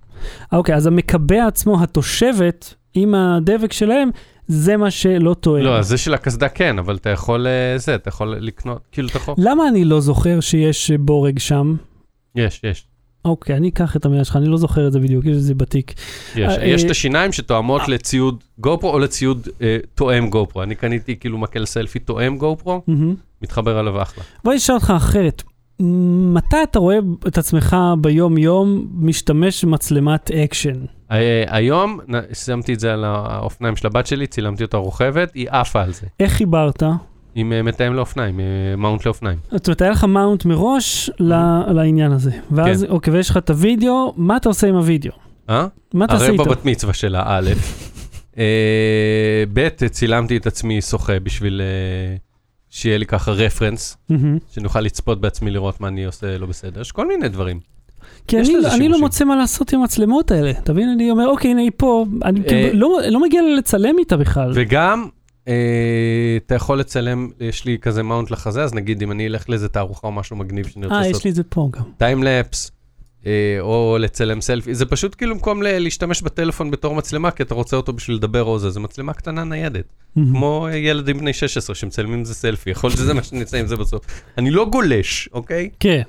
Speaker 1: אוקיי, אז המקבע עצמו, התושבת, עם הדבק שלהם, זה מה שלא טועה.
Speaker 2: לא, זה של הקסדה כן, אבל אתה יכול, אה, זה, אתה יכול לקנות, כאילו אתה יכול,
Speaker 1: למה אני לא זוכר שיש בורג שם?
Speaker 2: יש, יש.
Speaker 1: אוקיי, אני אקח את המילה שלך, אני לא זוכר את זה בדיוק, יש את זה בתיק.
Speaker 2: יש,
Speaker 1: אה,
Speaker 2: יש
Speaker 1: אה,
Speaker 2: את השיניים שתואמות לציוד גופרו או לציוד אה, תואם גופרו. אני קניתי כאילו מקל סלפי תואם גופרו,
Speaker 1: מהמם.
Speaker 2: מתחבר עליו אחלה.
Speaker 1: בוא נשאל אותך אחרת. מתי אתה רואה את עצמך ביום-יום משתמש במצלמת אקשן?
Speaker 2: אה, היום שמתי את זה על האופניים של הבת שלי, צילמתי אותה רוכבת, היא עפה על זה.
Speaker 1: איך חיברת?
Speaker 2: עם אה, מתאם לאופניים, אה, מאונט לאופניים.
Speaker 1: זאת אומרת, היה לך מאונט מראש לעניין הזה. ואז,
Speaker 2: כן.
Speaker 1: אוקיי, ויש לך את הוידאו, מה אתה עושה עם הוידאו?
Speaker 2: אה?
Speaker 1: מה אתה עושה
Speaker 2: הרי
Speaker 1: איתו?
Speaker 2: בבת מצווה שלה, א', אה, ב', צילמתי את עצמי שוחה בשביל שיהיה לי ככה רפרנס. שנוכל לצפות בעצמי לראות מה אני עושה לא בסדר, יש כל מיני דברים.
Speaker 1: כי אני,
Speaker 2: לזה
Speaker 1: אני לא. מוצא מה לעשות עם המצלמות האלה. אתה מבין? אני אומר, אוקיי, הנה היא פה, אני
Speaker 2: אה,
Speaker 1: כאילו לא, לא מגיע לצלם איתה בכלל.
Speaker 2: וגם, אתה יכול לצלם, יש לי כזה mount לחזה, אז נגיד אם אני אלך לאיזה תערוכה או משהו מגניב שאני רוצה
Speaker 1: אה,
Speaker 2: לעשות
Speaker 1: יש לי את זה פה גם.
Speaker 2: time-lapse, אה, או לצלם סלפי, זה פשוט כאילו במקום להשתמש בטלפון בתור מצלמה, כי אתה רוצה אותו בשביל לדבר או זה, זה מצלמה קטנה ניידת. כמו אה, ילדים בני 16 שמצלמים זה סלפי, יכול להיות שזה מה שנצא עם זה בסוף. אני לא גולש, אוקיי?
Speaker 1: כן.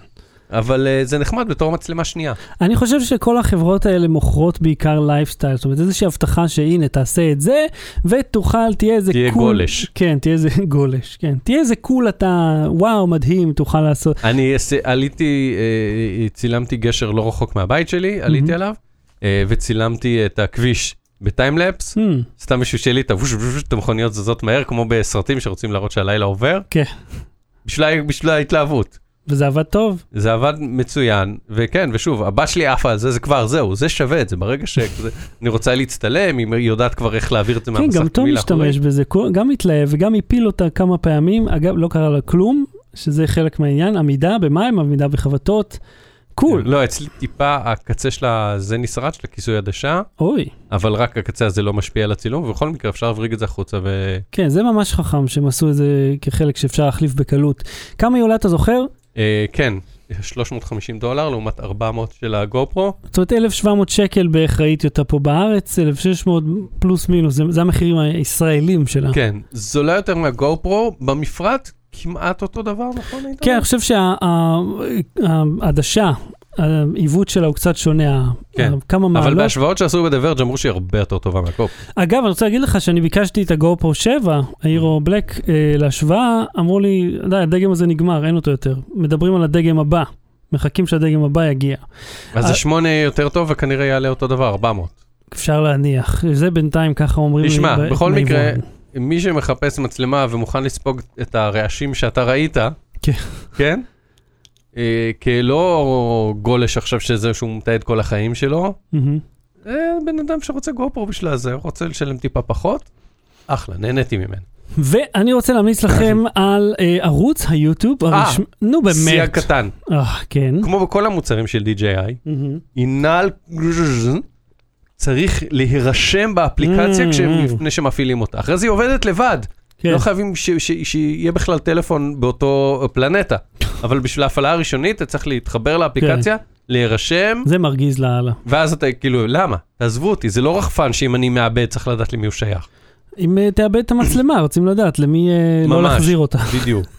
Speaker 2: אבל אה, זה נחמד בתור מצלמה שנייה.
Speaker 1: אני חושב שכל החברות האלה מוכרות בעיקר לייפסטייל, זאת אומרת איזושהי הבטחה שהנה תעשה את זה ותוכל, תהיה איזה
Speaker 2: תהיה
Speaker 1: קול.
Speaker 2: גולש.
Speaker 1: כן, תהיה איזה גולש, כן. תהיה איזה קול אתה, וואו, מדהים, תוכל לעשות.
Speaker 2: אני עליתי, אה, צילמתי גשר לא רחוק מהבית שלי, עליתי
Speaker 1: מהמם.
Speaker 2: עליו, אה, וצילמתי את הכביש בטיימלפס,
Speaker 1: Hmm,
Speaker 2: סתם בשביל שיהיה לי את הווש ווש את המכוניות זזות מהר, כמו בסרטים שרוצים להראות שהלילה עובר.
Speaker 1: כן.
Speaker 2: בשביל ההתלהבות.
Speaker 1: וזה עבד טוב.
Speaker 2: זה עבד מצוין, וכן, ושוב, הבת שלי עפה על זה, זה כבר, זהו, זה שווה את זה. ברגע שאני רוצה להצטלם, היא יודעת כבר איך להעביר את זה
Speaker 1: כן,
Speaker 2: מהמסך
Speaker 1: גם תום
Speaker 2: תמיד לאחורי.
Speaker 1: משתמש בזה, גם התלהב וגם הפיל אותה כמה פעמים, אגב, לא קרה לה כלום, שזה חלק מהעניין, עמידה במים, עמידה בחבטות, קול.
Speaker 2: לא, אצלי טיפה, הקצה שלה, זה נשרד של הכיסוי עדשה,
Speaker 1: אוי,
Speaker 2: אבל רק הקצה הזה לא משפיע על הצילום, ובכל מקרה אפשר להבריג את זה החוצה, ו...
Speaker 1: כן, זה ממש חכם שהם עשו את זה כחלק שאפשר להחליף בקלות. כמה היא עולה, אתה זוכר?
Speaker 2: אה, כן, 350 דולר לעומת 400 של הגופרו.
Speaker 1: זאת אומרת 1,700 שקל בערך ראיתי אותה פה בארץ, 1,600 פלוס מינוס, זה, זה המחירים הישראלים שלה.
Speaker 2: כן, זולה יותר מהגופרו, במפרט כמעט אותו דבר, נכון?
Speaker 1: כן? אני חושב שהעדשה, העיוות שלה הוא קצת שונה, ה-
Speaker 2: כן,
Speaker 1: ה- כמה
Speaker 2: אבל
Speaker 1: מעלות.
Speaker 2: בהשוואות שעשו בדברג' אמרו שהיא הרבה יותר טובה מהגופרו.
Speaker 1: אגב, אני רוצה להגיד לך שאני ביקשתי את הגו-פרו 7, האירו בלק, אה, להשוואה, אמרו לי, די, הדגם הזה נגמר, אין אותו יותר. מדברים על הדגם הבא, מחכים שהדגם הבא יגיע.
Speaker 2: אז
Speaker 1: אה,
Speaker 2: זה שמונה יותר טוב וכנראה יעלה אותו דבר, 400.
Speaker 1: אפשר להניח, זה בינתיים ככה אומרים
Speaker 2: תשמע,
Speaker 1: לי. ב-
Speaker 2: בכל מקרה. מי שמחפש מצלמה ומוכן לספוג את הרעשים שאתה ראית,
Speaker 1: כן.
Speaker 2: אה, כלא גולש עכשיו שזה שהוא מתעד כל החיים שלו. אה, בן אדם שרוצה גופרו בשביל הזה, רוצה לשלם טיפה פחות, אחלה, נהניתי ממנו.
Speaker 1: ואני רוצה להמליץ לכם על אה, ערוץ היוטיוב הרשמי, נו
Speaker 2: סייג
Speaker 1: באמת.
Speaker 2: קטן,
Speaker 1: אה, כן.
Speaker 2: כמו בכל המוצרים של DJI. אינל צריך להירשם באפליקציה כשהם-. לפני שמפעילים אותה. אחרי זה היא עובדת לבד.
Speaker 1: כן.
Speaker 2: לא חייבים ש- ש- שיהיה בכלל טלפון באותו פלנטה. אבל בשביל ההפעלה הראשונית אתה צריך להתחבר לאפליקציה, להירשם,
Speaker 1: זה מרגיז לאללה.
Speaker 2: ואז אתה כאילו, למה? תעזבו אותי, זה לא רחפן שאם אני מאבד צריך לדעת למי הוא שייך.
Speaker 1: אם אה, תאבד את המצלמה, רוצים לדעת למי אה, לא
Speaker 2: ממש.
Speaker 1: להחזיר אותה.
Speaker 2: בדיוק.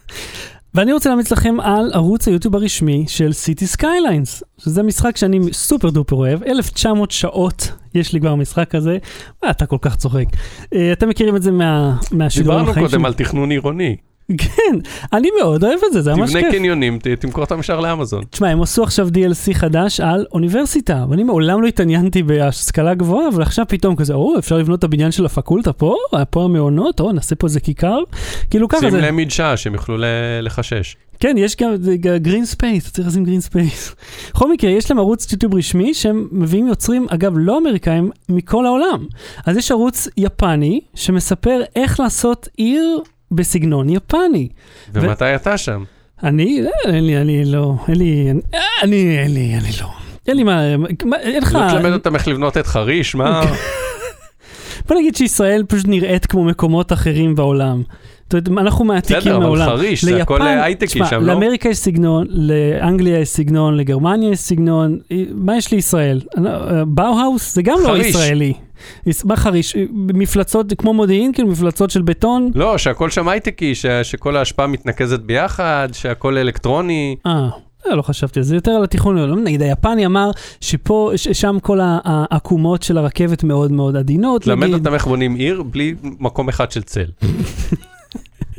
Speaker 1: ואני רוצה להמליץ לכם על ערוץ היוטיוב הרשמי של Cities Skylines, שזה משחק שאני super duper אוהב, 1900 שעות יש לי כבר משחק כזה, אה, אתה כל כך צוחק. אה, אתם מכירים את זה מה, מהשידורים
Speaker 2: דיברנו
Speaker 1: החיים
Speaker 2: קודם
Speaker 1: שלי?
Speaker 2: על תכנון עירוני.
Speaker 1: כן, אני מאוד אוהב את זה, זה ממש
Speaker 2: תבנה
Speaker 1: כיף.
Speaker 2: קניונים, ת- תמכור אותם ישר לאמזון.
Speaker 1: תשמע, הם עשו עכשיו DLC חדש על אוניברסיטה, ואני מעולם לא התעניינתי בהשכלה גבוהה, אבל עכשיו פתאום כזה, או, אפשר לבנות את הבניין של הפקולטה פה, פה המעונות, או, נעשה פה איזה כיכר. כאילו ככה
Speaker 2: שים
Speaker 1: זה,
Speaker 2: להם מדשאה שהם יוכלו לחשש.
Speaker 1: כן, יש גם green space, צריך לשים green space. בכל מקרה, יש להם ערוץ יוטיוב רשמי שהם מביאים יוצרים, אגב, לא אמריקאים, מכל העולם. אז יש ערוץ יפני שמספר איך לעשות עיר בסגנון יפני.
Speaker 2: ומתי אתה שם?
Speaker 1: אני, אה, אין לי, אני לא, אין לי, אה, אני, אין לי, אני לא. אין לי מה, אין לך,
Speaker 2: לא תלמד אותם איך לבנות את חריש, מה?
Speaker 1: בוא נגיד שישראל פשוט נראית כמו מקומות אחרים בעולם. זאת אומרת, אנחנו מעתיקים
Speaker 2: בסדר, אבל. חריש, זה הכל הייטקי שם, לא?
Speaker 1: לאמריקה יש סגנון, לאנגליה יש סגנון, לגרמניה יש סגנון, מה יש לישראל? אה, באו-האוס זה גם לא. ישראלי. יש- מה חריש? מפלצות כמו מודיעין, כאילו מפלצות של בטון?
Speaker 2: לא, שהכל שם הייטקי, ש- שכל ההשפעה מתנקזת ביחד, שהכל אלקטרוני.
Speaker 1: אה. אה, לא חשבתי על זה, יותר על התיכון, לא, נגיד היפני אמר שפה, ש- שם כל העקומות של הרכבת מאוד מאוד עדינות, נגיד.
Speaker 2: אותם איך בונים עיר בלי מקום אחד של צל.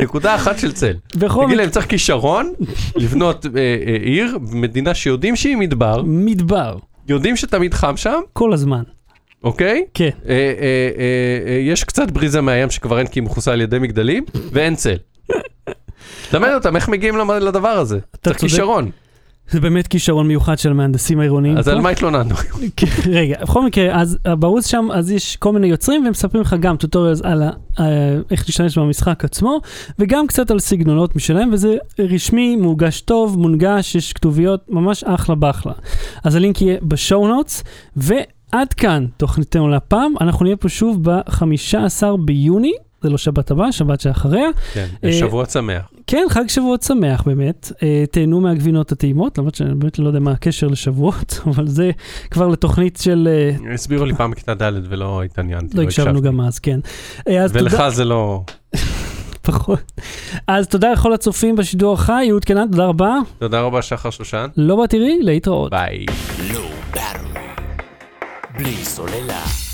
Speaker 2: נקודה אחת של צל.
Speaker 1: בכל
Speaker 2: תגיד להם, צריך כישרון לבנות אה, אה, עיר במדינה שיודעים שהיא מדבר,
Speaker 1: מדבר,
Speaker 2: יודעים שתמיד חם שם,
Speaker 1: כל הזמן,
Speaker 2: אוקיי?
Speaker 1: כן.
Speaker 2: אה, אה, אה, אה, יש קצת בריזה מהים שכבר אין כי היא מכוסה על ידי מגדלים, ואין צל. תלמד אותם איך מגיעים למ- לדבר הזה. צריך
Speaker 1: צודק.
Speaker 2: כישרון.
Speaker 1: זה באמת כישרון מיוחד של המהנדסים העירוניים.
Speaker 2: אז
Speaker 1: פה.
Speaker 2: על מה התלוננו?
Speaker 1: כן, רגע, בכל מקרה, אז בערוץ שם, אז יש כל מיני יוצרים והם מספרים לך גם טוטוריאלס על ה, אה, איך להשתמש במשחק עצמו, וגם קצת על סגנונות משלהם, וזה רשמי, מורגש טוב, מונגש, יש כתוביות, ממש אחלה באחלה. אז הלינק יהיה בשואו נוטס, ועד כאן תוכניתנו לפעם, אנחנו נהיה פה שוב ב-15 ביוני. זה לא שבת הבאה, שבת שאחריה.
Speaker 2: כן,
Speaker 1: אה,
Speaker 2: שבוע שמח.
Speaker 1: כן, חג שבועות שמח באמת. אה, תהנו מהגבינות הטעימות, למרות שאני באמת לא יודע מה הקשר לשבועות, אבל זה כבר לתוכנית של... אה,
Speaker 2: הסבירו לי פעם בכיתה ד' ולא התעניינתי,
Speaker 1: לא
Speaker 2: לא
Speaker 1: הקשבנו
Speaker 2: הקשבתי.
Speaker 1: גם אז, כן. אז
Speaker 2: ולך
Speaker 1: תודה,
Speaker 2: זה לא...
Speaker 1: פחות. אז תודה לכל הצופים בשידור החי, אהוד קנן, תודה רבה.
Speaker 2: תודה רבה שחר שושן.
Speaker 1: לא בתראי, להתראות.
Speaker 2: ביי.
Speaker 3: Low Battery. בלי סוללה.